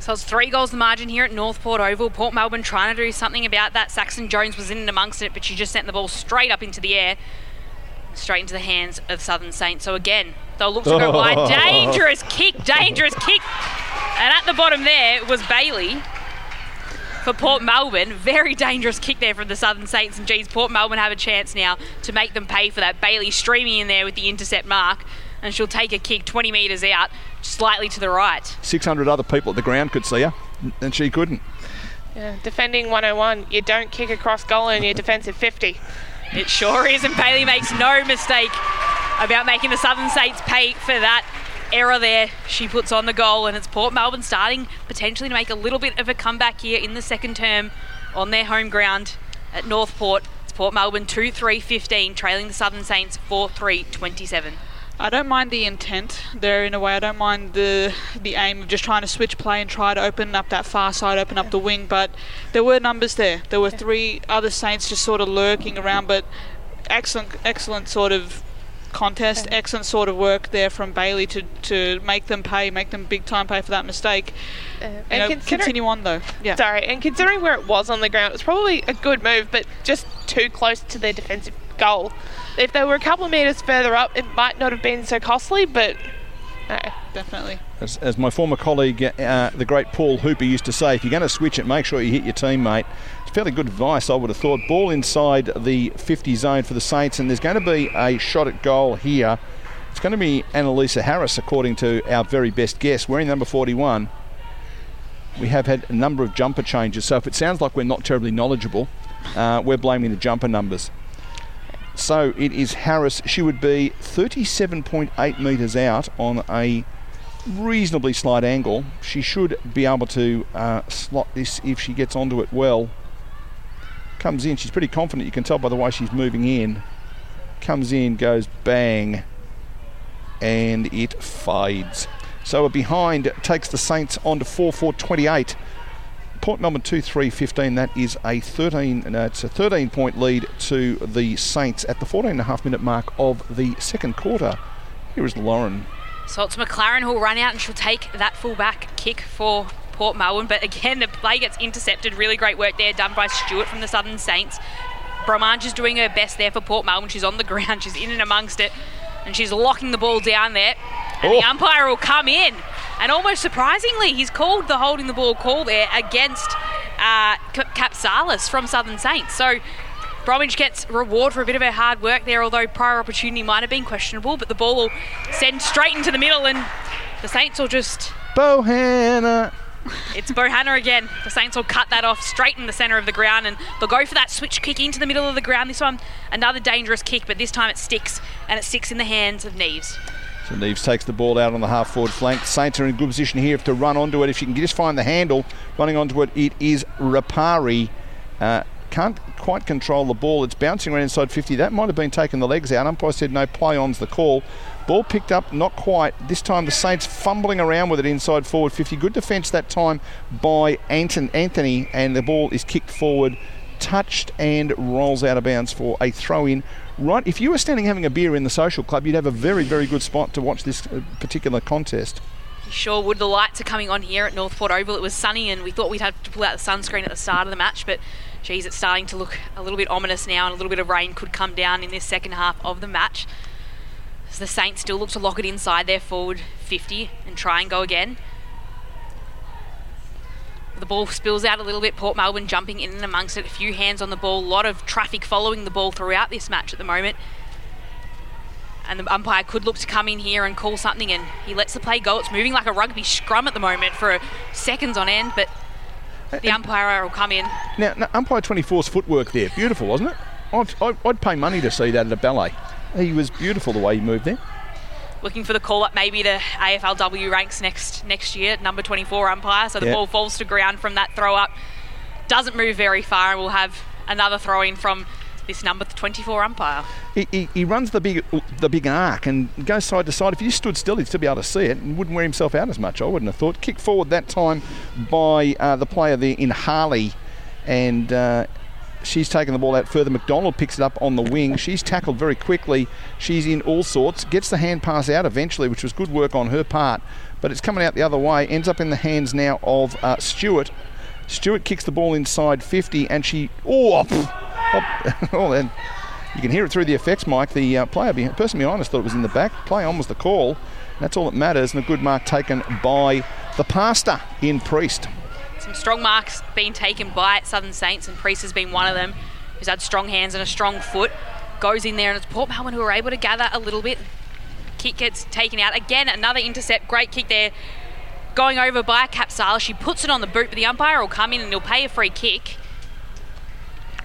S14: So it's three goals the margin here at North Port Oval. Port Melbourne trying to do something about that. Saxon Jones was in and amongst it, but she just sent the ball straight up into the air, straight into the hands of Southern Saints. So again, they'll look to go wide. *laughs* Dangerous kick, dangerous kick. And at the bottom there was Bailey for Port Melbourne. Very dangerous kick there from the Southern Saints. And geez, Port Melbourne have a chance now to make them pay for that. Bailey streaming in there with the intercept mark. And she'll take a kick 20 metres out, slightly to the right.
S3: 600 other people at the ground could see her, and she couldn't.
S15: Yeah, defending 101, you don't kick across goal in your defensive 50.
S14: It sure is, and Bailey makes no mistake about making the Southern Saints pay for that error there. She puts on the goal, and it's Port Melbourne starting potentially to make a little bit of a comeback here in the second term on their home ground at North Port. It's Port Melbourne 2 3 15, trailing the Southern Saints 4 3 27.
S16: I don't mind the intent there in a way. I don't mind the the aim of just trying to switch play and try to open up that far side, open up the wing. But there were numbers there. There were three other Saints just sort of lurking around. But excellent, excellent sort of contest. Excellent sort of work there from Bailey to, to make them pay, make them big time pay for that mistake. You know,
S15: consider-
S16: continue on though. Yeah.
S15: Sorry, and considering where it was on the ground, it was probably a good move, but just too close to their defensive goal. If they were a couple of metres further up, it might not have been so costly, but no.
S16: Definitely.
S3: As, as my former colleague, uh, the great Paul Hooper, used to say, if you're going to switch it, make sure you hit your teammate. Fairly good advice, I would have thought. Ball inside the 50 zone for the Saints, and there's going to be a shot at goal here. It's going to be Annalisa Harris, according to our very best guess, wearing number 41. We have had a number of jumper changes, so if it sounds like we're not terribly knowledgeable, uh, we're blaming the jumper numbers. So it is Harris. She would be 37.8 metres out on a reasonably slight angle. She should be able to uh, slot this if she gets onto it well. Comes in, she's pretty confident, you can tell by the way she's moving in. Comes in, goes bang, and it fades. So a behind takes the Saints on to 4 4 28. Port Melbourne 2 3 15. That is a 13, no, it's a 13 point lead to the Saints at the 14 and a half minute mark of the second quarter. Here is Lauren.
S14: So it's McLaren who'll run out and she'll take that full-back kick for Port Melbourne. But again, the play gets intercepted. Really great work there done by Stewart from the Southern Saints. Bromwich is doing her best there for Port Melbourne. She's on the *laughs* ground. She's in and amongst it. And she's locking the ball down there. And the umpire will come in. And almost surprisingly, he's called the holding the ball call there against uh, Capsalis from Southern Saints. So Bromwich gets reward for a bit of her hard work there, although prior opportunity might have been questionable. But the ball will send straight into the middle, and the Saints will just.
S3: Bohanna.
S14: It's Bohanna again. The Saints will cut that off straight in the centre of the ground, and they'll go for that switch kick into the middle of the ground. This one, another dangerous kick, but this time it sticks, and it sticks in the hands of Neves.
S3: So Neves takes the ball out on the half forward flank. Saints are in good position here to run onto it. If you can just find the handle, running onto it, it is Rapari. Uh, can't quite control the ball. It's bouncing around inside 50. That might have been taking the legs out. Umpire said no play on's the call. Ball picked up, not quite. This time the Saints fumbling around with it inside forward 50. Good defence that time by Anton Anthony, and the ball is kicked forward, touched, and rolls out of bounds for a throw in. Right, if you were standing having a beer in the social club, you'd have a very, very good spot to watch this uh, particular contest.
S14: sure would. The lights are coming on here at North Port Oval. It was sunny and we thought we'd have to pull out the sunscreen at the start of the match, but geez, it's starting to look a little bit ominous now and a little bit of rain could come down in this second half of the match. As the Saints still look to lock it inside their forward 50 and try and go again. The ball spills out a little bit. Port Melbourne jumping in and amongst it. A few hands on the ball. A lot of traffic following the ball throughout this match at the moment. And the umpire could look to come in here and call something, and he lets the play go. It's moving like a rugby scrum at the moment for seconds on end, but the umpire will come in.
S3: Now, umpire 24's footwork there, beautiful, wasn't it? I'd, I'd, I'd pay money to see that at a ballet. He was beautiful the way he moved there.
S14: looking for the call up maybe to AFLW ranks next next year, number 24 umpire. So the
S3: Yeah.
S14: ball falls to ground from that throw up, doesn't move very far, and we'll have another throw in from this number 24 umpire.
S3: He, he, he runs the big the big arc and goes side to side. If you stood still, he'd still be able to see it and wouldn't wear himself out as much. I wouldn't have thought. Kick forward that time by uh, the player there in Harley, and uh, she's taken the ball out further. McDonald picks it up on the wing. She's tackled very quickly. She's in all sorts. Gets the hand pass out eventually, which was good work on her part. But it's coming out the other way. Ends up in the hands now of uh, Stewart. Stewart kicks the ball inside 50, and she oh, pff, *laughs* oh, oh, then you can hear it through the effects, Mike. The uh, player, behind, person behind us thought it was in the back. Play on was the call. That's all that matters, and a good mark taken by the pastor in Priest.
S14: Some strong marks being taken by Southern Saints, and Priest has been one of them who's had strong hands and a strong foot. Goes in there, and it's Port Melbourne who are able to gather a little bit. Kick gets taken out. Again, another intercept. Great kick there. Going over by Capsalis. She puts it on the boot, but the umpire will come in and he'll pay a free kick.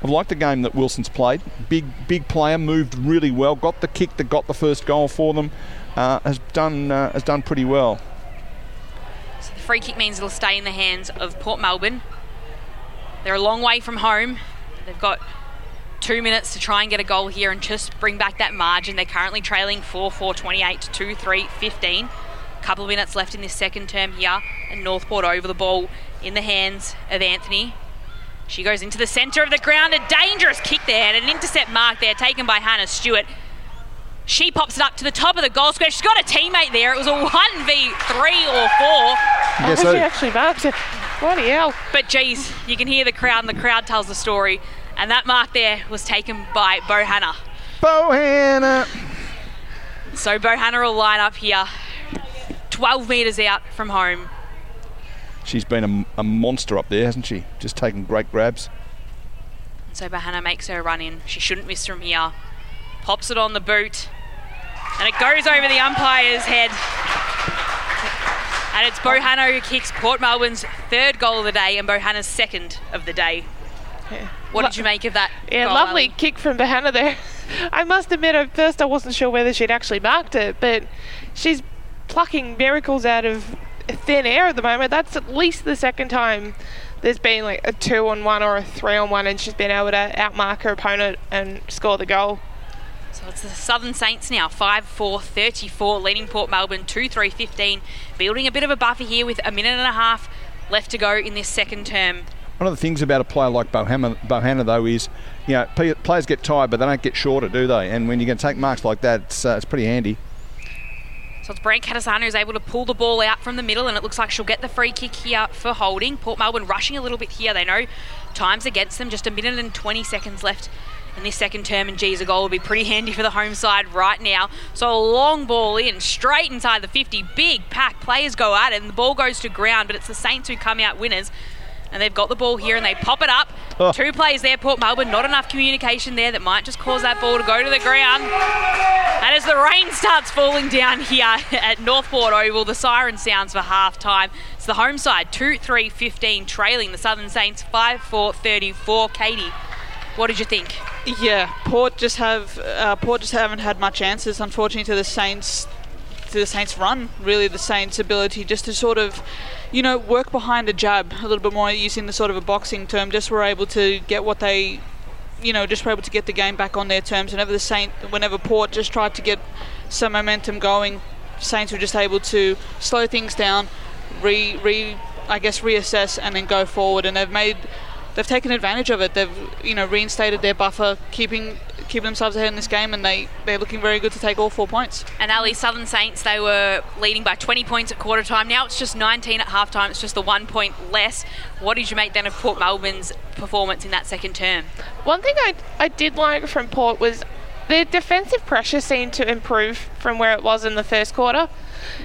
S3: I've liked the game that Wilson's played. Big, big player, moved really well. Got the kick that got the first goal for them. Uh, has done uh, has done pretty well.
S14: Free kick means it'll stay in the hands of Port Melbourne. They're a long way from home. They've got two minutes to try and get a goal here and just bring back that margin. They're currently trailing 4 4 28 to 2 3 15. A Couple of minutes left in this second term here, and North Port over the ball in the hands of Anthony. She goes into the centre of the ground. A dangerous kick there and an intercept mark there taken by Hannah Stewart. She pops it up to the top of the goal square. She's got a teammate there. It was a 1v3 or 4.
S3: Yes, so-
S15: she actually marked it. Bloody hell.
S14: But geez, you can hear the crowd and the crowd tells the story. And that mark there was taken by Bohanna.
S3: Bohanna!
S14: So Bohanna will line up here, 12 metres out from home.
S3: She's been a, a monster up there, hasn't she? Just taking great grabs.
S14: So Bohanna makes her run in. She shouldn't miss from here. Pops it on the boot. And it goes over the umpire's head. And it's Bohanna who kicks Port Melbourne's third goal of the day and Bohanna's second of the day. What did you make of that?
S15: Yeah,
S14: goal,
S15: lovely kick from Bohanna there. *laughs* I must admit, at first I wasn't sure whether she'd actually marked it, but she's plucking miracles out of thin air at the moment. That's at least the second time there's been like a two on one or a three on one, and she's been able to outmark her opponent and score the goal.
S14: So it's the Southern Saints now, 5 4 34, leading Port Melbourne 2 3 15, building a bit of a buffer here with a minute and a half left to go in this second term.
S3: One of the things about a player like Bohanna, Bohanna though, is you know players get tired, but they don't get shorter, do they? And when you can take marks like that, it's, uh, it's pretty handy.
S14: So it's Brancatisano who's able to pull the ball out from the middle, and it looks like she'll get the free kick here for holding. Port Melbourne rushing a little bit here. They know time's against them. Just a minute and 20 seconds left in this second term, and geez, a goal will be pretty handy for the home side right now. So a long ball in, straight inside the 50. Big pack. Players go at it, and the ball goes to ground, but it's the Saints who come out winners. And they've got the ball here and they pop it up.
S3: Oh.
S14: Two plays there, Port Melbourne. Not enough communication there that might just cause that ball to go to the ground. And as the rain starts falling down here *laughs* at North Port Oval, the siren sounds for half time. It's the home side 2 3 15, trailing the Southern Saints 5 4 34. Katie, what did you think?
S16: Yeah, Port just have uh, Port just haven't had much answers, unfortunately, to the Saints to the Saints' run. Really, the Saints' ability just to sort of, you know, work behind a jab a little bit more, using the sort of a boxing term. Just were able to get what they, you know, just were able to get the game back on their terms. Whenever the Saint, whenever Port just tried to get some momentum going, Saints were just able to slow things down, re re, I guess reassess and then go forward. And they've made they've taken advantage of it. They've you know reinstated their buffer, keeping keeping themselves ahead in this game, and they they're looking very good to take all four points.
S14: And Ali, Southern Saints, they were leading by 20 points at quarter time. Now it's just 19 at half time. It's just the one point less. What did you make then of Port Melbourne's performance in that second term?
S15: One thing I, I did like from Port was their defensive pressure seemed to improve from where it was in the first quarter.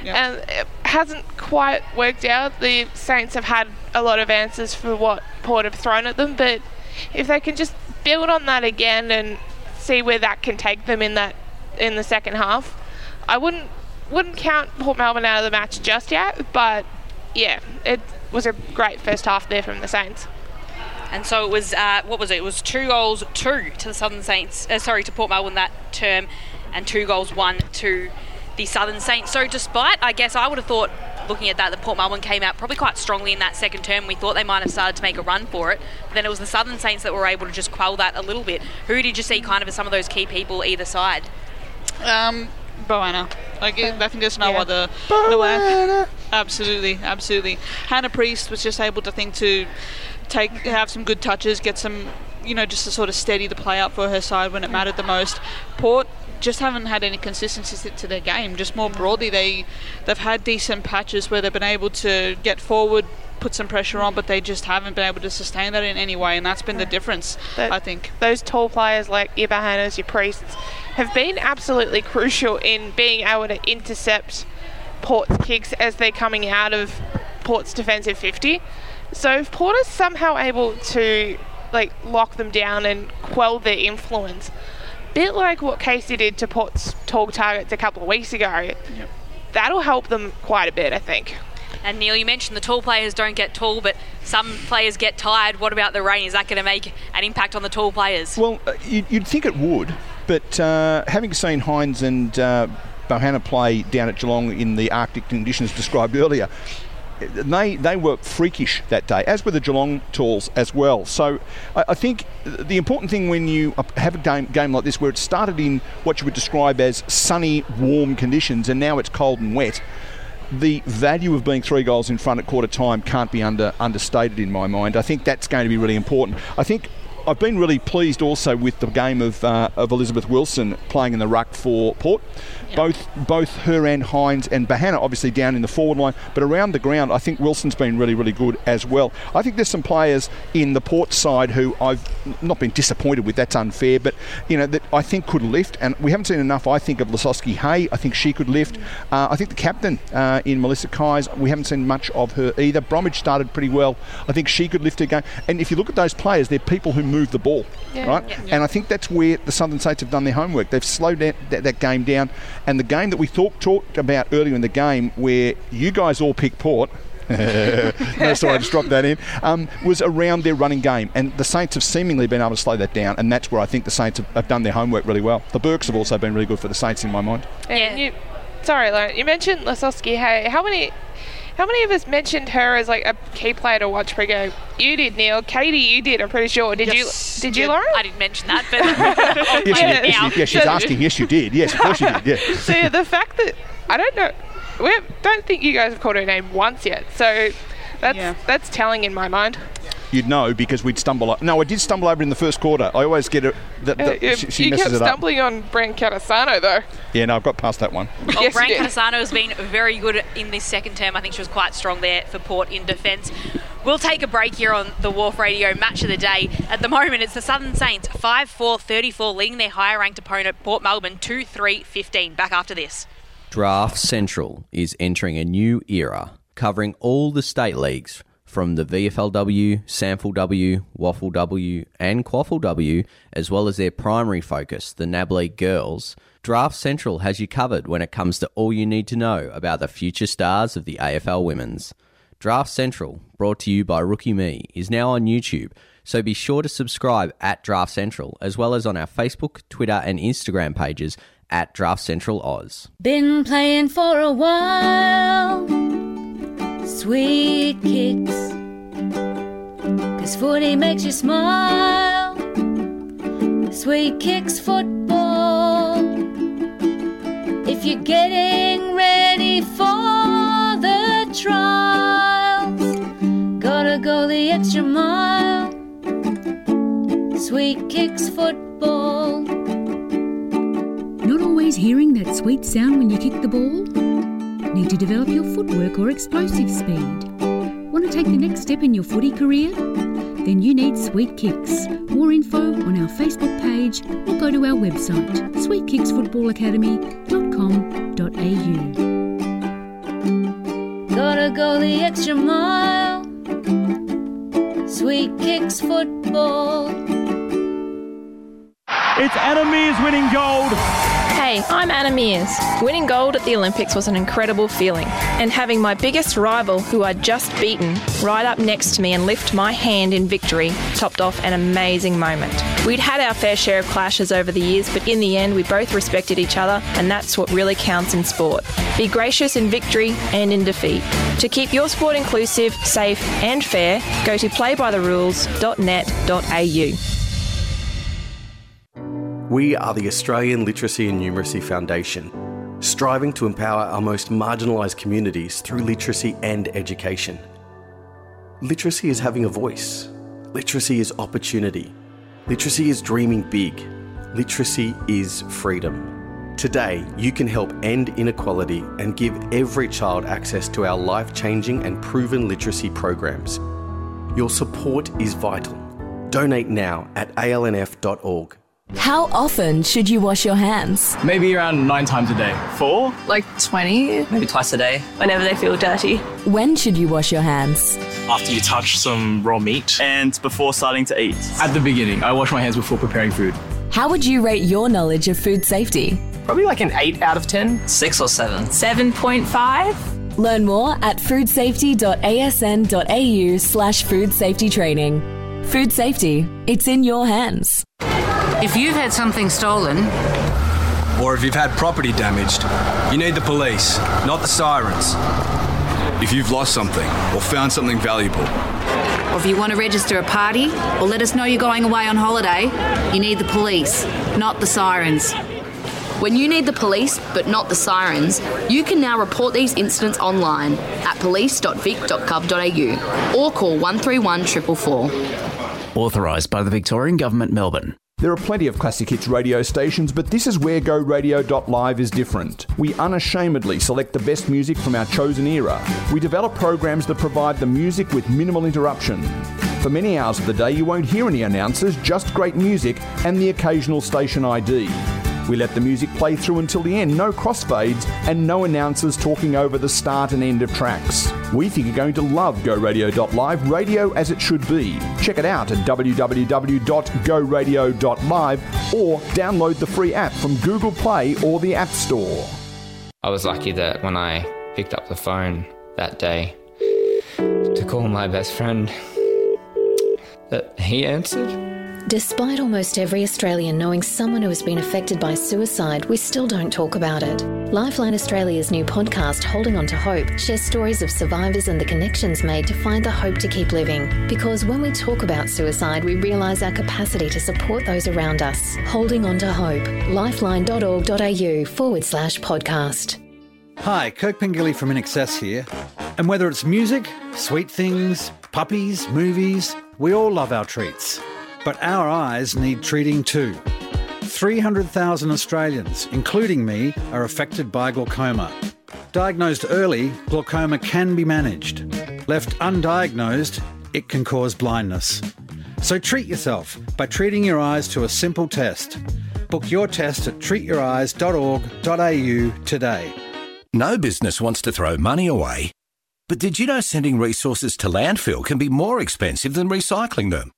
S15: And it hasn't quite worked out. The Saints have had a lot of answers for what Port have thrown at them, but if they can just build on that again and see where that can take them in that in the second half, I wouldn't wouldn't count Port Melbourne out of the match just yet, but yeah, it was a great first half there from the Saints.
S14: And so it was, uh, what was it? It was two goals, two to the Southern Saints, uh, sorry, to Port Melbourne that term, and two goals, one to the Southern Saints. So despite, I guess, I would have thought, looking at that, that Port Melbourne came out probably quite strongly in that second term. We thought they might have started to make a run for it. But then it was the Southern Saints that were able to just quell that a little bit. Who did you see kind of as some of those key people either side?
S16: Um, Bohanna. Like, I think there's no other. No way. Absolutely, absolutely. Hannah Priest was just able to think to take have some good touches, get some, you know, just to sort of steady the play out for her side when it mattered the most. Port just haven't had any consistency to their game. Just more broadly, they they've had decent patches where they've been able to get forward, put some pressure on, but they just haven't been able to sustain that in any way, and that's been the difference. I think.
S15: Those tall players like your Bohannas, your Priests, have been absolutely crucial in being able to intercept Port's kicks as they're coming out of Port's defensive 50. So if Port is somehow able to like lock them down and quell their influence, bit like what Casey did to Port's tall targets a couple of weeks ago, Yep. that'll help them quite a bit, I think.
S14: And Neil, you mentioned the tall players don't get tall, but some players get tired. What about the rain? Is that going to make an impact on the tall players?
S3: Well, uh, you'd, you'd think it would, but uh, having seen Hines and uh, Bohanna play down at Geelong in the Arctic conditions described earlier, they they were freakish that day, as were the Geelong Talls as well. So I, I think the important thing when you have a game, game like this, where it started in what you would describe as sunny, warm conditions, and now it's cold and wet. The value of being three goals in front at quarter time can't be under understated in my mind. I think that's going to be really important. I think I've been really pleased also with the game of, uh, of Elizabeth Wilson playing in the ruck for Port. Both both her and Hines and Bohanna obviously down in the forward line, but around the ground, I think Wilson's been really really good as well. I think there's some players in the Port side who I've not been disappointed with. That's unfair, but you know that I think could lift, and we haven't seen enough. I think of Lesosky Hay. I think she could lift. Uh, I think the captain uh, in Melissa Kuys. We haven't seen much of her either. Bromwich started pretty well. I think she could lift a game. And if you look at those players, they're people who move the ball,
S15: Yeah.
S3: right?
S15: Yeah.
S3: And I think that's where the Southern States have done their homework. They've slowed that, that, that game down. And the game that we thought, talked about earlier in the game, where you guys all picked Port. *laughs* no, sorry, I just dropped that in. Um, was around their running game, and the Saints have seemingly been able to slow that down, and that's where I think the Saints have, have done their homework really well. The Burks have also been really good for the Saints in my mind.
S15: And you, sorry, Lauren, you mentioned Lesosky. Hey, how many, how many of us mentioned her as like a key player to watch pre-game? You did, Neil. Katie, you did. I'm pretty sure. Did you? Did you, Lauren?
S14: I didn't mention that, but *laughs*
S3: Yes,
S14: play
S3: you
S14: it
S3: did.
S14: now.
S3: Yes, you- yes, she's asking. Yes, you did. Yes, of course you did. Yeah.
S15: so yeah, the fact that I don't know, we don't think you guys have called her name once yet. So that's that's telling in my mind.
S3: You'd know because we'd stumble. o- No, I did stumble over in the first quarter. I always get it. That,
S15: Uh,
S3: that
S15: you
S3: she, she
S15: you
S3: messes
S15: kept
S3: it up.
S15: stumbling on Brancatisano though.
S3: Yeah, no, I've got past that one.
S14: Well,
S15: Yes,
S14: Brand
S15: you did.
S14: Catasano has been very good in this second term. I think she was quite strong there for Port in defence. We'll take a break here on the WARF Radio match of the day. At the moment, it's the Southern Saints 5 4 34, leading their higher ranked opponent, Port Melbourne 2 3 15. Back after this.
S25: Draft Central is entering a new era, covering all the state leagues from the VFLW, SANFLW, Waffle W, and QAFLW, as well as their primary focus, the NAB League Girls. Draft Central has you covered when it comes to all you need to know about the future stars of the AFL Women's. Draft Central, brought to you by Rookie Me, is now on YouTube, so be sure to subscribe at Draft Central, as well as on our Facebook, Twitter, and Instagram pages at Draft Central Oz.
S13: Been playing for a while. Sweet kicks. Cause footy makes you smile. Sweet kicks football. If you're getting ready for the trials, gotta go the extra mile. Sweet Kicks Football.
S7: Not always hearing that sweet sound when you kick the ball? Need to develop your footwork or explosive speed? Want to take the next step in your footy career? Then you need Sweet Kicks. More info on our Facebook page or go to our website sweetkicksfootballacademy.com.au.
S13: Gotta go the extra mile. Sweet Kicks Football.
S29: It's Anna Meares winning gold.
S30: Hey, I'm Anna Meares. Winning gold at the Olympics was an incredible feeling, and having my biggest rival, who I'd just beaten, ride up next to me and lift my hand in victory topped off an amazing moment. We'd had our fair share of clashes over the years, but in the end, we both respected each other, and that's what really counts in sport. Be gracious in victory and in defeat. To keep your sport inclusive, safe, and fair, go to playbytherules.net.au.
S37: We are the Australian Literacy and Numeracy Foundation, striving to empower our most marginalised communities through literacy and education. Literacy is having a voice. Literacy is opportunity. Literacy is dreaming big. Literacy is freedom. Today, you can help end inequality and give every child access to our life changing and proven literacy programs. Your support is vital. Donate now at alnf.org.
S38: How often should you wash your hands?
S39: Maybe around nine times a day. Four?
S38: Like 20?
S39: Maybe twice a day.
S38: Whenever they feel dirty. When should you wash your hands?
S39: After you touch some raw meat. And before starting to eat. At the beginning. I wash my hands before preparing food.
S38: How would you rate your knowledge of food safety?
S39: Probably like an 8 out of 10. 6 or 7.
S38: 7.5? Learn more at foodsafety.asn.au slash food safety training. Food safety, it's in your hands.
S9: If you've had something stolen,
S10: or if you've had property damaged, you need the police, not the sirens. If you've lost something or found something valuable,
S9: or if you want to register a party, or let us know you're going away on holiday, you need the police, not the sirens.
S12: When you need the police, but not the sirens, you can now report these incidents online at police.vic.gov.au or call 131 444.
S40: Authorised by the Victorian Government, Melbourne.
S3: There are plenty of classic hits radio stations, but this is where GoRadio.live is different. We unashamedly select the best music from our chosen era. We develop programs that provide the music with minimal interruption. For many hours of the day, you won't hear any announcers, just great music and the occasional station ID. We let the music play through until the end, no crossfades, and no announcers talking over the start and end of tracks. We think you're going to love GoRadio.live, radio as it should be. Check it out at www.goradio.live or download the free app from Google Play or the App Store.
S41: I was lucky that when I picked up the phone that day to call my best friend, that he answered.
S42: Despite almost every Australian knowing someone who has been affected by suicide, we still don't talk about it. Lifeline Australia's new podcast, Holding On to Hope, shares stories of survivors and the connections made to find the hope to keep living. Because when we talk about suicide, we realise our capacity to support those around us. Holding On to Hope. Lifeline.org.au forward slash podcast.
S36: Hi, Kirk Pengilly from In here. And whether it's music, sweet things, puppies, movies, we all love our treats. But our eyes need treating too. 300,000 Australians, including me, are affected by glaucoma. Diagnosed early, glaucoma can be managed. Left undiagnosed, it can cause blindness. So treat yourself by treating your eyes to a simple test. Book your test at treatyoureyes.org.au today.
S2: No business wants to throw money away. But did you know sending resources to landfill can be more expensive than recycling them?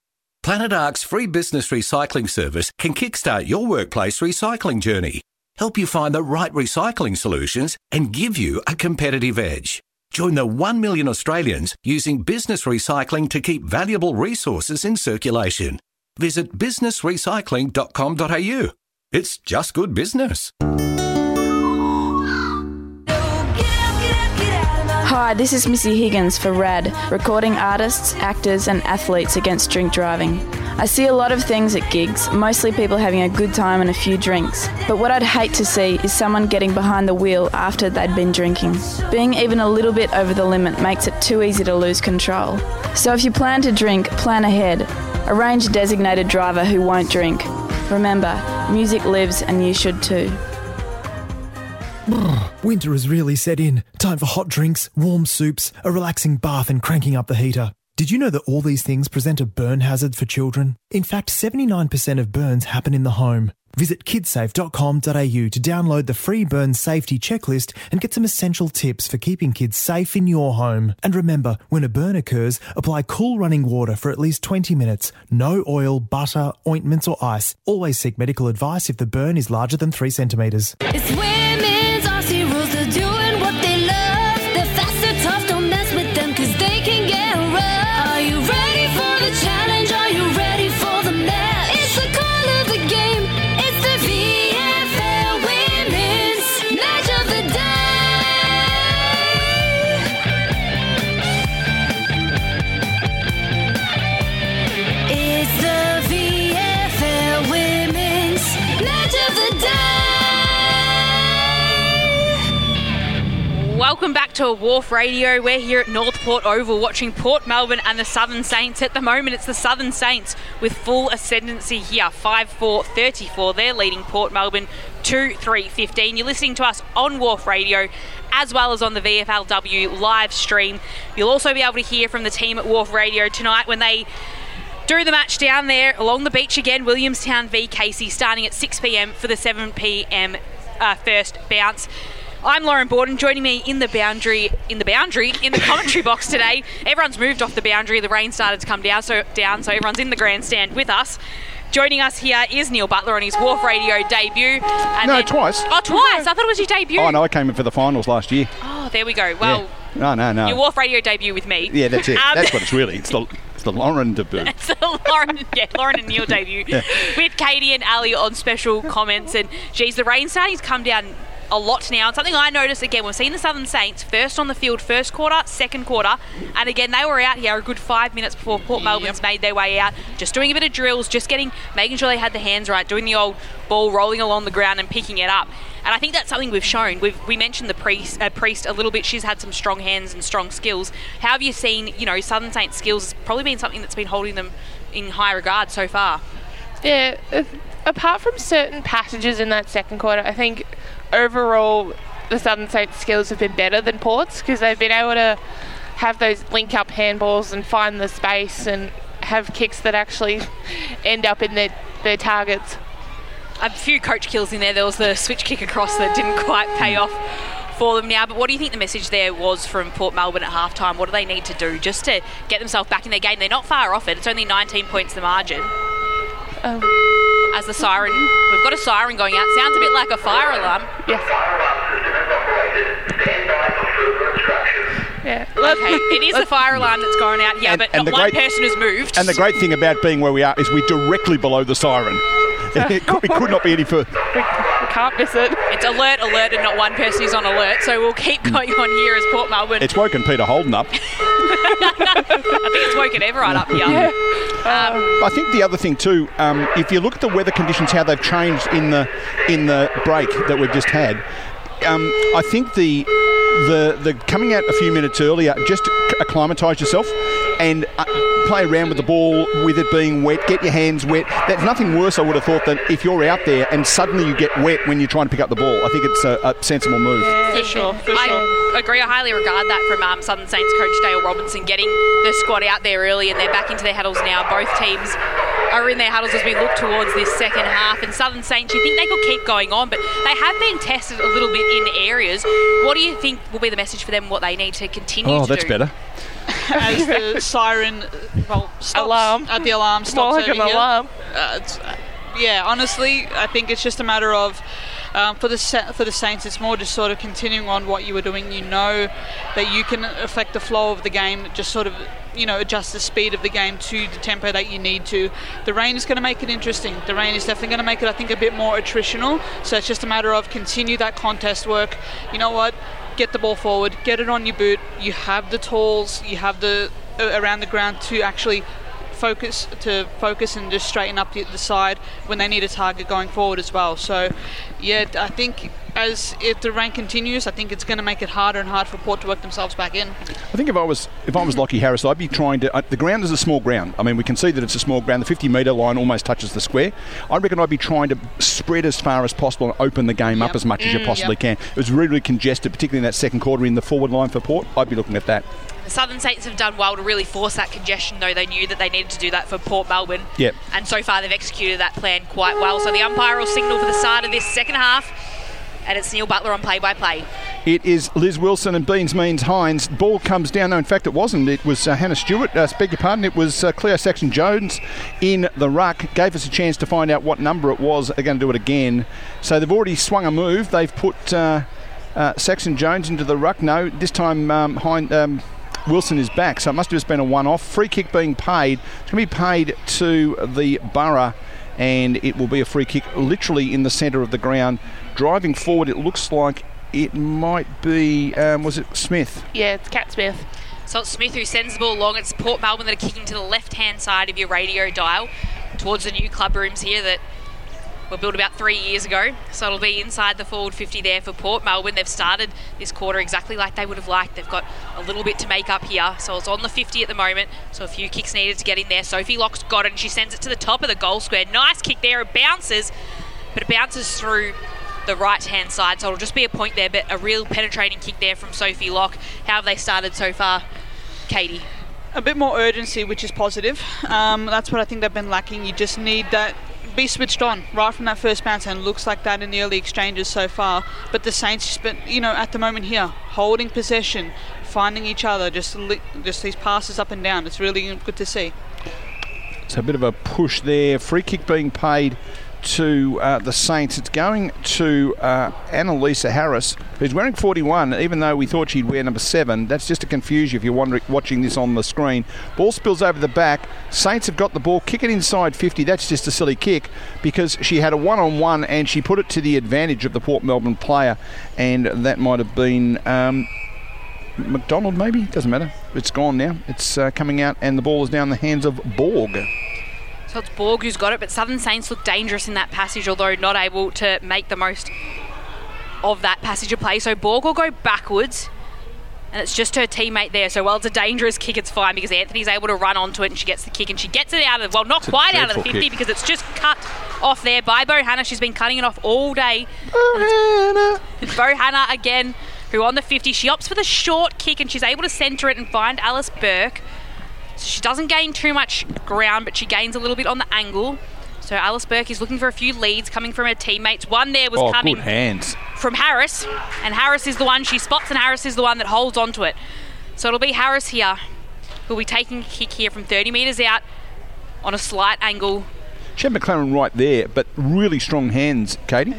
S2: Planet Ark's free business recycling service can kickstart your workplace recycling journey, help you find the right recycling solutions, and give you a competitive edge. Join the 1 million Australians using business recycling to keep valuable resources in circulation. Visit businessrecycling.com.au. It's just good business.
S1: Hi, this is Missy Higgins for RAD, recording artists, actors, and athletes against drink driving. I see a lot of things at gigs, mostly people having a good time and a few drinks. But what I'd hate to see is someone getting behind the wheel after they'd been drinking. Being even a little bit over the limit makes it too easy to lose control. So if you plan to drink, plan ahead. Arrange a designated driver who won't drink. Remember, music lives and you should too.
S5: Winter has really set in. Time for hot drinks, warm soups, a relaxing bath, and cranking up the heater. Did you know that all these things present a burn hazard for children? In fact, 79% of burns happen in the home. Visit kidsafe.com.au to download the free burn safety checklist and get some essential tips for keeping kids safe in your home. And remember, when a burn occurs, apply cool running water for at least 20 minutes. No oil, butter, ointments, or ice. Always seek medical advice if the burn is larger than 3 centimetres.
S13: It's women's
S14: Welcome back to WARF Radio. We're here at North Port Oval watching Port Melbourne and the Southern Saints. At the moment, it's the Southern Saints with full ascendancy here 5 4 34. They're leading Port Melbourne 2 3 15. You're listening to us on WARF Radio as well as on the VFLW live stream. You'll also be able to hear from the team at WARF Radio tonight when they do the match down there along the beach again. Williamstown v Casey starting at 6 pm for the 7 pm uh, first bounce. I'm Lauren Borden. Joining me in the boundary, in the boundary, in the commentary box today. Everyone's moved off the boundary. The rain started to come down, so down. So everyone's in the grandstand with us. Joining us here is Neil Butler on his WARF Radio debut. And
S3: No,
S14: then-
S3: twice.
S14: Oh, twice. I thought it was your debut.
S3: Oh, no, I came in for the finals last year.
S14: Oh, there we go. Well,
S3: No, no, no.
S14: your WARF Radio debut with me.
S3: Yeah, that's it.
S14: Um,
S3: that's what it's really. It's the, the Lauren debut. *laughs*
S14: It's the Lauren, yeah, Lauren and Neil debut
S3: Yeah.
S14: with Katie and Ali on special comments. And geez, the rain starting to come down a lot now. And something I noticed again, we've seen the Southern Saints first on the field, first quarter, second quarter, and again they were out here a good five minutes before Port Melbourne's made their way out, just doing a bit of drills, just getting, making sure they had the hands right, doing the old ball rolling along the ground and picking it up. And I think that's something we've shown. We've we mentioned the priest, uh, priest a little bit. She's had some strong hands and strong skills. How have you seen? You know, Southern Saints skills has probably been something that's been holding them in high regard so far.
S15: Yeah, apart from certain passages in that second quarter, I think overall the Southern Saints skills have been better than Port's because they've been able to have those link up handballs and find the space and have kicks that actually *laughs* end up in their, their targets.
S14: A few coach kills in there. There was the switch kick across that didn't quite pay off for them now. But what do you think the message there was from Port Melbourne at halftime? What do they need to do just to get themselves back in their game? They're not far off it. It's only 19 points the margin.
S15: Um,
S14: As the siren, we've got a siren going out. Sounds a bit like a fire alarm.
S15: Yes. Yeah.
S14: Okay, it is the fire alarm that's going out here,
S3: And-
S14: but
S3: and
S14: not
S3: the
S14: one
S3: great-
S14: person has moved.
S3: And the great thing about being where we are is we're directly below the siren. It, could, it could not be any further.
S15: We can't miss it.
S14: It's alert, alert, and not one person is on alert. So we'll keep going on here as Port Melbourne.
S3: It's woken Peter Holden up. *laughs*
S14: I think it's woken everyone up here. Um,
S3: I think the other thing too, um, if you look at the weather conditions, how they've changed in the in the break that we've just had, um, I think the the the coming out a few minutes earlier, just acclimatise yourself and uh, play around with the ball with it being wet. Get your hands wet. There's nothing worse, I would have thought, than if you're out there and suddenly you get wet when you're trying to pick up the ball. I think it's a, a sensible move.
S14: Yeah, For sure, for I agree. I highly regard that from um, Southern Saints coach Dale Robinson getting the squad out there early and they're back into their huddles now. Both teams are in their huddles as we look towards this second half. And Southern Saints, you think they could keep going on, but they have been tested a little bit in areas. What do you think will be the message for them? What they need to continue
S3: Oh,
S14: to
S3: that's
S14: do?
S3: better. *laughs*
S16: as the *laughs* siren well stops,
S15: Alarm.
S16: uh, the alarm
S15: More
S16: stops
S15: like
S16: over
S15: an
S16: here.
S15: alarm.
S16: Uh, uh, yeah, honestly, I think it's just a matter of um, for the Sa- for the Saints, it's more just sort of continuing on what you were doing. You know that you can affect the flow of the game. Just sort of you know adjust the speed of the game to the tempo that you need to. The rain is going to make it interesting. The rain is definitely going to make it, I think, a bit more attritional. So it's just a matter of continue that contest work. You know what? Get the ball forward. Get it on your boot. You have the tools. You have the uh, around the ground to actually
S43: focus to focus and just straighten up the, the side when they need a target going forward as well. So, yeah, I think as if the rain continues, I think it's going to make it harder and harder for Port to work themselves back in.
S3: I think if I was if I was Lockie Harris, I'd be trying to. Uh, the ground is a small ground. I mean, we can see that it's a small ground. The 50 metre line almost touches the square. I reckon I'd be trying to spread as far as possible and open the game up as much as you
S14: Mm,
S3: possibly
S14: yep.
S3: can. It was really, really congested, particularly in that second quarter in the forward line for Port. I'd be looking at that.
S14: The Southern Saints have done well to really force that congestion, though they knew that they needed to do that for Port Melbourne.
S3: Yep.
S14: And so far, they've executed that plan quite well. So the umpire will signal for the start of this second half, and it's Neil Butler on play-by-play.
S3: It is Liz Wilson and Beans Means Hines. Ball comes down. No, in fact, it wasn't. It was uh, Hannah Stewart. Uh, beg your pardon. It was uh, Cleo Saxon Jones in the ruck. Gave us a chance to find out what number it was. They're going to do it again. So they've already swung a move. They've put uh, uh, Saxon Jones into the ruck. No, this time um, Hein, um, Wilson is back. So it must have just been a one-off. Free kick being paid. It's going to be paid to the Borough and it will be a free kick literally in the centre of the ground. Driving forward, it looks like it might be, um, was it Smith?
S15: Yeah, it's Cat Smith.
S14: So it's Smith who sends the ball along. It's Port Melbourne that are kicking to the left-hand side of your radio dial towards the new club rooms here that were built about three years ago. So it'll be inside the forward 50 there for Port Melbourne. They've started this quarter exactly like they would have liked. They've got a little bit to make up here. So it's on the 50 at the moment. So a few kicks needed to get in there. Sophie Locke's got it and she sends it to the top of the goal square. Nice kick there. It bounces, but it bounces through the right hand side. So it'll just be a point there, but a real penetrating kick there from Sophie Locke. How have they started so far, Katie?
S43: a bit more urgency, which is positive. Um, that's what I think they've been lacking. You just need that be switched on right from that first bounce, and looks like that in the early exchanges so far. But the Saints, you know, at the moment here, holding possession, finding each other, just li- just these passes up and down. It's really good to see.
S3: So a bit of a push there. Free kick being paid to uh, the Saints. It's going to uh, Annalisa Harris, who's wearing 41, even though we thought she'd wear number 7. That's just to confuse you if you're wondering, watching this on the screen. Ball spills over the back. Saints have got the ball. Kick it inside 50. That's just a silly kick because she had a one on one and she put it to the advantage of the Port Melbourne player. And that might have been. Um, McDonald, maybe doesn't matter. It's gone now. It's uh, coming out, and the ball is down the hands of Borg.
S14: So it's Borg who's got it, but Southern Saints look dangerous in that passage, although not able to make the most of that passage of play. So Borg will go backwards, and it's just her teammate there. So while it's a dangerous kick, it's fine because Anthony's able to run onto it and she gets the kick and she gets it out of, the well, not
S3: It's
S14: quite out of the 50
S3: kick.
S14: because it's just cut off there by Bohanna. She's been cutting it off all day. Bohanna! Bohanna again, who on the 50, she opts for the short kick and she's able to centre it and find Alice Burke. So she doesn't gain too much ground, but she gains a little bit on the angle. So Alice Burke is looking for a few leads coming from her teammates. One there was
S3: oh,
S14: coming
S3: good hands.
S14: from Harris, and Harris is the one she spots, and Harris is the one that holds onto it. So it'll be Harris here, who'll be taking a kick here from 30 metres out on a slight angle.
S3: She had McLaren right there, but really strong hands, Katie.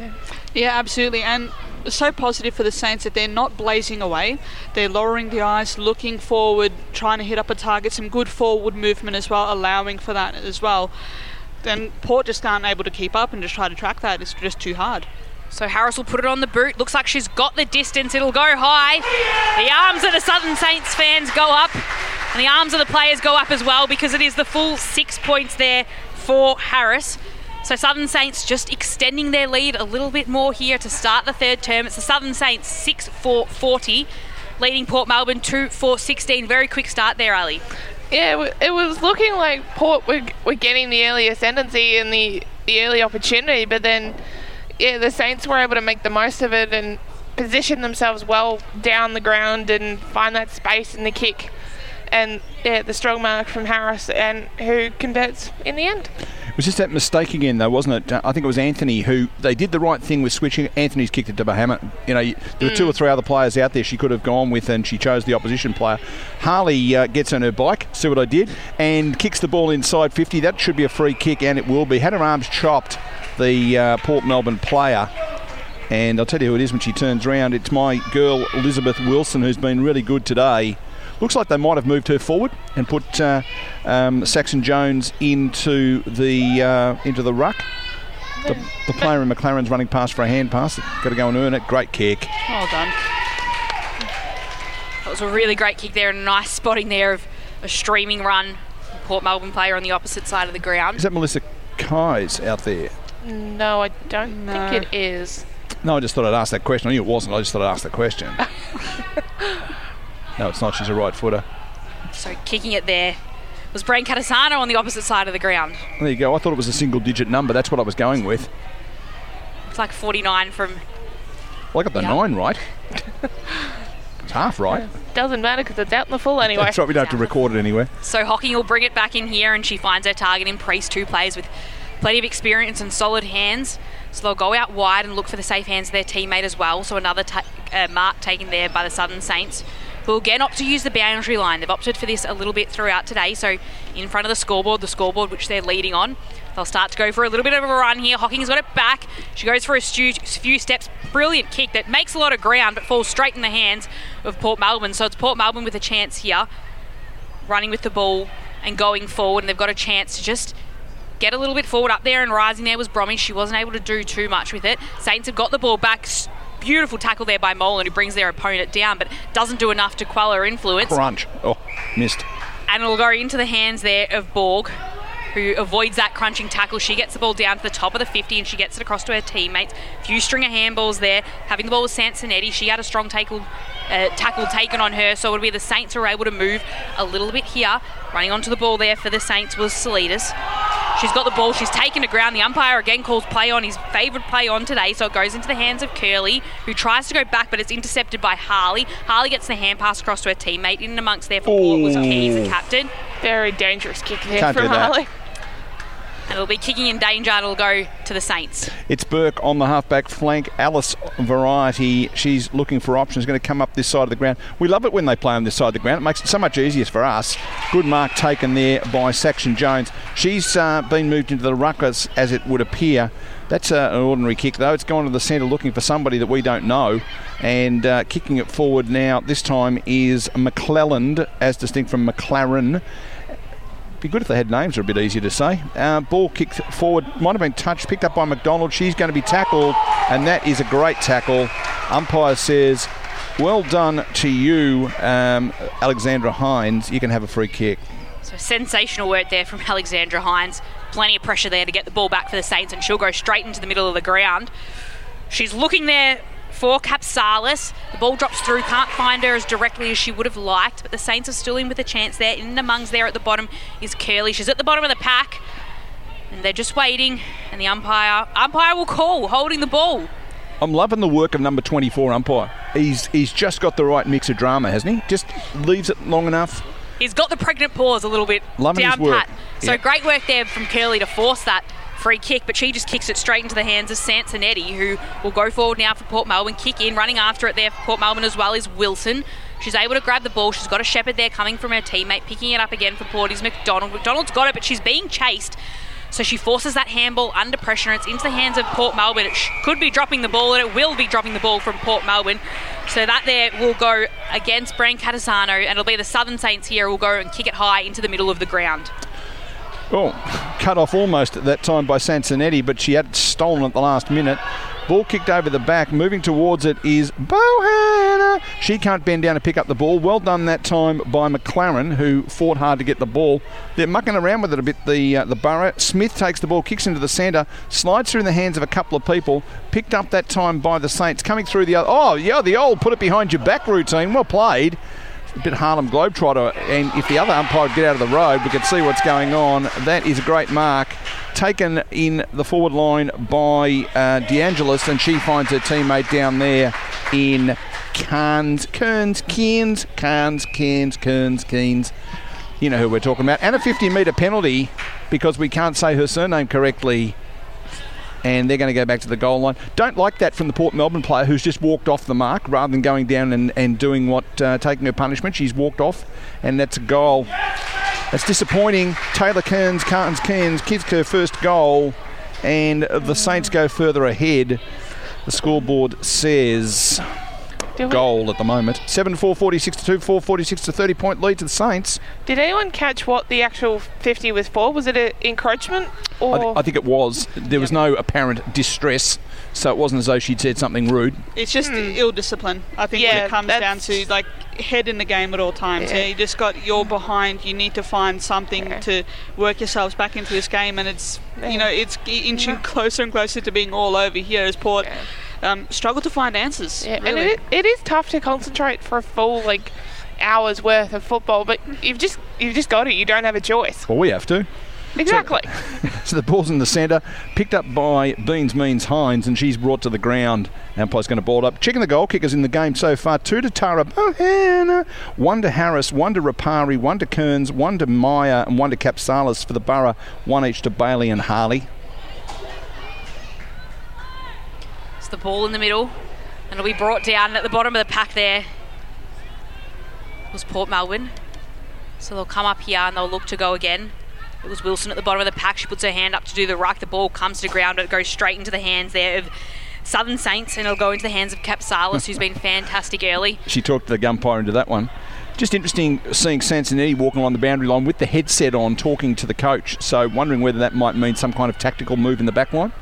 S43: Yeah, absolutely. And so positive for the Saints that they're not blazing away. They're lowering the eyes, looking forward, trying to hit up a target, some good forward movement as well, allowing for that as well. Then Port just aren't able to keep up and just try to track that. It's just too hard.
S14: So Harris will put it on the boot. Looks like she's got the distance. It'll go high. The arms of the Southern Saints fans go up, and the arms of the players go up as well because it is the full six points there for Harris. So Southern Saints just extending their lead a little bit more here to start the third term. It's the Southern Saints 6 4 40, leading Port Melbourne 2 4 16. Very quick start there, Ali.
S15: Yeah, it was looking like Port were, were getting the early ascendancy and the, the early opportunity, but then, yeah, the Saints were able to make the most of it and position themselves well down the ground and find that space in the kick. And yeah, the strong mark from Harris and who converts in the end.
S3: It was just that mistake again, though, wasn't it? Uh, I think it was Anthony who they did the right thing with switching. Anthony's kicked it to Bohanna. You know, there were two or three other players out there she could have gone with, and she chose the opposition player. Harley uh, gets on her bike, see what I did, and kicks the ball inside 50. That should be a free kick, and it will be. Had her arms chopped, the uh, Port Melbourne player. And I'll tell you who it is when she turns around. It's my girl Elizabeth Wilson, who's been really good today. Looks like they might have moved her forward and put uh, um, Saxon Jones into the uh, into the ruck. The, the player in McLaren's running past for a hand pass. Got to go and earn it. Great kick.
S43: Well done.
S14: That was a really great kick there and a nice spotting there of a streaming run. Port Melbourne player on the opposite side of the ground.
S3: Is that Melissa Kuys out there?
S15: No, I don't think it is.
S3: No, I just thought I'd ask that question. I knew it wasn't. I just thought I'd ask the question. *laughs* no, it's not. She's a right footer.
S14: So kicking it there was Brancatisano on the opposite side of the ground.
S3: There you go. I thought it was a single digit number. That's what I was going with.
S14: It's like 49 from
S3: Well, I got the
S14: Yeah.
S3: nine right. *laughs* it's half right.
S15: Doesn't matter because it's out in the full anyway.
S3: That's right. We don't have to record it anyway.
S14: So Hocking will bring it back in here, and she finds her target in Priest, two players with plenty of experience and solid hands. So they'll go out wide and look for the safe hands of their teammate as well. So another ta- uh, mark taken there by the Southern Saints, who again opt to use the boundary line. They've opted for this a little bit throughout today. So in front of the scoreboard, the scoreboard which they're leading on, they'll start to go for a little bit of a run here. Hocking's got it back. She goes for a few steps. Brilliant kick that makes a lot of ground but falls straight in the hands of Port Melbourne. So it's Port Melbourne with a chance here running with the ball and going forward, and they've got a chance to just get a little bit forward up there and rising there was Brommy. She wasn't able to do too much with it. Saints have got the ball back. Beautiful tackle there by Molan, who brings their opponent down, but doesn't do enough to quell her influence.
S3: Crunch. Oh, missed.
S14: And it'll go into the hands there of Borg, who avoids that crunching tackle. She gets the ball down to the top of the 50 and she gets it across to her teammates. Few string of handballs there. Having the ball with Sansonetti, she had a strong tackle, uh, tackle taken on her, so it would be the Saints who are able to move a little bit here. Running onto the ball there for the Saints was Saulitis. She's got the ball. She's taken to ground. The umpire again calls play on his favoured play on today, so it goes into the hands of Curley, who tries to go back, but it's intercepted by Harley. Harley gets the hand pass across to her teammate. In and amongst there for Port was Kuys, the captain.
S15: Very dangerous kick there
S3: Can't
S15: from
S3: Harley. that.
S14: And it'll be kicking in danger. It'll go to the Saints.
S3: It's Burke on the halfback flank. Alice Variety. She's looking for options. Going to come up this side of the ground. We love it when they play on this side of the ground. It makes it so much easier for us. Good mark taken there by Saxon Jones. She's uh, been moved into the ruckus as it would appear. That's uh, an ordinary kick though. It's gone to the centre looking for somebody that we don't know. And uh, kicking it forward now, this time is McClelland as distinct from McLaren be good if they had names, are a bit easier to say. Uh, ball kicked forward, might have been touched, picked up by McDonald. She's going to be tackled, and that is a great tackle. Umpire says, "Well done to you, um, Alexandra Hines. You can have a free kick."
S14: So sensational work there from Alexandra Hines. Plenty of pressure there to get the ball back for the Saints, and she'll go straight into the middle of the ground. She's looking there for Capsalis. The ball drops through, can't find her as directly as she would have liked, but the Saints are still in with a chance there. In the amongst there at the bottom is Curly. She's at the bottom of the pack, and they're just waiting. And the umpire, umpire will call, holding the ball.
S3: I'm loving the work of number 24 umpire. He's he's just got the right mix of drama, hasn't he? Just leaves it long enough.
S14: He's got the pregnant pause a little bit
S3: Loving his
S14: down
S3: work.
S14: pat. So
S3: Yeah.
S14: great work there from Curly to force that free kick, but she just kicks it straight into the hands of Sansonetti, who will go forward now for Port Melbourne. Kick in, running after it there for Port Melbourne as well is Wilson. She's able to grab the ball. She's got a shepherd there coming from her teammate, picking it up again for Port is McDonald. McDonald's got it, but she's being chased. So she forces that handball under pressure, it's into the hands of Port Melbourne. It sh- could be dropping the ball, and it will be dropping the ball from Port Melbourne. So that there will go against Brancatisano, and it'll be the Southern Saints here will go and kick it high into the middle of the ground.
S3: Oh, cut off almost at that time by Sansonetti, but she had stolen at the last minute. Ball kicked over the back. Moving towards it is Bohanna. She can't bend down to pick up the ball. Well done that time by McLaren, who fought hard to get the ball. They're mucking around with it a bit, the, uh, the Borough. Smith takes the ball, kicks into the centre, slides through in the hands of a couple of people. Picked up that time by the Saints. Coming through the other. Oh, yeah, the old put it behind your back routine. Well played a bit Harlem Globetrotter, and if the other umpire would get out of the road, we could see what's going on. That is a great mark. Taken in the forward line by uh, DeAngelis, and she finds her teammate down there in Cairns, Kearns, Cairns, Cairns, Cairns, Kearns, Kearns. You know who we're talking about. And a 50 metre penalty because we can't say her surname correctly and they're going to go back to the goal line. Don't like that from the Port Melbourne player who's just walked off the mark rather than going down and, and doing what, uh, taking her punishment. She's walked off, and that's a goal. That's disappointing. Taylor Kearns, Cartons Kearns, kids her first goal, and the Saints go further ahead. The scoreboard says goal at the moment. 7 4 46 to 2, 4 46 to 30 point lead to the Saints.
S15: Did anyone catch what the actual 50 was for? Was it an encroachment
S3: I,
S15: or?
S3: thi- I think it was. There was no apparent distress, so it wasn't as though she'd said something rude.
S43: It's just hmm. ill discipline. I think
S15: Yeah,
S43: when it comes down to like
S16: head in the game at all times.
S15: Yeah.
S16: Yeah. You just got you're behind. You need to find something to work yourselves back into this game, and it's you know it's inching closer and closer to being all over here as Port um, struggle to find answers.
S15: Yeah, and it, it is tough to concentrate for a full like hours worth of football, but you've just you've just got it. You don't have a choice.
S3: Well, we have to.
S15: Exactly.
S3: So *laughs* the ball's in the centre, picked up by Beans Means Hines, and she's brought to the ground. Umpire's going to ball up. Checking the goal kickers in the game so far two to Tara Bohanna, one to Harris, one to Rapari, one to Kearns, one to Meyer, and one to Capsalis for the Borough, one each to Bailey and Harley.
S14: The ball in the middle, and it'll be brought down at the bottom of the pack there. Was Port Melbourne. So they'll come up here and they'll look to go again. It was Wilson at the bottom of the pack. She puts her hand up to do the ruck. The ball comes to ground, it goes straight into the hands there of Southern Saints, and it'll go into the hands of Capsalis, who's been fantastic early. *laughs*
S3: She talked the umpire into that one. Just interesting seeing Sansonetti walking along the boundary line with the headset on, talking to the coach. So wondering whether that might mean some kind of tactical move in the back line.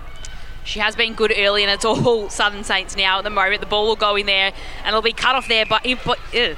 S14: She has been good early, and it's all *laughs* Southern Saints now at the moment. The ball will go in there, and it'll be cut off there by,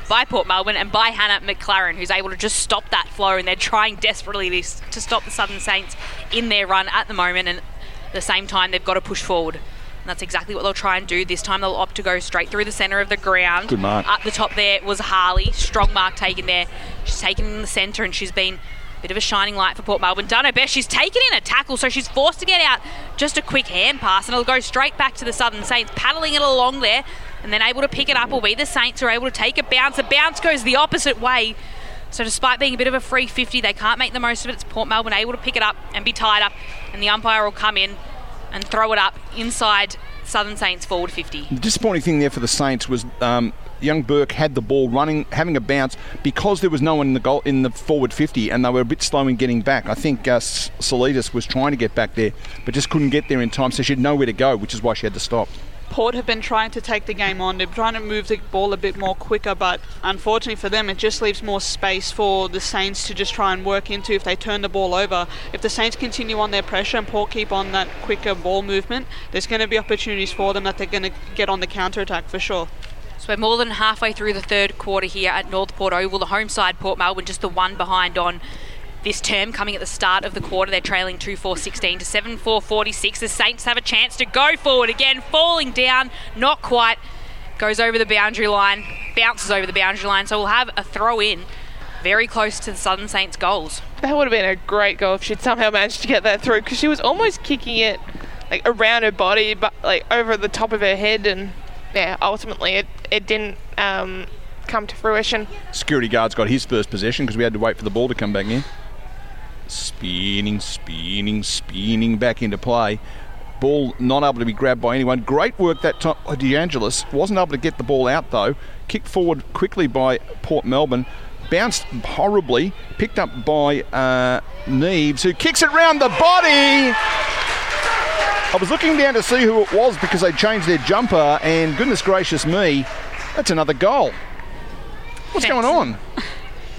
S14: by Port Melbourne and by Hannah McLaren, who's able to just stop that flow. And they're trying desperately to, to stop the Southern Saints in their run at the moment, and at the same time, they've got to push forward. And that's exactly what they'll try and do. This time they'll opt to go straight through the centre of the ground.
S3: Good mark.
S14: Up the top there was Harley. Strong mark taken there. She's taken in the centre and she's been bit of a shining light for Port Melbourne. Done her best. She's taken in a tackle, so she's forced to get out just a quick hand pass and it'll go straight back to the Southern Saints, paddling it along there and then able to pick it up will be the Saints who are able to take a bounce. The bounce goes the opposite way. So despite being a bit of a free 50, they can't make the most of it. It's Port Melbourne able to pick it up and be tied up and the umpire will come in and throw it up inside Southern Saints forward 50.
S3: The disappointing thing there for the Saints was um, young Burke had the ball running, having a bounce because there was no one in the goal in the forward 50, and they were a bit slow in getting back. I think uh, Saulitis was trying to get back there, but just couldn't get there in time, so she had nowhere to go, which is why she had to stop.
S16: Port have been trying to take the game on. They're trying to move the ball a bit more quicker, but unfortunately for them, it just leaves more space for the Saints to just try and work into if they turn the ball over. If the Saints continue on their pressure and Port keep on that quicker ball movement, there's going to be opportunities for them that they're going to get on the counter attack for sure.
S14: So we're more than halfway through the third quarter here at North Port Oval. The home side, Port Melbourne, just the one behind on this term coming at the start of the quarter. They're trailing 2 4 16 to 7 4 46. The Saints have a chance to go forward again, falling down, not quite. Goes over the boundary line, bounces over the boundary line, so we'll have a throw in very close to the Southern Saints goals.
S15: That would have been a great goal if she'd somehow managed to get that through because she was almost kicking it like around her body, but like over the top of her head, and yeah, ultimately it it didn't um, come to fruition.
S3: Security guard's got his first possession because we had to wait for the ball to come back in. Spinning, spinning, spinning back into play. Ball not able to be grabbed by anyone. Great work that time. Oh, DeAngelis wasn't able to get the ball out though. Kicked forward quickly by Port Melbourne. Bounced horribly. Picked up by uh, Neves, who kicks it round the body. I was looking down to see who it was because they changed their jumper, and goodness gracious me, that's another goal. What's going on? *laughs*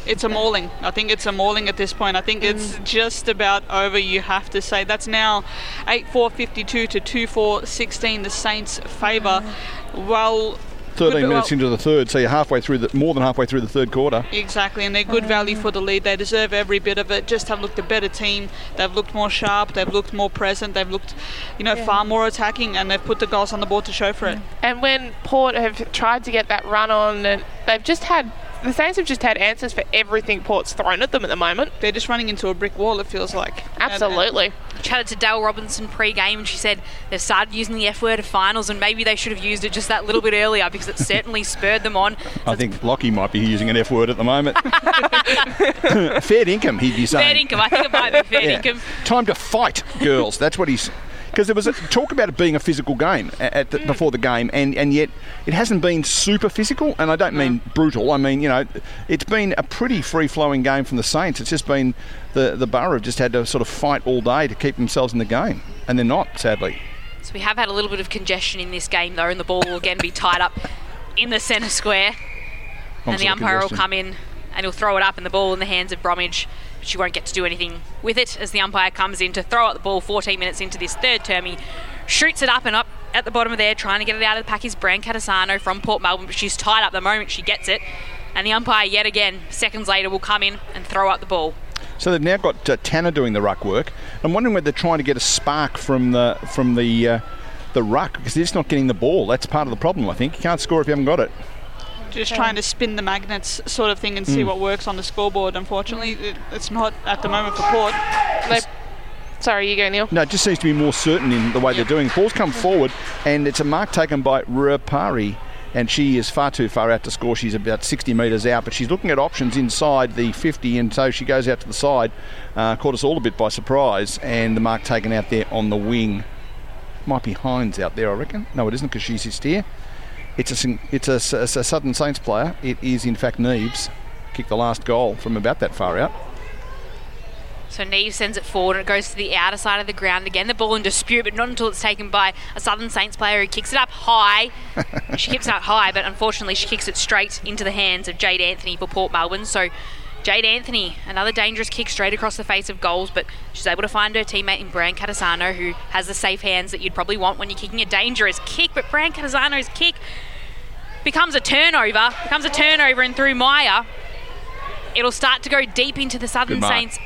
S16: It's a mauling. I think it's a mauling at this point. I think it's mm. just about over, you have to say. That's now 8 4 52 to 2 4 16. The Saints favour. Mm. Well,
S3: 13
S16: good- uh,
S3: minutes
S16: well,
S3: into the third, so you're halfway through the more than halfway through the third quarter.
S16: Exactly, and they're good mm. value for the lead. They deserve every bit of it. Just have looked a better team. They've looked more sharp. They've looked more present. They've looked, you know,
S15: Yeah.
S16: far more attacking, and they've put the goals on the board to show for it.
S15: And when Port have tried to get that run on, and they've just had the Saints have just had answers for everything Port's thrown at them at the moment.
S16: They're just running into a brick wall. It feels like.
S15: Absolutely.
S14: Uh, chatted to Dale Robinson pre-game, and she said they've started using the F word at finals, and maybe they should have used it just that little bit earlier because it certainly spurred them on.
S3: I think Lockie might be using an F word at the moment. *laughs* fair income, he'd be saying.
S14: Fair income. I think it might be fair
S3: Yeah.
S14: income.
S3: Time to fight, girls. That's what he's. Because there was a talk about it being a physical game at the, mm. before the game, and, and yet it hasn't been super physical. And I don't mean brutal. I mean, you know, it's been a pretty free flowing game from the Saints. It's just been the the Borough have just had to sort of fight all day to keep themselves in the game, and they're not, sadly.
S14: So we have had a little bit of congestion in this game, though, and the ball will again be tied up in the centre square. and the umpire will come in and he'll throw it up, and the ball in the hands of Bromwich. She won't get to do anything with it as the umpire comes in to throw out the ball 14 minutes into this third term. He shoots it up and up at the bottom of there, trying to get it out of the pack is Brancatisano from Port Melbourne, but she's tied up the moment she gets it. And the umpire, yet again, seconds later, will come in and throw up the ball.
S3: So they've now got uh, Tanner doing the ruck work. I'm wondering whether they're trying to get a spark from the from the uh, the ruck because they're just not getting the ball. That's part of the problem. I think you can't score if you haven't got it.
S43: Just trying to spin the magnets sort of thing and see
S3: Mm.
S43: what works on the scoreboard. Unfortunately, it, it's not at the moment for Port.
S15: Sorry, you go, Neil.
S3: No, it just seems to be more certain in the way they're doing. Ball's come forward, and it's a mark taken by Rapari, and she is far too far out to score. She's about 60 metres out, but she's looking at options inside the 50, and so she goes out to the side. Uh, caught us all a bit by surprise, and the mark taken out there on the wing. Might be Hines out there, I reckon. No, it isn't because she's just here. It's a, it's a, a Southern Saints player. It is, in fact, Neves. Kicked the last goal from about that far out.
S14: So Neve sends it forward and it goes to the outer side of the ground again. The ball in dispute, but not until it's taken by a Southern Saints player who kicks it up high. *laughs* she kicks it up high, but unfortunately she kicks it straight into the hands of Jade Anthony for Port Melbourne. So Jade Anthony, another dangerous kick straight across the face of goals, but she's able to find her teammate in Brancatisano, who has the safe hands that you'd probably want when you're kicking a dangerous kick. But Brancatisano's kick becomes a turnover, becomes a turnover, and through Maya, it'll start to go deep into the Southern Saints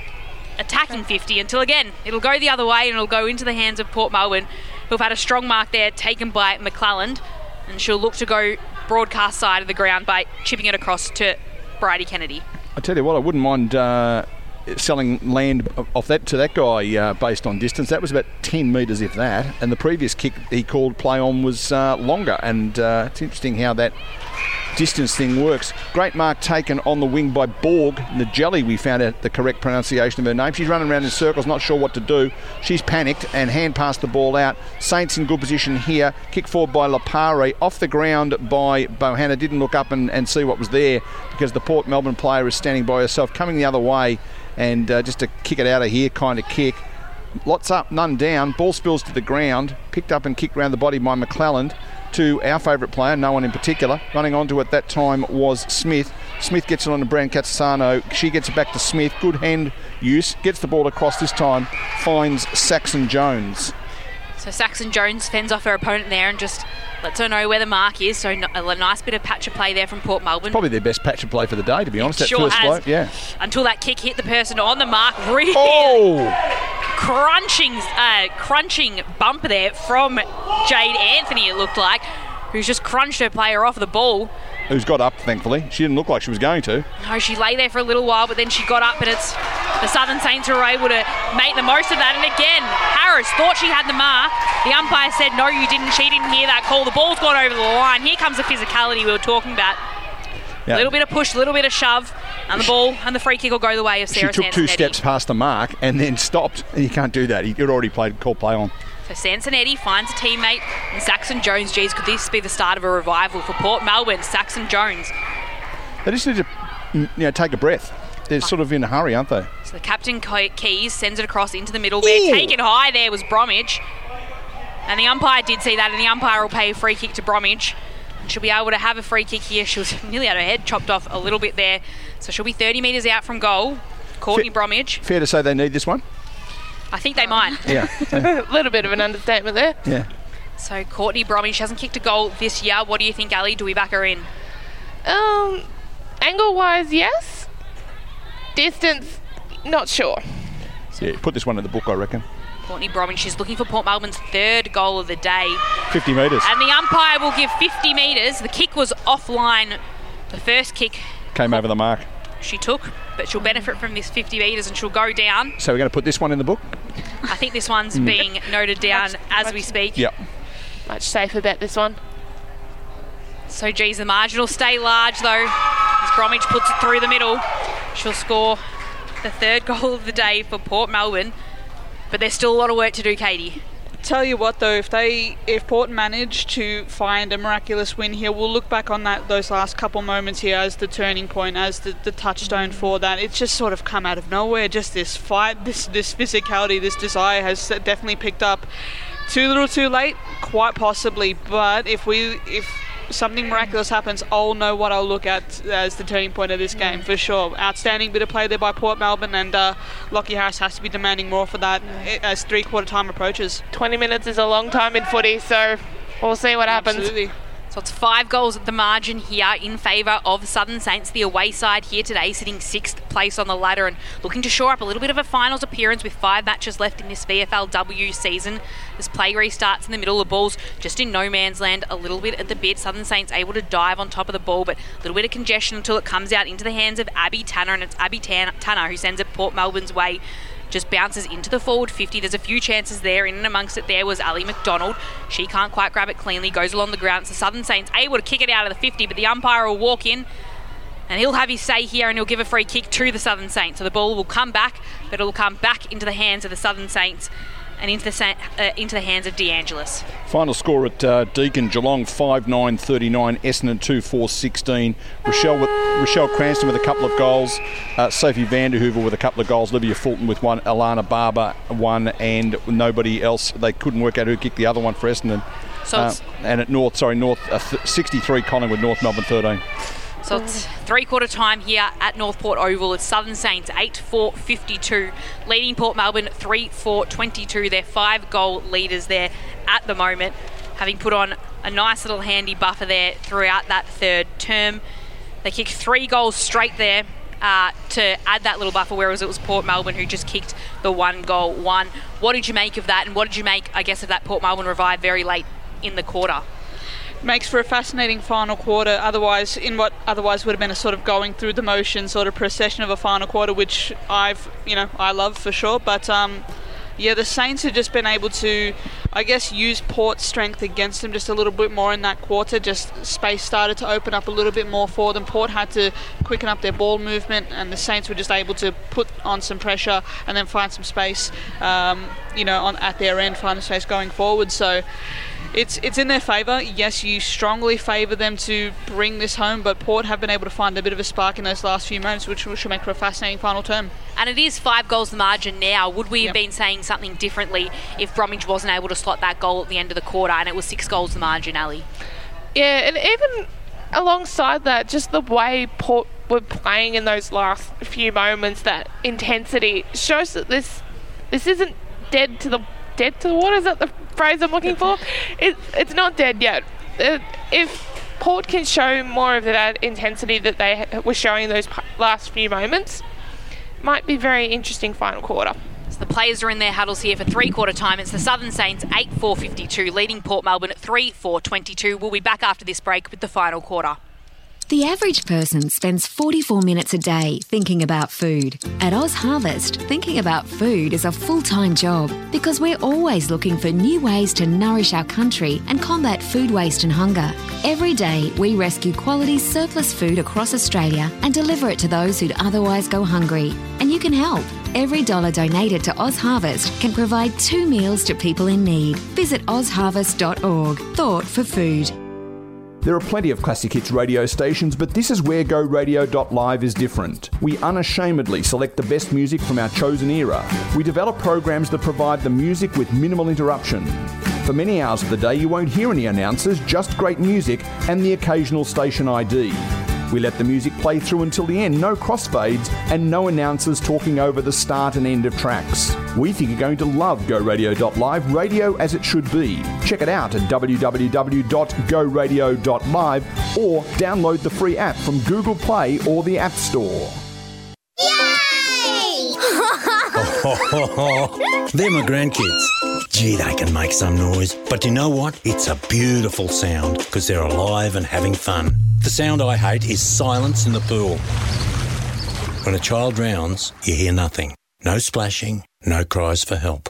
S14: attacking 50 until again it'll go the other way and it'll go into the hands of Port Melbourne who've had a strong mark there taken by McClelland and she'll look to go broadcast side of the ground by chipping it across to Bridie Kennedy.
S3: I tell you what, I wouldn't mind uh, selling land off that to that guy uh, based on distance. That was about 10 metres, if that. And the previous kick he called play on was uh, longer. And uh, it's interesting how that distance thing works. Great mark taken on the wing by Borg. Nagelli, we found out the correct pronunciation of her name. She's running around in circles, not sure what to do. She's panicked and hand passed the ball out. Saints in good position here. Kick forward by Lapare. Off the ground by Bohanna. Didn't look up and, and see what was there because the Port Melbourne player is standing by herself, coming the other way. And uh, just to kick it out of here kind of kick. Lots up, none down. Ball spills to the ground. Picked up and kicked around the body by McClelland to our favourite player, no one in particular. Running onto at that time was Smith. Smith gets it on to Brancatisano. She gets it back to Smith. Good hand use. Gets the ball across this time. Finds Saxon Jones.
S14: So Saxon Jones fends off her opponent there and just lets her know where the mark is. So a nice bit of patch of play there from Port Melbourne.
S3: Probably their best patch of play for the day, to be honest. That
S14: sure
S3: first
S14: has.
S3: blow. Yeah.
S14: Until that kick hit the person on the mark. Really
S3: Oh!
S14: crunching, uh, crunching bump there from Jade Anthony. It looked like, who's just crunched her player off the ball.
S3: Who's got up, thankfully. She didn't look like she was going to.
S14: No, she lay there for a little while, but then she got up, and it's the Southern Saints who were able to make the most of that. And again, Harris thought she had the mark. The umpire said, "No, you didn't. She didn't hear that call. The ball's gone over the line." Here comes the physicality we were talking about. A
S3: Yeah.
S14: little bit of push, a little bit of shove, and the ball and the free kick will go the way of Sarah.
S3: She took two steps past the mark and then stopped. And you can't do that. You'd already played call play on.
S14: So Sansonetti finds a teammate, and Saxon Jones. Geez, could this be the start of a revival for Port Melbourne? Saxon Jones.
S3: They just need to, you know, take a breath. They're sort of in a hurry, aren't they?
S14: So the captain Kuys sends it across into the middle there. Taken high there was Bromwich. And the umpire did see that, and the umpire will pay a free kick to Bromwich. And she'll be able to have a free kick here. She was *laughs* nearly had her head chopped off a little bit there. So she'll be 30 metres out from goal. Courtney Bromwich.
S3: Fair to say they need this one.
S14: I think they might.
S3: Yeah. *laughs*
S15: a little bit of an understatement there.
S3: Yeah.
S14: So Courtney Bromwich hasn't kicked a goal this year. What do you think, Ali? Do we back her in?
S15: Um, angle wise, yes. Distance, not sure.
S3: Yeah, put this one in the book, I reckon.
S14: Courtney Bromwich, she's looking for Port Melbourne's third goal of the day.
S3: 50 metres.
S14: And the umpire will give 50 metres. The kick was offline. The first kick
S3: Came over the mark.
S14: she took, but she'll benefit from this 50 metres and she'll go down.
S3: So we're going to put this one in the book?
S14: I think this one's
S3: Mm.
S14: being noted down as we speak.
S3: Yep.
S15: Much safer bet this one.
S14: So, geez, the margin will stay large though. As Bromwich puts it through the middle, she'll score the third goal of the day for Port Melbourne. But there's still a lot of work to do, Katie.
S43: Tell you what though, if they if Port manage to find a miraculous win here, we'll look back on that those last couple moments here as the turning point, as the, the touchstone for that. It's just sort of come out of nowhere. Just this fight, this this physicality, this desire has definitely picked up. Too little, too late, quite possibly. But if we if something miraculous happens, I'll know what I'll look at as the turning point of this game for sure. Outstanding bit of play there by Port Melbourne, and uh, Lockie Harris has to be demanding more for that i- as three quarter time approaches.
S15: 20 minutes is a long time in footy, so we'll see what happens.
S43: Absolutely.
S14: So it's five goals at the margin here in favour of Southern Saints. The away side here today, sitting sixth place on the ladder and looking to shore up a little bit of a finals appearance with five matches left in this VFLW season. This play restarts in the middle. The ball's just in no man's land, a little bit at the bit. Southern Saints able to dive on top of the ball, but a little bit of congestion until it comes out into the hands of Abby Tanner, and it's Abby Tan- Tanner who sends it Port Melbourne's way just bounces into the forward 50. There's a few chances there. In and amongst it, there was Ali McDonald. She can't quite grab it cleanly, goes along the ground. So Southern Saints able to kick it out of the 50, but the umpire will walk in and he'll have his say here and he'll give a free kick to the Southern Saints. So the ball will come back, but it'll come back into the hands of the Southern Saints and into the, sa- uh, into the hands of DeAngelis.
S3: Final score at uh, Deacon Geelong 5 9 39, Essendon 2 4 16. Rochelle, with, Rochelle Cranston with a couple of goals, uh, Sophie Vanderhoover with a couple of goals, Livia Fulton with one, Alana Barber one, and nobody else. They couldn't work out who kicked the other one for Essendon.
S14: So
S3: Uh, and at North, sorry, North uh, th- 63 Collingwood, North Melbourne 13.
S14: So it's three quarter time here at North Port Oval. It's Southern Saints 8 4 52, leading Port Melbourne 3 4 22. They're five goal leaders there at the moment, having put on a nice little handy buffer there throughout that third term. They kicked three goals straight there. Uh, to add that little buffer, whereas it was Port Melbourne who just kicked the one goal one. What did you make of that, and what did you make, I guess, of that Port Melbourne revive very late in the quarter?
S16: Makes for a fascinating final quarter. Otherwise, in what otherwise would have been a sort of going through the motion sort of procession of a final quarter, which I've you know I love for sure. But um, yeah, the Saints have just been able to, I guess, use Port's strength against them just a little bit more in that quarter. Just space started to open up a little bit more for them. Port had to quicken up their ball movement, and the Saints were just able to put on some pressure and then find some space, um, you know, on at their end, find space going forward. So it's it's in their favour. Yes, you strongly favour them to bring this home, but Port have been able to find a bit of a spark in those last few moments, which should make for a fascinating final term.
S14: And it is five goals the margin now. Would we have been saying something differently if Bromwich wasn't able to slot that goal at the end of the quarter and it was six goals the margin, Ali?
S15: Yeah, and even alongside that, just the way Port were playing in those last few moments, that intensity shows that this this isn't dead to the dead to the water. Is that the phrase I'm looking for? *laughs* It, it's not dead yet. Uh, if Port can show more of that intensity that they were showing those last few moments, might be very interesting final quarter.
S14: So the players are in their huddles here for three quarter time. It's the Southern Saints 8 4 52, leading Port Melbourne at 3 4 22. We'll be back after this break with the final quarter.
S18: The average person spends 44 minutes a day thinking about food. At Oz Harvest, thinking about food is a full time job because we're always looking for new ways to nourish our country and combat food waste and hunger. Every day, we rescue quality surplus food across Australia and deliver it to those who'd otherwise go hungry. And you can help. Every dollar donated to Oz Harvest can provide two meals to people in need. Visit ozharvest.org. Thought for food.
S3: There are plenty of classic hits radio stations, but this is where GoRadio.live is different. We unashamedly select the best music from our chosen era. We develop programs that provide the music with minimal interruption. For many hours of the day, you won't hear any announcers, just great music and the occasional station ID. We let the music play through until the end, no crossfades, and no announcers talking over the start and end of tracks. We think you're going to love GoRadio.live, radio as it should be. Check it out at www.goradio.live or download the free app from Google Play or the App Store. Yay! *laughs* *laughs*
S24: They're my grandkids. Gee, they can make some noise. But you know what? It's a beautiful sound because they're alive and having fun. The sound I hate is silence in the pool. When a child drowns, you hear nothing. No splashing, no cries for help.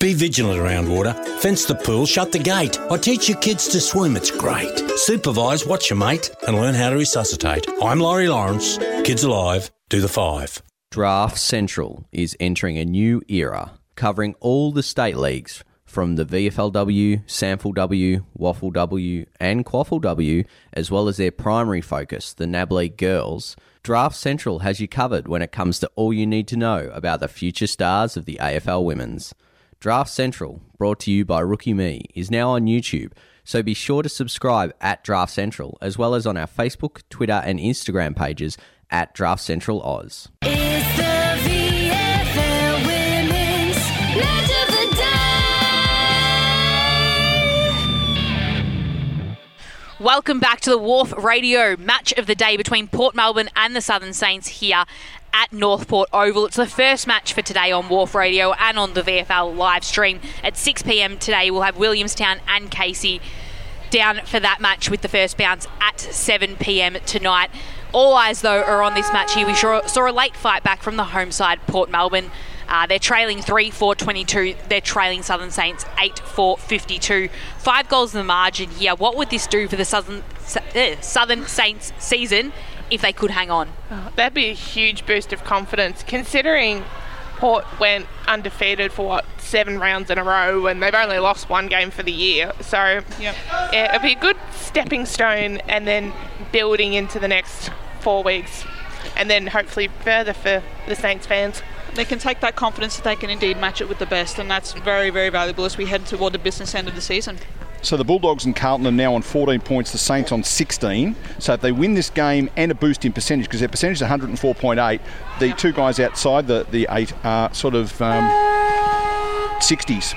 S24: Be vigilant around water. Fence the pool, shut the gate. I teach your kids to swim, it's great. Supervise, watch your mate, and learn how to resuscitate. I'm Laurie Lawrence. Kids Alive, do the five.
S25: Draft Central is entering a new era, covering all the state leagues from the VFLW, SANFLW, Waffle W, and QAFLW, as well as their primary focus, the NAB League Girls. Draft Central has you covered when it comes to all you need to know about the future stars of the AFL Women's. Draft Central, brought to you by Rookie Me, is now on YouTube, so be sure to subscribe at Draft Central, as well as on our Facebook, Twitter, and Instagram pages at Draft Central Oz.
S14: Welcome back to the WARF Radio match of the day between Port Melbourne and the Southern Saints here at North Port Oval. It's the first match for today on WARF Radio and on the VFL live stream at 6 pm today. We'll have Williamstown and Casey down for that match with the first bounce at 7 pm tonight. All eyes, though, are on this match here. We saw, a late fight back from the home side, Port Melbourne. Uh, they're trailing 3 4 22. They're trailing Southern Saints 8 4 52. Five goals in the margin here. What would this do for the Southern, uh, Southern Saints season if they could hang on?
S15: Oh, that'd be a huge boost of confidence, considering Port went undefeated for what seven rounds in a row, and they've only lost one game for the year. So yeah, it'd be a good stepping stone, and then building into the next four weeks, and then hopefully further for the Saints fans.
S43: They can take that confidence that they can indeed match it with the best, and that's very, very valuable as we head toward the business end of the season.
S3: So the Bulldogs and Carlton are now on 14 points, the Saints on 16. So if they win this game and a boost in percentage, because their percentage is 104.8, the two guys outside the, the eight are sort of um, 60s.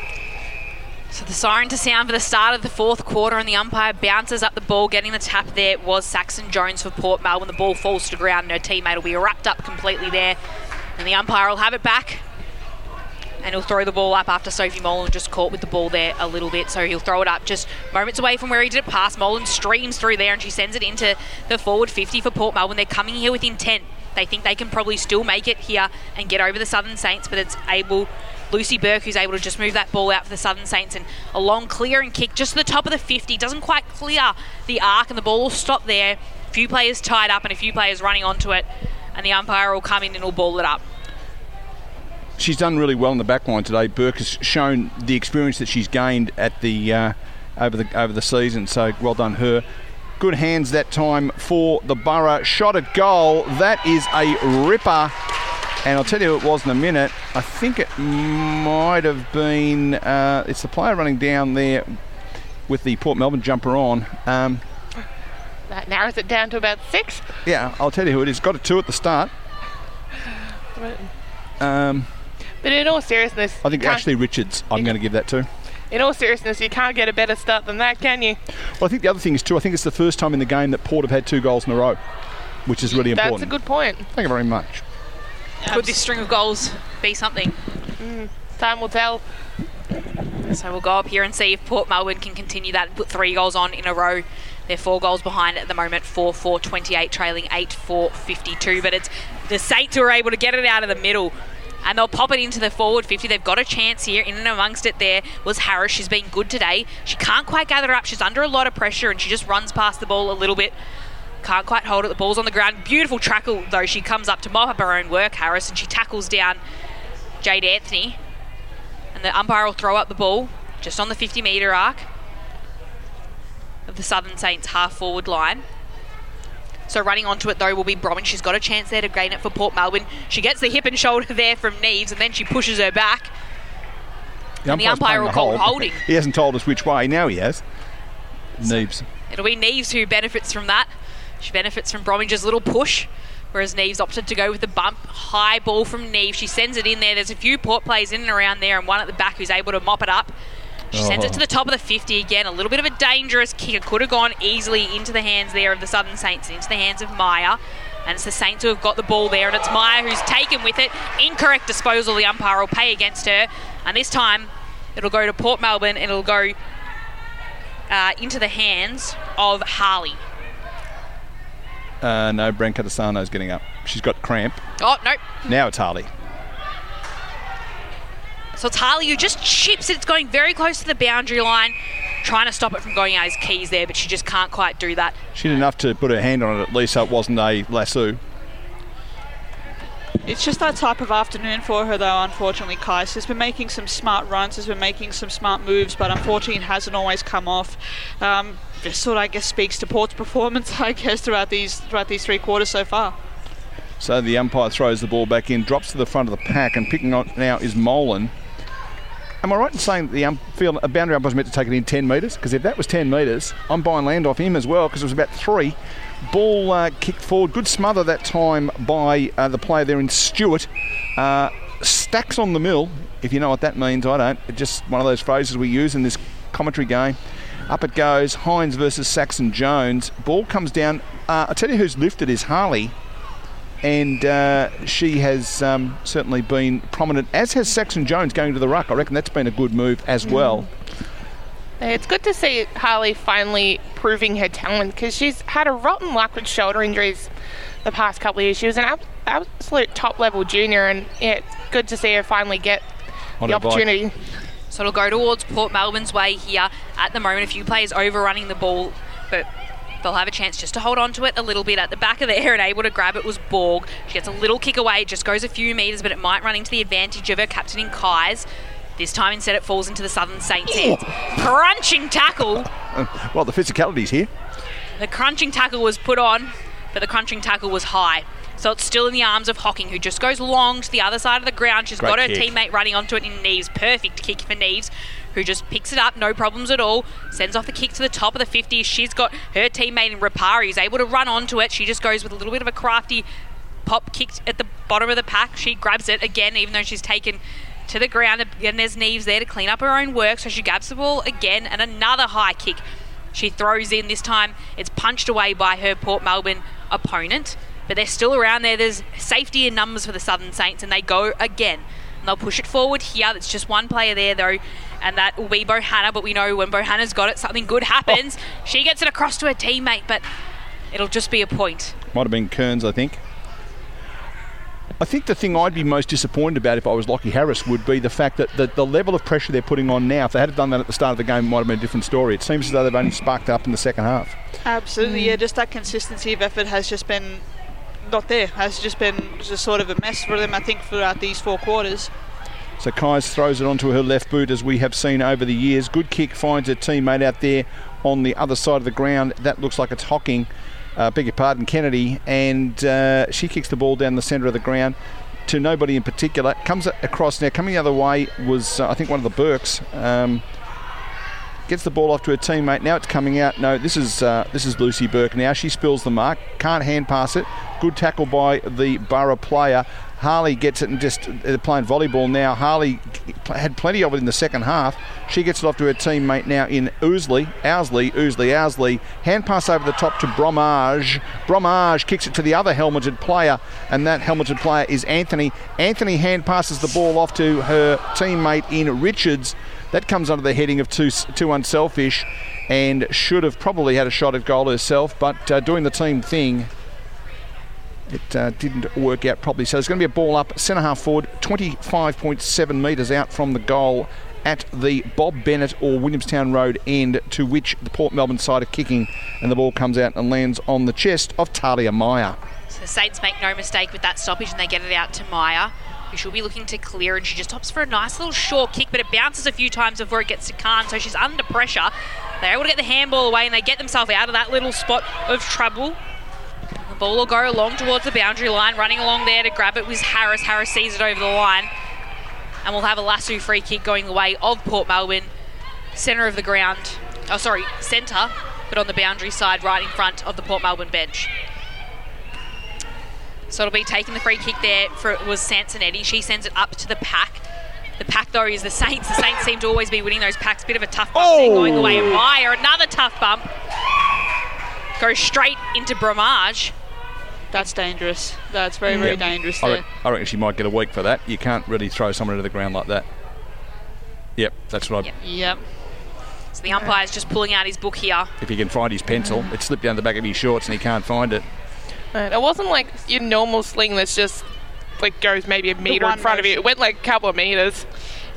S14: So the siren to sound for the start of the fourth quarter, and the umpire bounces up the ball. Getting the tap there was Saxon Jones for Port Melbourne. The ball falls to the ground, and her teammate will be wrapped up completely there. And the umpire will have it back. And he'll throw the ball up after Sophie Molan just caught with the ball there a little bit. So he'll throw it up just moments away from where he did it pass. Molan streams through there and she sends it into the forward 50 for Port Melbourne. They're coming here with intent. They think they can probably still make it here and get over the Southern Saints, but it's able Lucy Burke who's able to just move that ball out for the Southern Saints and a long clear and kick just to the top of the 50. Doesn't quite clear the arc and the ball will stop there. A few players tied up and a few players running onto it, and the umpire will come in and will ball it up.
S3: She's done really well in the back line today. Burke has shown the experience that she's gained at the uh, over the over the season. So well done her. Good hands that time for the Borough. Shot at goal. That is a ripper. And I'll tell you who it was in a minute. I think it might have been. Uh, it's the player running down there with the Port Melbourne jumper on. Um,
S15: That narrows it down to about six.
S3: yeah, I'll tell you who it is. Got a two at the start. Um,
S15: But in all seriousness,
S3: I think
S15: can't-
S3: Ashley Richards. I'm going to give that to.
S15: in all seriousness, you can't get a better start than that, can you?
S3: Well, I think the other thing is too. I think it's the first time in the game that Port have had two goals in a row, which is really
S15: That's
S3: important.
S15: That's a good point.
S3: Thank you very much.
S14: Could this string of goals be something?
S15: Mm, time will tell.
S14: So we'll go up here and see if Port Melbourne can continue that, and put three goals on in a row. They're four goals behind at the moment, 4 4 28, trailing 8 4 52. But it's the Saints who are able to get it out of the middle. And they'll pop it into the forward 50. They've got a chance here. In and amongst it, there was Harris. She's been good today. She can't quite gather up. She's under a lot of pressure and she just runs past the ball a little bit. Can't quite hold it. The ball's on the ground. Beautiful tackle, though. She comes up to mop up her own work, Harris, and she tackles down Jade Anthony. And the umpire will throw up the ball just on the 50 metre arc the Southern Saints half forward line. So running onto it though will be Bromwich. She's got a chance there to gain it for Port Melbourne. She gets the hip and shoulder there from Neves and then she pushes her back. And the umpire will call
S3: hold.
S14: holding. *laughs*
S3: He hasn't told us which way. Now he has. Neves.
S14: It'll be Neves who benefits from that. She benefits from Bromwich's little push, whereas Neves opted to go with the bump. High ball from Neves. She sends it in there. There's a few port plays in and around there, and one at the back who's able to mop it up. She sends it
S3: Oh.
S14: to the top of the 50 again. A little bit of a dangerous kick. It could have gone easily into the hands there of the Southern Saints, into the hands of Maya. And it's the Saints who have got the ball there, and it's Maya who's taken with it. Incorrect disposal. The umpire will pay against her. And this time, it'll go to Port Melbourne, and it'll go uh, into the hands of Harley.
S3: Uh, no, Brancatisano's getting up. She's got cramp.
S14: Oh, nope.
S3: Now it's Harley.
S14: So it's Harley who just chips it. It's going very close to the boundary line, trying to stop it from going out his keys there, but she just can't quite do that.
S3: She did enough to put her hand on it at least so it wasn't a lasso.
S43: It's just that type of afternoon for her, though, unfortunately, Kai. She's been making some smart runs, has been making some smart moves, but unfortunately it hasn't always come off. Um, this sort of, I guess, speaks to Port's performance, *laughs* I guess, throughout these throughout these three quarters so far.
S3: So the umpire throws the ball back in, drops to the front of the pack, and picking on now is Molan. Am I right in saying that the field, a boundary umpire's meant to take it in 10 metres? Because if that was 10 metres, I'm buying land off him as well because it was about three. Ball uh, kicked forward. Good smother that time by uh, the player there in Stewart. Uh, stacks on the mill, if you know what that means. I don't. It's just one of those phrases we use in this commentary game. Up it goes. Hines versus Saxon Jones. Ball comes down. Uh, I tell you who's lifted is Harley. And uh, she has um, certainly been prominent, as has Saxon Jones going to the ruck. I reckon that's been a good move as well.
S15: It's good to see Harley finally proving her talent because she's had a rotten luck with shoulder injuries the past couple of years. She was an ab- absolute top level junior, and yeah, it's good to see her finally get
S3: On
S15: the
S3: her bike.
S15: opportunity.
S14: So it'll go towards Port Melbourne's way here at the moment. A few players overrunning the ball, but they'll have a chance just to hold on to it a little bit at the back of the air and able to grab it was Borg. She gets a little kick away, it just goes a few metres, but it might run into the advantage of her captain in Kuys. This time instead it falls into the Southern Saints hands. Crunching tackle.
S3: Uh, well, the physicality's here.
S14: The crunching tackle was put on, but the crunching tackle was high. So it's still in the arms of Hocking, who just goes long to the other side of the ground. She's
S3: Great
S14: got her
S3: kick.
S14: teammate running onto it in Neves. Perfect kick for Neves, who just picks it up, no problems at all. Sends off the kick to the top of the 50. She's got her teammate in Rapari, who's able to run onto it. She just goes with a little bit of a crafty pop kick at the bottom of the pack. She grabs it again, even though she's taken to the ground. And there's Neves there to clean up her own work. So she grabs the ball again, and another high kick. She throws in this time. It's punched away by her Port Melbourne opponent, but they're still around there. There's safety in numbers for the Southern Saints, and they go again. And they'll push it forward here. It's just one player there though, and that will be Bohanna. But we know when Bohanna's got it, something good happens. Oh. She gets it across to her teammate, but it'll just be a point.
S3: Might have been Kearns, I think. I think the thing I'd be most disappointed about if I was Lockie Harris would be the fact that the, the level of pressure they're putting on now, if they had done that at the start of the game, it might have been a different story. It seems as though they've only sparked up in the second half.
S43: Absolutely, mm. yeah. Just that consistency of effort has just been not there. Has just been just sort of a mess for them. I think throughout these four quarters.
S3: So Kuys throws it onto her left boot as we have seen over the years. Good kick finds her teammate out there on the other side of the ground. That looks like it's Hocking, uh, beg your pardon, Kennedy, and uh, she kicks the ball down the centre of the ground to nobody in particular. Comes across now. Coming the other way was uh, I think one of the Burks. Um, gets the ball off to her teammate. Now it's coming out. No, this is uh, this is Lucy Burke. Now she spills the mark. Can't hand pass it. Good tackle by the Borough player. Harley gets it and just they're playing volleyball now. Harley had plenty of it in the second half. She gets it off to her teammate now in Ousley, Owsley, Ousley, Owsley. Hand pass over the top to Bromwich. Bromwich kicks it to the other helmeted player, and that helmeted player is Anthony. Anthony hand passes the ball off to her teammate in Richards. That comes under the heading of too, too unselfish and should have probably had a shot at goal herself, but uh, doing the team thing, it uh, didn't work out properly. So there's going to be a ball up, centre half forward, 25.7 metres out from the goal at the Bob Bennett or Williamstown Road end, to which the Port Melbourne side are kicking, and the ball comes out and lands on the chest of Talia Meyer.
S14: So the Saints make no mistake with that stoppage and they get it out to Meyer, who she'll be looking to clear, and she just stops for a nice little short kick, but it bounces a few times before it gets to Khan, so she's under pressure. They're able to get the handball away and they get themselves out of that little spot of trouble. Ball will go along towards the boundary line, running along there to grab it was Harris. Harris sees it over the line. And we'll have a lasso free kick going the way of Port Melbourne. Centre of the ground. Oh, sorry, centre, but on the boundary side, right in front of the Port Melbourne bench. So it'll be taking the free kick there for it was Sansonetti. She sends it up to the pack. The pack though is the Saints. The Saints seem to always be winning those packs. Bit of a tough bump there going the way of oh! Meyer. Another tough bump. Goes straight into Bromwich.
S43: That's dangerous. That's very, very
S3: Yep.
S43: dangerous
S3: I, re- I reckon she might get a week for that. You can't really throw someone to the ground like that. Yep, that's what I.
S43: Yep.
S14: So the umpire's just pulling out his book here.
S3: If he can find his pencil, it slipped down the back of his shorts and he can't find it.
S15: And it wasn't like your normal sling that's just like goes maybe a meter in
S43: one
S15: front of you. It went like a couple of meters.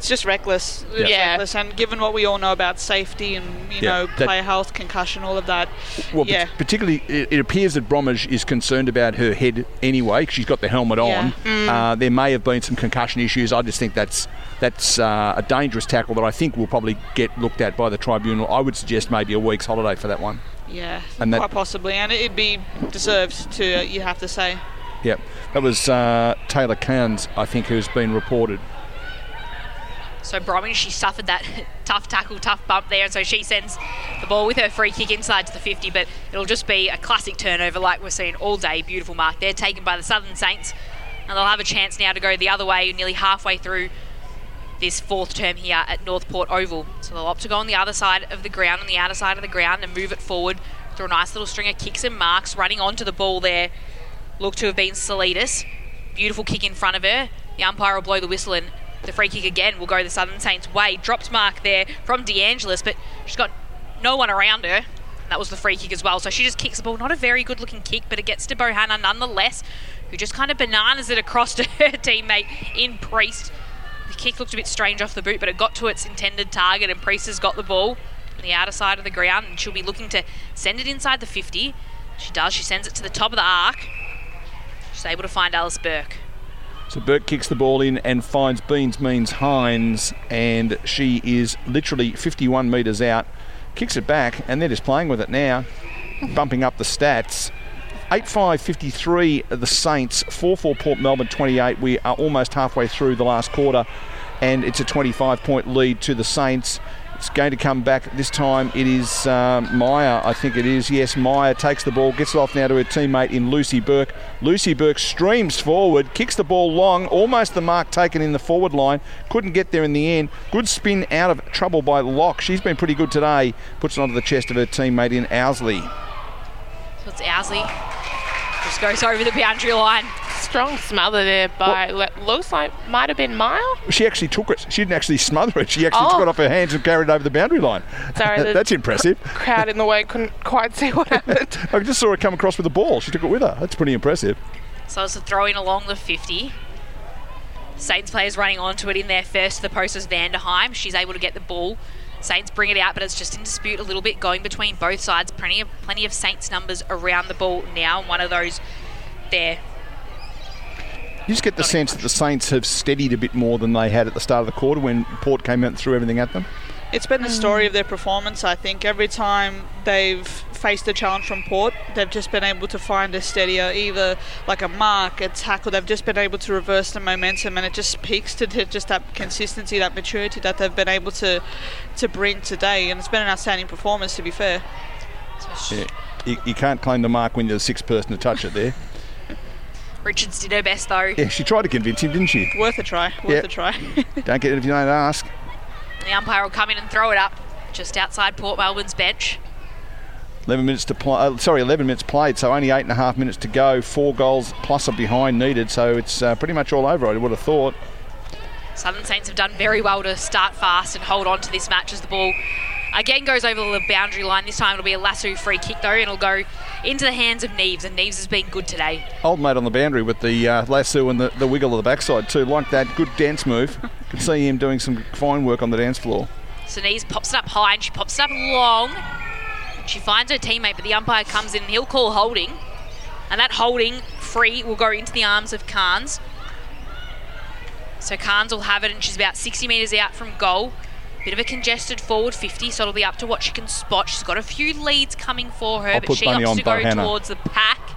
S43: It's just reckless. It's
S15: Yeah.
S43: reckless. And given what we all know about safety and you
S3: Yeah,
S43: know
S3: that-
S43: player health, concussion, all of that,
S3: Well,
S43: yeah,
S3: pat- particularly, it, it appears that Bromwich is concerned about her head anyway. 'cause she's got the helmet
S43: Yeah.
S3: on.
S43: Mm.
S3: Uh, there may have been some concussion issues. I just think that's that's uh, a dangerous tackle that I think will probably get looked at by the tribunal. I would suggest maybe a week's holiday for that one.
S43: yeah,
S3: And that-
S43: quite possibly, and it'd be deserved to. uh, You have to say.
S3: Yep, that was uh, Taylor Cairns, I think, who's been reported.
S14: So Bromwich, she suffered that *laughs* tough tackle, tough bump there, and so she sends the ball with her free kick inside to the 50, but it'll just be a classic turnover like we're seeing all day. Beautiful mark there, taken by the Southern Saints, and they'll have a chance now to go the other way, nearly halfway through this fourth term here at North Port Oval. So they'll opt to go on the other side of the ground, on the outer side of the ground, and move it forward through a nice little string of kicks and marks. Running onto the ball there, look to have been Saulitis. Beautiful kick in front of her. The umpire will blow the whistle and the free kick again will go the Southern Saints' way. Dropped mark there from DeAngelis, but she's got no one around her. That was the free kick as well. So she just kicks the ball. Not a very good looking kick, but it gets to Bohanna nonetheless, who just kind of bananas it across *laughs* to her teammate in Priest. The kick looked a bit strange off the boot, but it got to its intended target, and Priest has got the ball on the outer side of the ground, and she'll be looking to send it inside the 50. She does. She sends it to the top of the arc. She's able to find Alice Burke.
S3: So Burke kicks the ball in and finds Beans Means Hines, and she is literally 51 metres out. Kicks it back, and they're just playing with it now, bumping up the stats. 8 5 53, the Saints, 4 4 Port Melbourne 28. We are almost halfway through the last quarter, and it's a 25 point lead to the Saints. It's going to come back this time. It is um, Meyer, I think it is. Yes, Meyer takes the ball, gets it off now to her teammate in Lucy Burke. Lucy Burke streams forward, kicks the ball long, almost the mark taken in the forward line. Couldn't get there in the end. Good spin out of trouble by Locke. She's been pretty good today. Puts it onto the chest of her teammate in Owsley.
S14: So it's Owsley. Just goes over the boundary line.
S15: Strong smother there by le- looks like might have been Mile.
S3: She actually took it. She didn't actually smother it. She actually
S15: Oh.
S3: took it oh. off her hands and carried it over the boundary line.
S15: Sorry, *laughs* the-
S3: That's impressive.
S15: Crowd in the way couldn't quite see what happened. *laughs*
S3: I just saw her come across with the ball. She took it with her. That's pretty impressive.
S14: So it's a throw in along the 50. Saints players running onto it in there first to the post is Vanderheim. She's able to get the ball. Saints bring it out, but it's just in dispute a little bit going between both sides. Plenty of plenty of Saints numbers around the ball now. One of those there.
S3: You just get the sense that the Saints have steadied a bit more than they had at the start of the quarter when Port came out and threw everything at them.
S43: It's been the mm. story of their performance, I think. Every time they've faced a challenge from Port, they've just been able to find a steadier, either like a mark, a tackle. They've just been able to reverse the momentum, and it just speaks to to just that consistency, that maturity that they've been able to to bring today. And it's been an outstanding performance, to be fair.
S3: Yeah. You, you can't claim the mark when you're the sixth person to touch it there.
S14: Richards did her best though.
S3: Yeah, she tried to convince him, didn't she?
S43: Worth a try. Worth
S3: Yep.
S43: a try. *laughs*
S3: Don't get it if you don't ask.
S14: The umpire will come in and throw it up just outside Port Melbourne's bench.
S3: 11 minutes to play. Uh, sorry, 11 minutes played, so only eight and a half minutes to go. Four goals plus a behind needed, so it's uh, pretty much all over. I would have thought.
S14: Southern Saints have done very well to start fast and hold on to this match as the ball again goes over the boundary line. This time it'll be a lasso free kick though, and it'll go into the hands of Neves. And Neves has been good today.
S3: Old mate on the boundary with the uh, lasso and the, the wiggle of the backside too. Like that, good dance move. Can see him doing some fine work on the dance floor.
S14: So Neves pops it up high and she pops it up long. She finds her teammate, but the umpire comes in and he'll call holding. And that holding free will go into the arms of Carnes. So Carnes will have it, and she's about 60 metres out from goal. Bit of a congested forward 50, so it'll be up to what she can spot. She's got a few leads coming for her,
S3: I'll
S14: but she opts to go
S3: Bohanna.
S14: towards the pack. *laughs*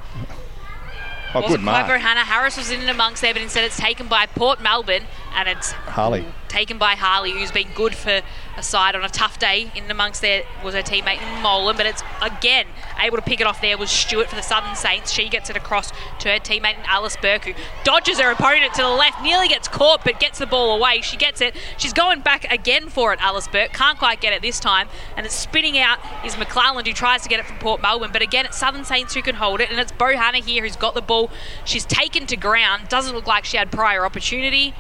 S3: Oh,
S14: Wasn't
S3: good mark.
S14: Hannah Harris was in and amongst there, but instead it's taken by Port Melbourne, and it's
S3: Harley.
S14: taken by Harley, who's been good for a side on a tough day. In amongst there was her teammate Molan, but it's again able to pick it off there was Stewart for the Southern Saints. She gets it across to her teammate Alice Burke, who dodges her opponent to the left, nearly gets caught, but gets the ball away. She gets it. She's going back again for it, Alice Burke. Can't quite get it this time, and it's spinning out is McClelland, who tries to get it from Port Melbourne, but again it's Southern Saints who can hold it, and it's Bohanna here who's got the ball. She's taken to ground. Doesn't look like she had prior opportunity.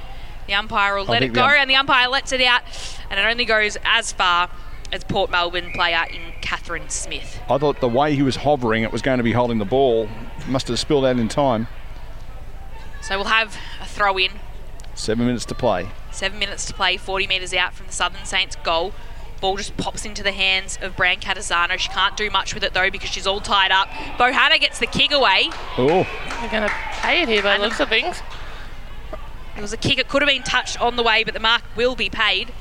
S14: The umpire will
S3: I
S14: let it go,
S3: ump-
S14: and the umpire lets it out, and it only goes as far as Port Melbourne player in Catherine Smith.
S3: I thought the way he was hovering, it was going to be holding the ball. Must have spilled out in time.
S14: So we'll have a throw in.
S3: Seven minutes to play.
S14: Seven minutes to play, 40 metres out from the Southern Saints goal. Ball just pops into the hands of Brancatisano. She can't do much with it though because she's all tied up. Bohanna gets the kick away.
S3: Oh,
S15: They're going to pay it here by the looks of things.
S14: It was a kick. It could have been touched on the way, but the mark will be paid.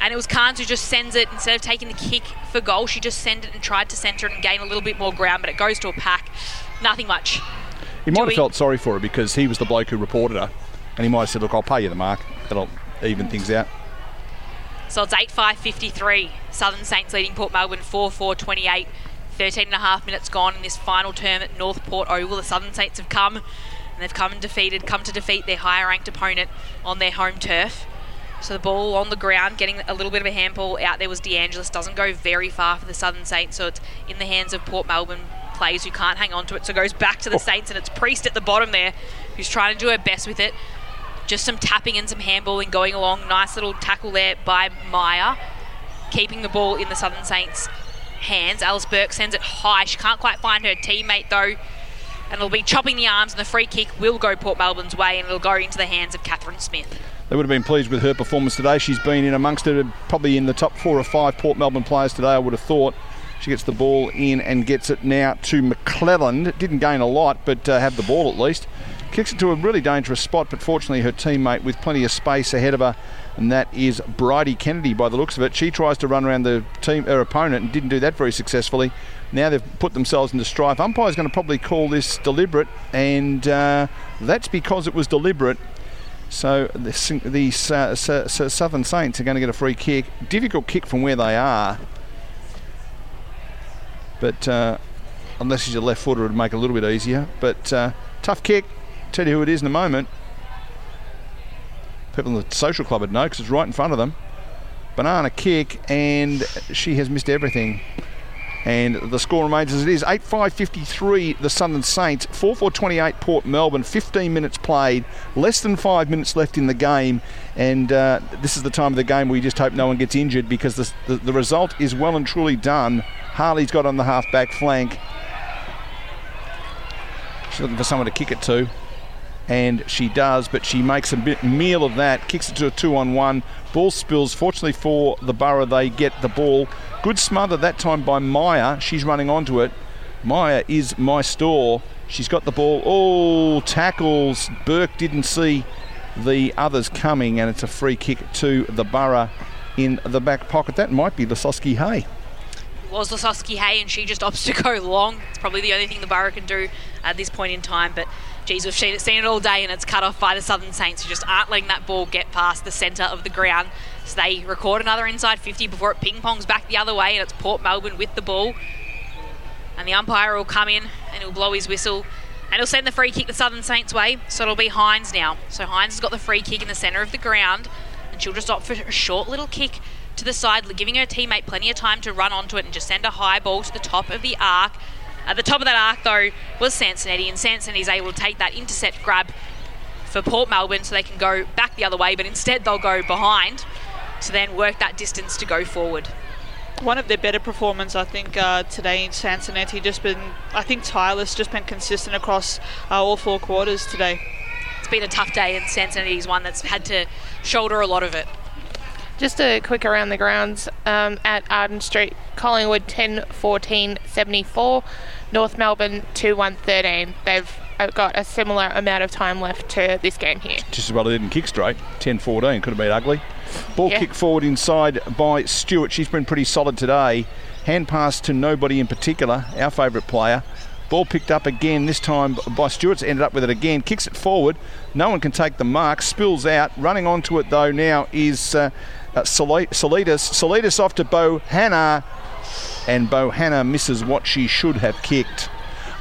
S14: And it was Carnes who just sends it instead of taking the kick for goal. She just sent it and tried to centre it and gain a little bit more ground, but it goes to a pack. Nothing much.
S3: he might have
S14: we-
S3: felt sorry for her because he was the bloke who reported her, and he might have said, "Look, I'll pay you the mark. That'll even things out."
S14: So it's 8 5 53. Southern Saints leading Port Melbourne 4 4 28. 13 and a half minutes gone in this final term at North Port Oval. The Southern Saints have come and they've come and defeated, come to defeat their higher ranked opponent on their home turf. So the ball on the ground, getting a little bit of a handball out there was DeAngelis. Doesn't go very far for the Southern Saints, so it's in the hands of Port Melbourne players who can't hang on to it. So it goes back to the oh. Saints, and it's Priest at the bottom there who's trying to do her best with it. Just some tapping and some handballing going along. Nice little tackle there by Maya, keeping the ball in the Southern Saints' hands. Alice Burke sends it high. She can't quite find her teammate though. And it'll be chopping the arms, and the free kick will go Port Melbourne's way, and it'll go into the hands of Catherine Smith.
S3: They would have been pleased with her performance today. She's been in amongst it, probably in the top four or five Port Melbourne players today, I would have thought. She gets the ball in and gets it now to McClelland. Didn't gain a lot, but uh, have the ball at least. Kicks it to a really dangerous spot, but fortunately her teammate with plenty of space ahead of her, and that is Bridie Kennedy by the looks of it. She tries to run around the team, her opponent, and didn't do that very successfully. Now they've put themselves into strife. Umpire's going to probably call this deliberate, and uh, that's because it was deliberate. So the, the uh, Southern Saints are going to get a free kick. Difficult kick from where they are. But uh, unless he's a left footer, it would make it a little bit easier. But uh, tough kick. Tell you who it is in a moment. People in the social club would know because it's right in front of them. Banana kick, and she has missed everything. And the score remains as it is 8 5 53, the Southern Saints, 4 4 28, Port Melbourne, 15 minutes played, less than five minutes left in the game. And uh, this is the time of the game you just hope no one gets injured because the, the, the result is well and truly done. Harley's got on the half back flank. She's looking for someone to kick it to and she does, but she makes a bit meal of that, kicks it to a two on one. Ball spills. Fortunately for the Borough, they get the ball. Good smother that time by Maya. She's running onto it. Maya is my store. She's got the ball. Oh, tackles. Burke didn't see the others coming, and it's a free kick to the Borough in the back pocket. That might be Lesosky Hay
S14: was Lesosky Hay, and she just *laughs* opts to go long. It's probably the only thing the Borough can do at this point in time. But geez, we've seen it, seen it all day, and it's cut off by the Southern Saints, who just aren't letting that ball get past the centre of the ground. So they record another inside 50 before it ping pongs back the other way, and it's Port Melbourne with the ball. And the umpire will come in and he'll blow his whistle. And he'll send the free kick the Southern Saints way, so it'll be Hines now. So Hines has got the free kick in the centre of the ground, and she'll just opt for a short little kick to the side, giving her teammate plenty of time to run onto it and just send a high ball to the top of the arc. At the top of that arc, though, was Sansonetti, and Sansonetti is able to take that intercept grab for Port Melbourne so they can go back the other way, but instead they'll go behind to then work that distance to go forward.
S43: One of their better performances, I think, uh, today in Sansonetti, just been, I think, tireless, just been consistent across uh, all four quarters today.
S14: It's been a tough day, and Sansonetti's one that's had to shoulder a lot of it.
S15: Just a quick around the grounds um, at Arden Street, Collingwood 10 14 74, North Melbourne 2 1 13. They've uh, got a similar amount of time left to this game here.
S3: Just as well they didn't kick straight. 10 14 could have been ugly. Ball
S15: Yeah.
S3: kick forward inside by Stewart. She's been pretty solid today. Hand pass to nobody in particular, our favourite player. Ball picked up again, this time by Stewart's ended up with it again. Kicks it forward. No one can take the mark. Spills out. Running onto it though now is uh, uh, Saulitis. Saulitis off to Bohanna. And Bohanna misses what she should have kicked.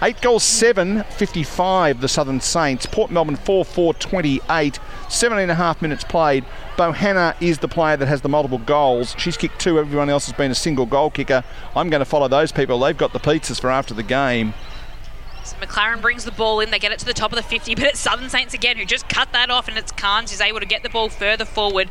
S3: 8 goals 7, 55, the Southern Saints. Port Melbourne 4 4 28. Seven and a half minutes played. Bohanna is the player that has the multiple goals. She's kicked two, everyone else has been a single goal kicker. I'm going to follow those people. They've got the pizzas for after the game.
S14: So McLaren brings the ball in. They get it to the top of the 50, but it's Southern Saints again who just cut that off, and it's Carnes who's able to get the ball further forward.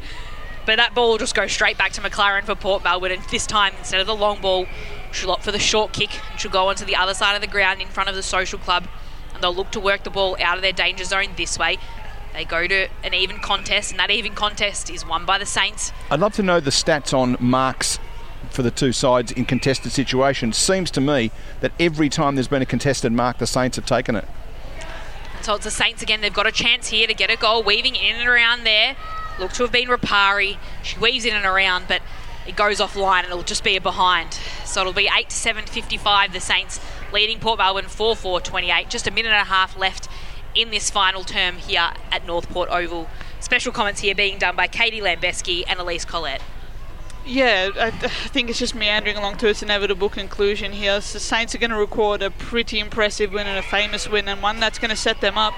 S14: But that ball will just go straight back to McLaren for Port Melbourne, and this time instead of the long ball, she'll opt for the short kick. She'll go onto the other side of the ground in front of the social club, and they'll look to work the ball out of their danger zone this way. They go to an even contest, and that even contest is won by the Saints.
S3: I'd love to know the stats on marks for the two sides in contested situations. Seems to me that every time there's been a contested mark, the Saints have taken it.
S14: So it's the Saints again. They've got a chance here to get a goal, weaving in and around there. Look to have been Rapari. She weaves in and around, but it goes offline and it'll just be a behind. So it'll be 8 to 7 55. The Saints leading Port Melbourne 4 4 28. Just a minute and a half left in this final term here at North Port Oval. Special comments here being done by Katie Lambeski and Elise Collette.
S16: Yeah, I, think it's just meandering along to its inevitable conclusion here. The Saints are going to record a pretty impressive win and a famous win, and one that's going to set them up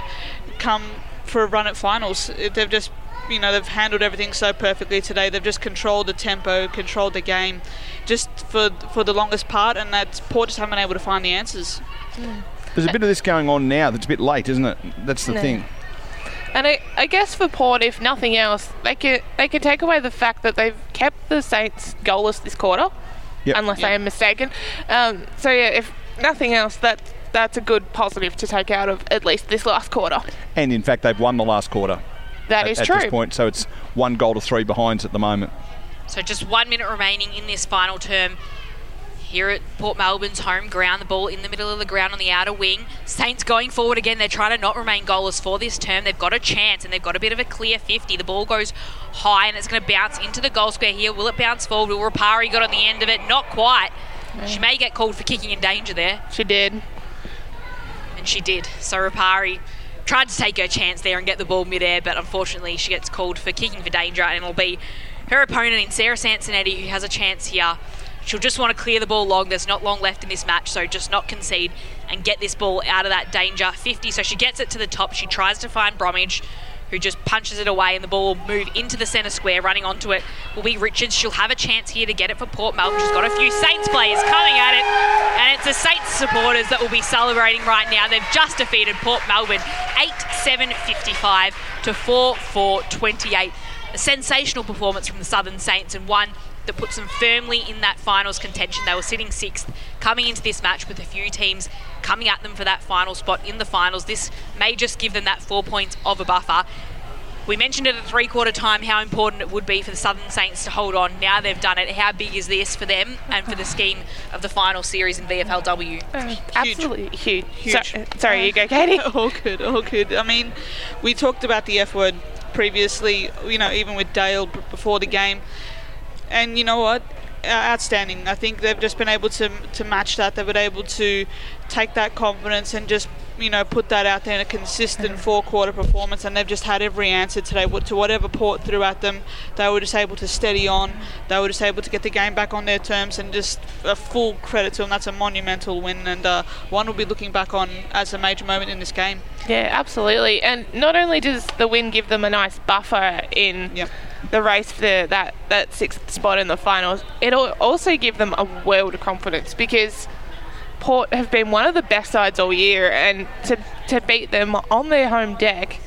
S16: come for a run at finals. They've just, you know, they've handled everything so perfectly today. They've just controlled the tempo, controlled the game, just for for the longest part, and that's Port just haven't been able to find the answers.
S3: There's a bit of this going on now that's a bit late, isn't it? That's the
S15: No.
S3: thing.
S15: And I, I guess for Port, if nothing else, they can they can take away the fact that they've kept the Saints goalless this quarter,
S3: Yep.
S15: unless I am mistaken. Um, so yeah, if nothing else, that that's a good positive to take out of at least this last quarter.
S3: And in fact, they've won the last quarter.
S15: That
S3: at,
S15: is
S3: at
S15: true.
S3: this point, so it's one goal to three behinds at the moment.
S14: So just one minute remaining in this final term. Here at Port Melbourne's home ground, the ball in the middle of the ground on the outer wing. Saints going forward again. They're trying to not remain goalless for this term. They've got a chance and they've got a bit of a clear 50. The ball goes high and it's going to bounce into the goal square here. Will it bounce forward? Will Rapari got on the end of it? Not quite. She may get called for kicking in danger there.
S15: She did.
S14: And she did. So Rapari tried to take her chance there and get the ball midair, but unfortunately she gets called for kicking for danger, and it'll be her opponent in Sarah Sansonetti who has a chance here. She'll just want to clear the ball long. There's not long left in this match, so just not concede and get this ball out of that danger. 50, so she gets it to the top. She tries to find Bromwich, who just punches it away, and the ball will move into the centre square. Running onto it will be Richards. She'll have a chance here to get it for Port Melbourne. She's got a few Saints players coming at it, and it's the Saints supporters that will be celebrating right now. They've just defeated Port Melbourne 8 7 55 to 4 4 28. A sensational performance from the Southern Saints, and one that puts them firmly in that finals contention. They were sitting sixth coming into this match with a few teams coming at them for that final spot in the finals. This may just give them that four points of a buffer. We mentioned it at three quarter time how important it would be for the Southern Saints to hold on. Now they've done it. How big is this for them and for the scheme of the final series in VFLW?
S15: Absolutely huge.
S16: Huge.
S15: So- uh, sorry, you go, Katie. *laughs*
S16: all good, all good. I mean, we talked about the F word previously, you know, even with Dale before the game. And you know what? Uh, Outstanding. I think they've just been able to to match that. They've been able to take that confidence and just you know put that out there in a consistent four quarter performance. And they've just had every answer today to whatever Port threw at them. They were just able to steady on. They were just able to get the game back on their terms. And just a full credit to them. That's a monumental win and uh, one we'll be looking back on as a major moment in this game.
S15: Yeah, absolutely. And not only does the win give them a nice buffer in the race for the, that, that sixth spot in the finals, it'll also give them a world of confidence because Port have been one of the best sides all year, and to, to beat them on their home deck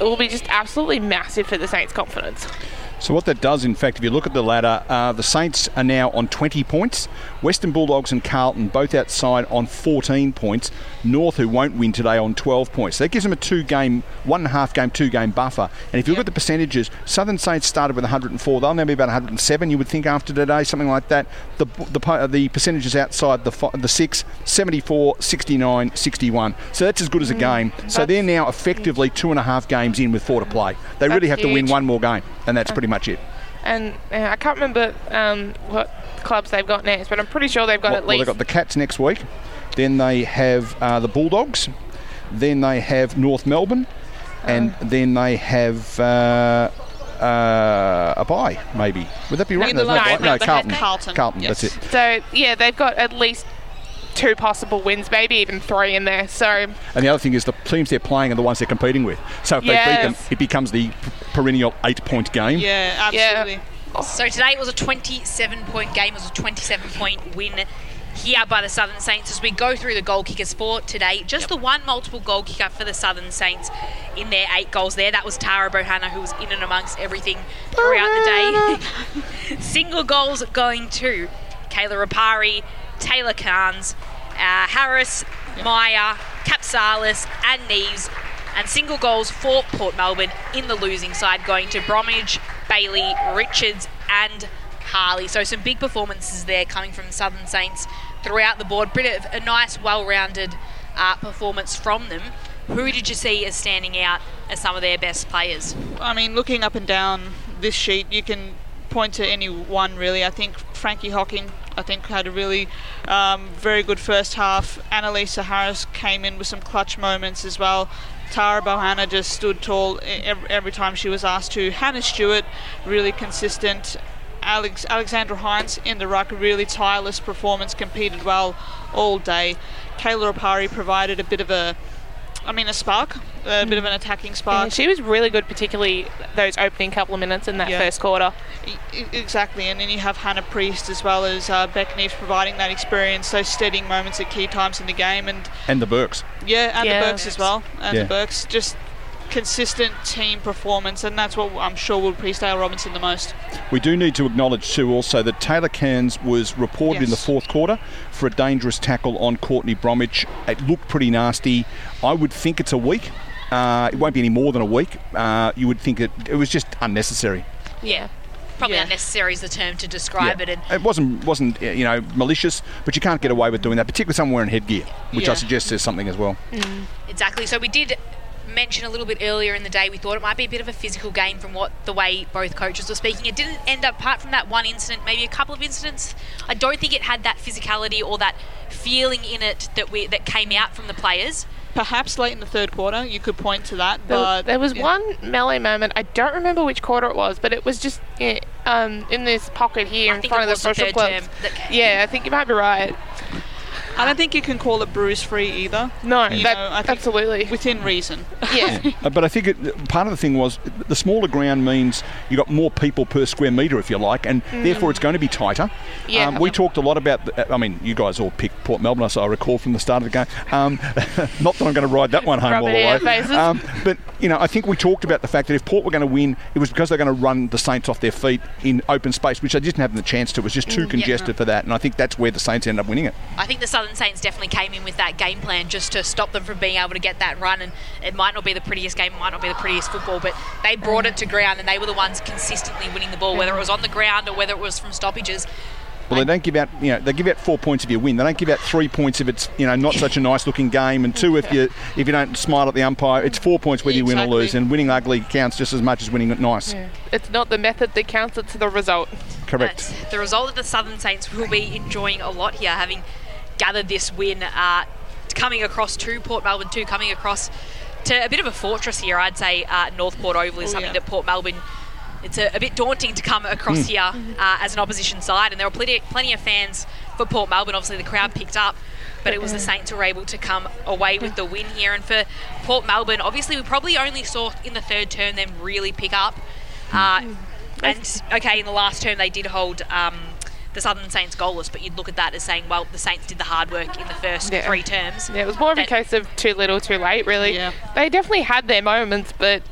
S15: it will be just absolutely massive for the Saints' confidence.
S3: So what that does, in fact, if you look at the ladder, uh, the Saints are now on 20 points. Western Bulldogs and Carlton both outside on 14 points. North, who won't win today, on 12 points. So that gives them a two-game, one and a half game, two-game buffer. And if you look at the percentages, Southern Saints started with 104. They'll now be about 107. You would think after today, something like that. The the the percentages outside the the six, 74, 69, 61. So that's as good as a
S15: Mm,
S3: game. So they're now effectively two and a half games in with four to play. They really have to win one more game, and that's pretty much it.
S15: And uh, I can't remember um, what clubs they've got next, but I'm pretty sure they've got
S3: well,
S15: at
S3: well,
S15: least
S3: they've got the Cats next week. Then they have uh, the Bulldogs. Then they have North Melbourne. And
S15: Oh.
S3: then they have uh, uh, a bye, maybe. Would that be right?
S15: No,
S3: There's no, bye.
S15: no,
S3: no Carlton.
S15: Carlton.
S3: Carlton,
S15: Yes.
S3: that's it.
S15: So yeah, they've got at least two possible wins, maybe even three in there. So
S3: And the other thing is the teams they're playing are the ones they're competing with. So if they beat them, it becomes the perennial eight-point game.
S16: Yeah, absolutely.
S14: So today it was a 27 point game. It was a 27 point win here by the Southern Saints as we go through the goal kickers for today. Just the one multiple goal kicker for the Southern Saints in their eight goals there. That was Tara Bohanna, who was in and amongst everything throughout the day. *laughs* Single goals going to Kayla Rapari, Taylor Carnes, uh, Harris, Meyer, Capsalis, and Neves. And single goals for Port Melbourne in the losing side going to Bromwich, Bailey, Richards, and Harley. So some big performances there coming from Southern Saints throughout the board. Bit of a nice, well-rounded uh, performance from them. Who did you see as standing out as some of their best players?
S16: I mean, looking up and down this sheet, you can point to any one really. I think Frankie Hocking, I think, had a really um, very good first half. Annalisa Harris came in with some clutch moments as well. Tara Bohanna just stood tall every, every time she was asked to. Hannah Stewart, really consistent.
S43: Alex Alexandra Hines in the ruck, really tireless performance, competed well all day. Kayla Rapari provided a bit of a, I mean, a spark, a bit of an attacking
S15: Yeah,
S43: spark.
S15: she was really good, particularly those opening couple of minutes in that
S43: Yeah.
S15: first quarter.
S43: E- Exactly, and then you have Hannah Priest as well as uh, Beck Neves providing that experience, those steadying moments at key times in the game, and
S3: And the Burks.
S43: yeah, and
S15: Yeah.
S43: the Burks as well, and
S3: Yeah.
S43: the Burks just consistent team performance, and that's what I'm sure will please Dale Robinson the most.
S3: We do need to acknowledge too also that Taylor Cairns was reported in the fourth quarter for a dangerous tackle on Courtney Bromwich. It looked pretty nasty. I would think it's a week. Uh, it won't be any more than a week. Uh, you would think it, it was just unnecessary.
S14: Yeah. Probably unnecessary is the term to describe
S3: Yeah.
S14: it. And
S3: It wasn't wasn't uh, you know malicious, but you can't get away with doing that, particularly someone wearing headgear, which I suggest says something as well.
S14: Exactly. So we did mention a little bit earlier in the day we thought it might be a bit of a physical game from what the way both coaches were speaking. It didn't end up apart from that one incident, maybe a couple of incidents. I don't think it had that physicality or that feeling in it that we that came out from the players.
S43: Perhaps late in the third quarter, you could point to that,
S15: There,
S43: but
S15: there was
S43: yeah.
S15: one melee moment. I don't remember which quarter it was, but it was just yeah, um, in this pocket here in front of the
S43: the
S15: social
S43: club.
S15: Yeah, I think you might be right.
S43: I don't think you can call it bruise free either.
S15: No,
S43: You
S15: that-
S43: know, I think
S15: absolutely
S43: within reason. *laughs*
S15: Yeah.
S3: Uh, but I think it, part of the thing was the smaller ground means you've got more people per square metre, if you like, and
S15: Mm.
S3: therefore it's going to be tighter.
S15: Yeah.
S3: Um, we talked a lot about. The, I mean, you guys all picked Port Melbourne, so I recall from the start of the game. Um, *laughs* not that I'm going to ride that one home
S15: Rub
S3: all the way. Um, but you know, I think we talked about the fact that if Port were going to win, it was because they're going to run the Saints off their feet in open space, which they didn't have the chance to. It was just too
S14: Mm, yeah.
S3: congested for that, and I think that's where the Saints ended up winning it.
S14: I think the Southern Saints definitely came in with that game plan just to stop them from being able to get that run. And it might not be the prettiest game, it might not be the prettiest football, but they brought it to ground and they were the ones consistently winning the ball, whether it was on the ground or whether it was from stoppages.
S3: Well, they don't give out, you know, they give out four points if you win. They don't give out three points if it's, you know, not such a nice looking game, and two if you if you don't smile at the umpire. It's four points whether you win or lose, and winning ugly counts just as much as winning it nice.
S15: Yeah. It's not the method that counts; it's the result.
S3: Correct.
S14: The result of the Southern Saints will be enjoying a lot here, having gathered this win, uh, coming across to Port Melbourne, too, coming across to a bit of a fortress here. I'd say uh, North Port Oval is
S43: Oh,
S14: something
S43: yeah.
S14: that Port Melbourne. It's a, a bit daunting to come across
S43: Mm.
S14: here uh, as an opposition side, and there were plenty, plenty of fans for Port Melbourne. Obviously, the crowd picked up, but it was the Saints who were able to come away with the win here. And for Port Melbourne, obviously, we probably only saw in the third term them really pick up. Uh, and okay, in the last term they did hold um, the Southern Saints goalless, but you'd look at that as saying, well, the Saints did the hard work in the first
S15: Yeah.
S14: three terms.
S15: Yeah, it was more of a case of too little, too late. Really, Yeah. they definitely had their moments, but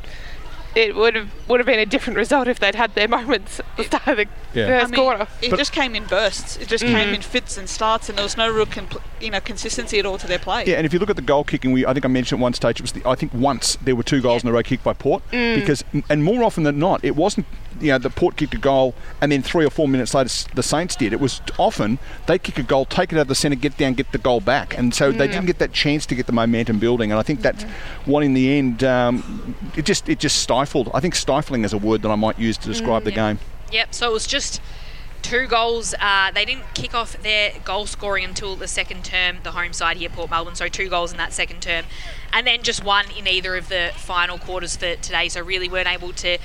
S15: it would have would have been a different result if they'd had their moments at the start of the
S3: Yeah.
S15: first
S43: I mean,
S15: quarter.
S43: It just came in bursts. It just
S15: Mhm.
S43: came in fits and starts, and there was no real, compl- you know, consistency at all to their play.
S3: Yeah, and if you look at the goal kicking, we I think I mentioned at one stage it was the, I think once there were two goals in a row kicked by Port
S43: Mm.
S3: because and more often than not it wasn't you know the Port kicked a goal and then three or four minutes later the Saints did. It was often they kick a goal, take it out of the centre, get down, get the goal back, and so they
S43: Mm.
S3: didn't get that chance to get the momentum building. And I think that's what in the end um, it just it just stifled. I think stifling is a word that I might use to describe the game.
S14: Yep, so it was just two goals. Uh, they didn't kick off their goal scoring until the second term, the home side here, Port Melbourne. So two goals in that second term, and then just one in either of the final quarters for today. So really weren't able to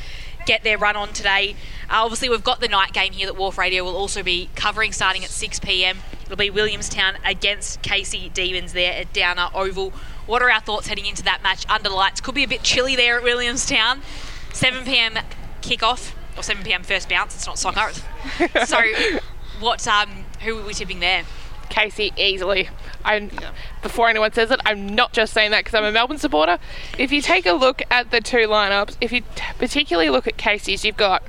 S14: get their run on today. Uh, obviously, we've got the night game here that WARF Radio will also be covering starting at 6 p.m. It'll be Williamstown against Casey Demons there at Downer Oval. What are our thoughts heading into that match under lights? Could be a bit chilly there at Williamstown. 7 p.m. kickoff or 7 p.m. first bounce. It's not soccer. *laughs* so, what? Um, who are we tipping there?
S15: Casey easily. I'm, Before anyone says it, I'm not just saying that because I'm a Melbourne supporter. If you take a look at the two lineups, if you t- particularly look at Casey's, you've got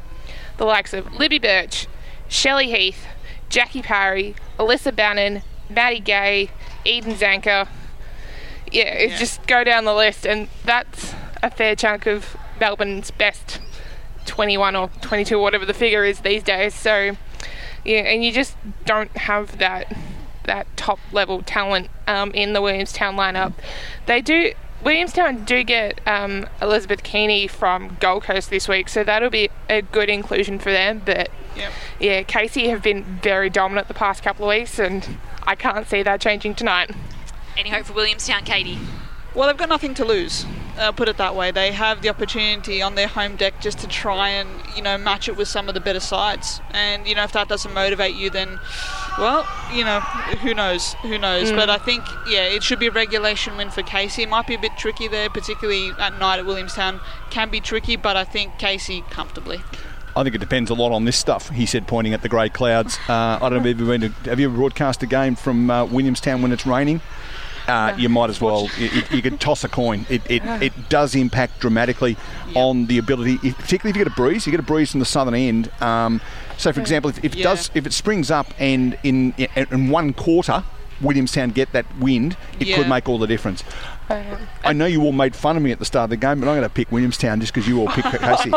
S15: the likes of Libby Birch, Shelley Heath, Jackie Parry, Alyssa Bannan, Maddie Gay, Eden Zanker. Yeah, it just go down the list, and that's a fair chunk of Melbourne's best 21 or 22, whatever the figure is these days. So, yeah, and you just don't have that that top level talent um, in the Williamstown lineup. They do. Williamstown do get um, Elizabeth Keaney from Gold Coast this week, so that'll be a good inclusion for them. But
S43: Yep.
S15: yeah, Casey have been very dominant the past couple of weeks, and I can't see that changing tonight.
S14: Any hope for Williamstown, Katie?
S43: Well, they've got nothing to lose. Uh, put it that way. They have the opportunity on their home deck just to try and you know match it with some of the better sides. And you know if that doesn't motivate you, then well, you know who knows, who knows.
S15: Mm.
S43: But I think yeah, it should be a regulation win for Casey. It might be a bit tricky there, particularly at night at Williamstown. Can be tricky, but I think Casey comfortably.
S3: I think it depends a lot on this stuff, he said, pointing at the grey clouds. Uh, I don't know if you've been to, have you ever broadcast a game from uh, Williamstown when it's raining? Uh, you might as well. You, you- could toss a coin. It, it, it does impact dramatically on the ability, particularly if you get a breeze. You get a breeze from the southern end. Um, so, for example, if, if it
S43: Yeah.
S3: does, if it springs up and in in, in one quarter, Williamstown get that wind, it
S43: Yeah.
S3: could make all the difference. I know you all made fun of me at the start of the game, but I'm going to pick Williamstown just because you all picked *laughs* Casey.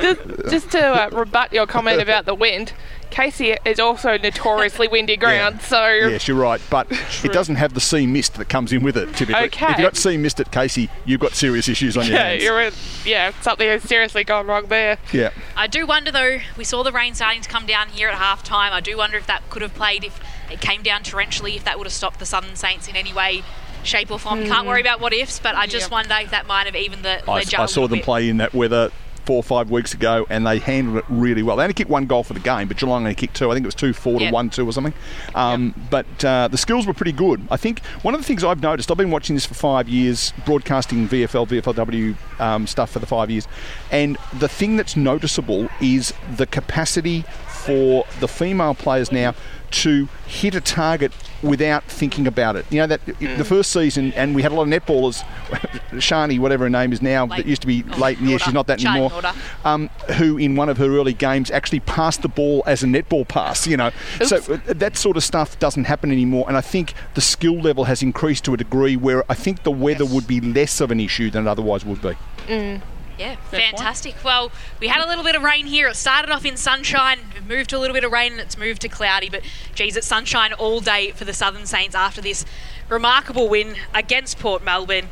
S15: just, just to uh, rebut your comment about the wind, Casey is also notoriously windy *laughs* ground, so
S3: Yes, you're right, but it doesn't have the sea mist that comes in with it. Typically,
S15: Okay.
S3: if you've got sea mist at Casey, you've got serious issues on your
S15: yeah,
S3: hands.
S15: you're in, yeah, something has seriously gone wrong there.
S3: yeah.
S14: I do wonder though, we saw the rain starting to come down here at half time. I do wonder if that could have played if it came down torrentially, if that would have stopped the Southern Saints in any way, shape or form. Can't
S15: Mm.
S14: worry about what ifs, but I just wonder if that might have even the
S3: I,
S14: ledger
S3: I
S14: a
S3: saw them
S14: bit.
S3: play in that weather four or five weeks ago, and they handled it really well. They only kicked one goal for the game, but Geelong only kicked two. I think it was two four
S43: Yeah.
S3: to one two or something. Um, But uh, the skills were pretty good. I think one of the things I've noticed, I've been watching this for five years, broadcasting VFL, VFLW um, stuff for the five years, and the thing that's noticeable is the capacity for the female players now to hit a target without thinking about it. You know that the first season, and we had a lot of netballers, *laughs* Shani, whatever her name is now, that used to be late. in the year. she's not that
S14: Shani
S3: anymore. Um, who in one of her early games actually passed the ball as a netball pass. You know, so uh, that sort of stuff doesn't happen anymore. And I think the skill level has increased to a degree where I think the weather would be less of an issue than it otherwise would be.
S14: Mm. Yeah, fantastic. Well, we had a little bit of rain here. It started off in sunshine, moved to a little bit of rain, and it's moved to cloudy. But geez, it's sunshine all day for the Southern Saints after this remarkable win against Port Melbourne.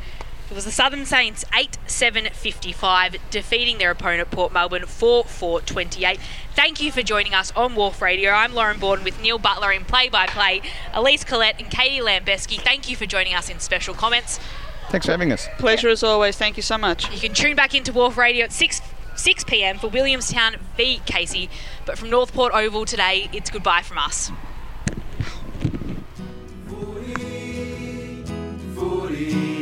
S14: It was the Southern Saints 8 7 55, defeating their opponent Port Melbourne 4 4 28. Thank you for joining us on WARF Radio. I'm Lauren Borden with Neil Butler in play by play, Elise Collette and Katie Lambeski. Thank you for joining us in special comments.
S3: Thanks for having us.
S43: Pleasure as always. Thank you so much.
S14: You can tune back into WARF Radio at 6 6 p.m. for Williamstown v Casey. But from North Port Oval today, it's goodbye from us.
S13: Footy,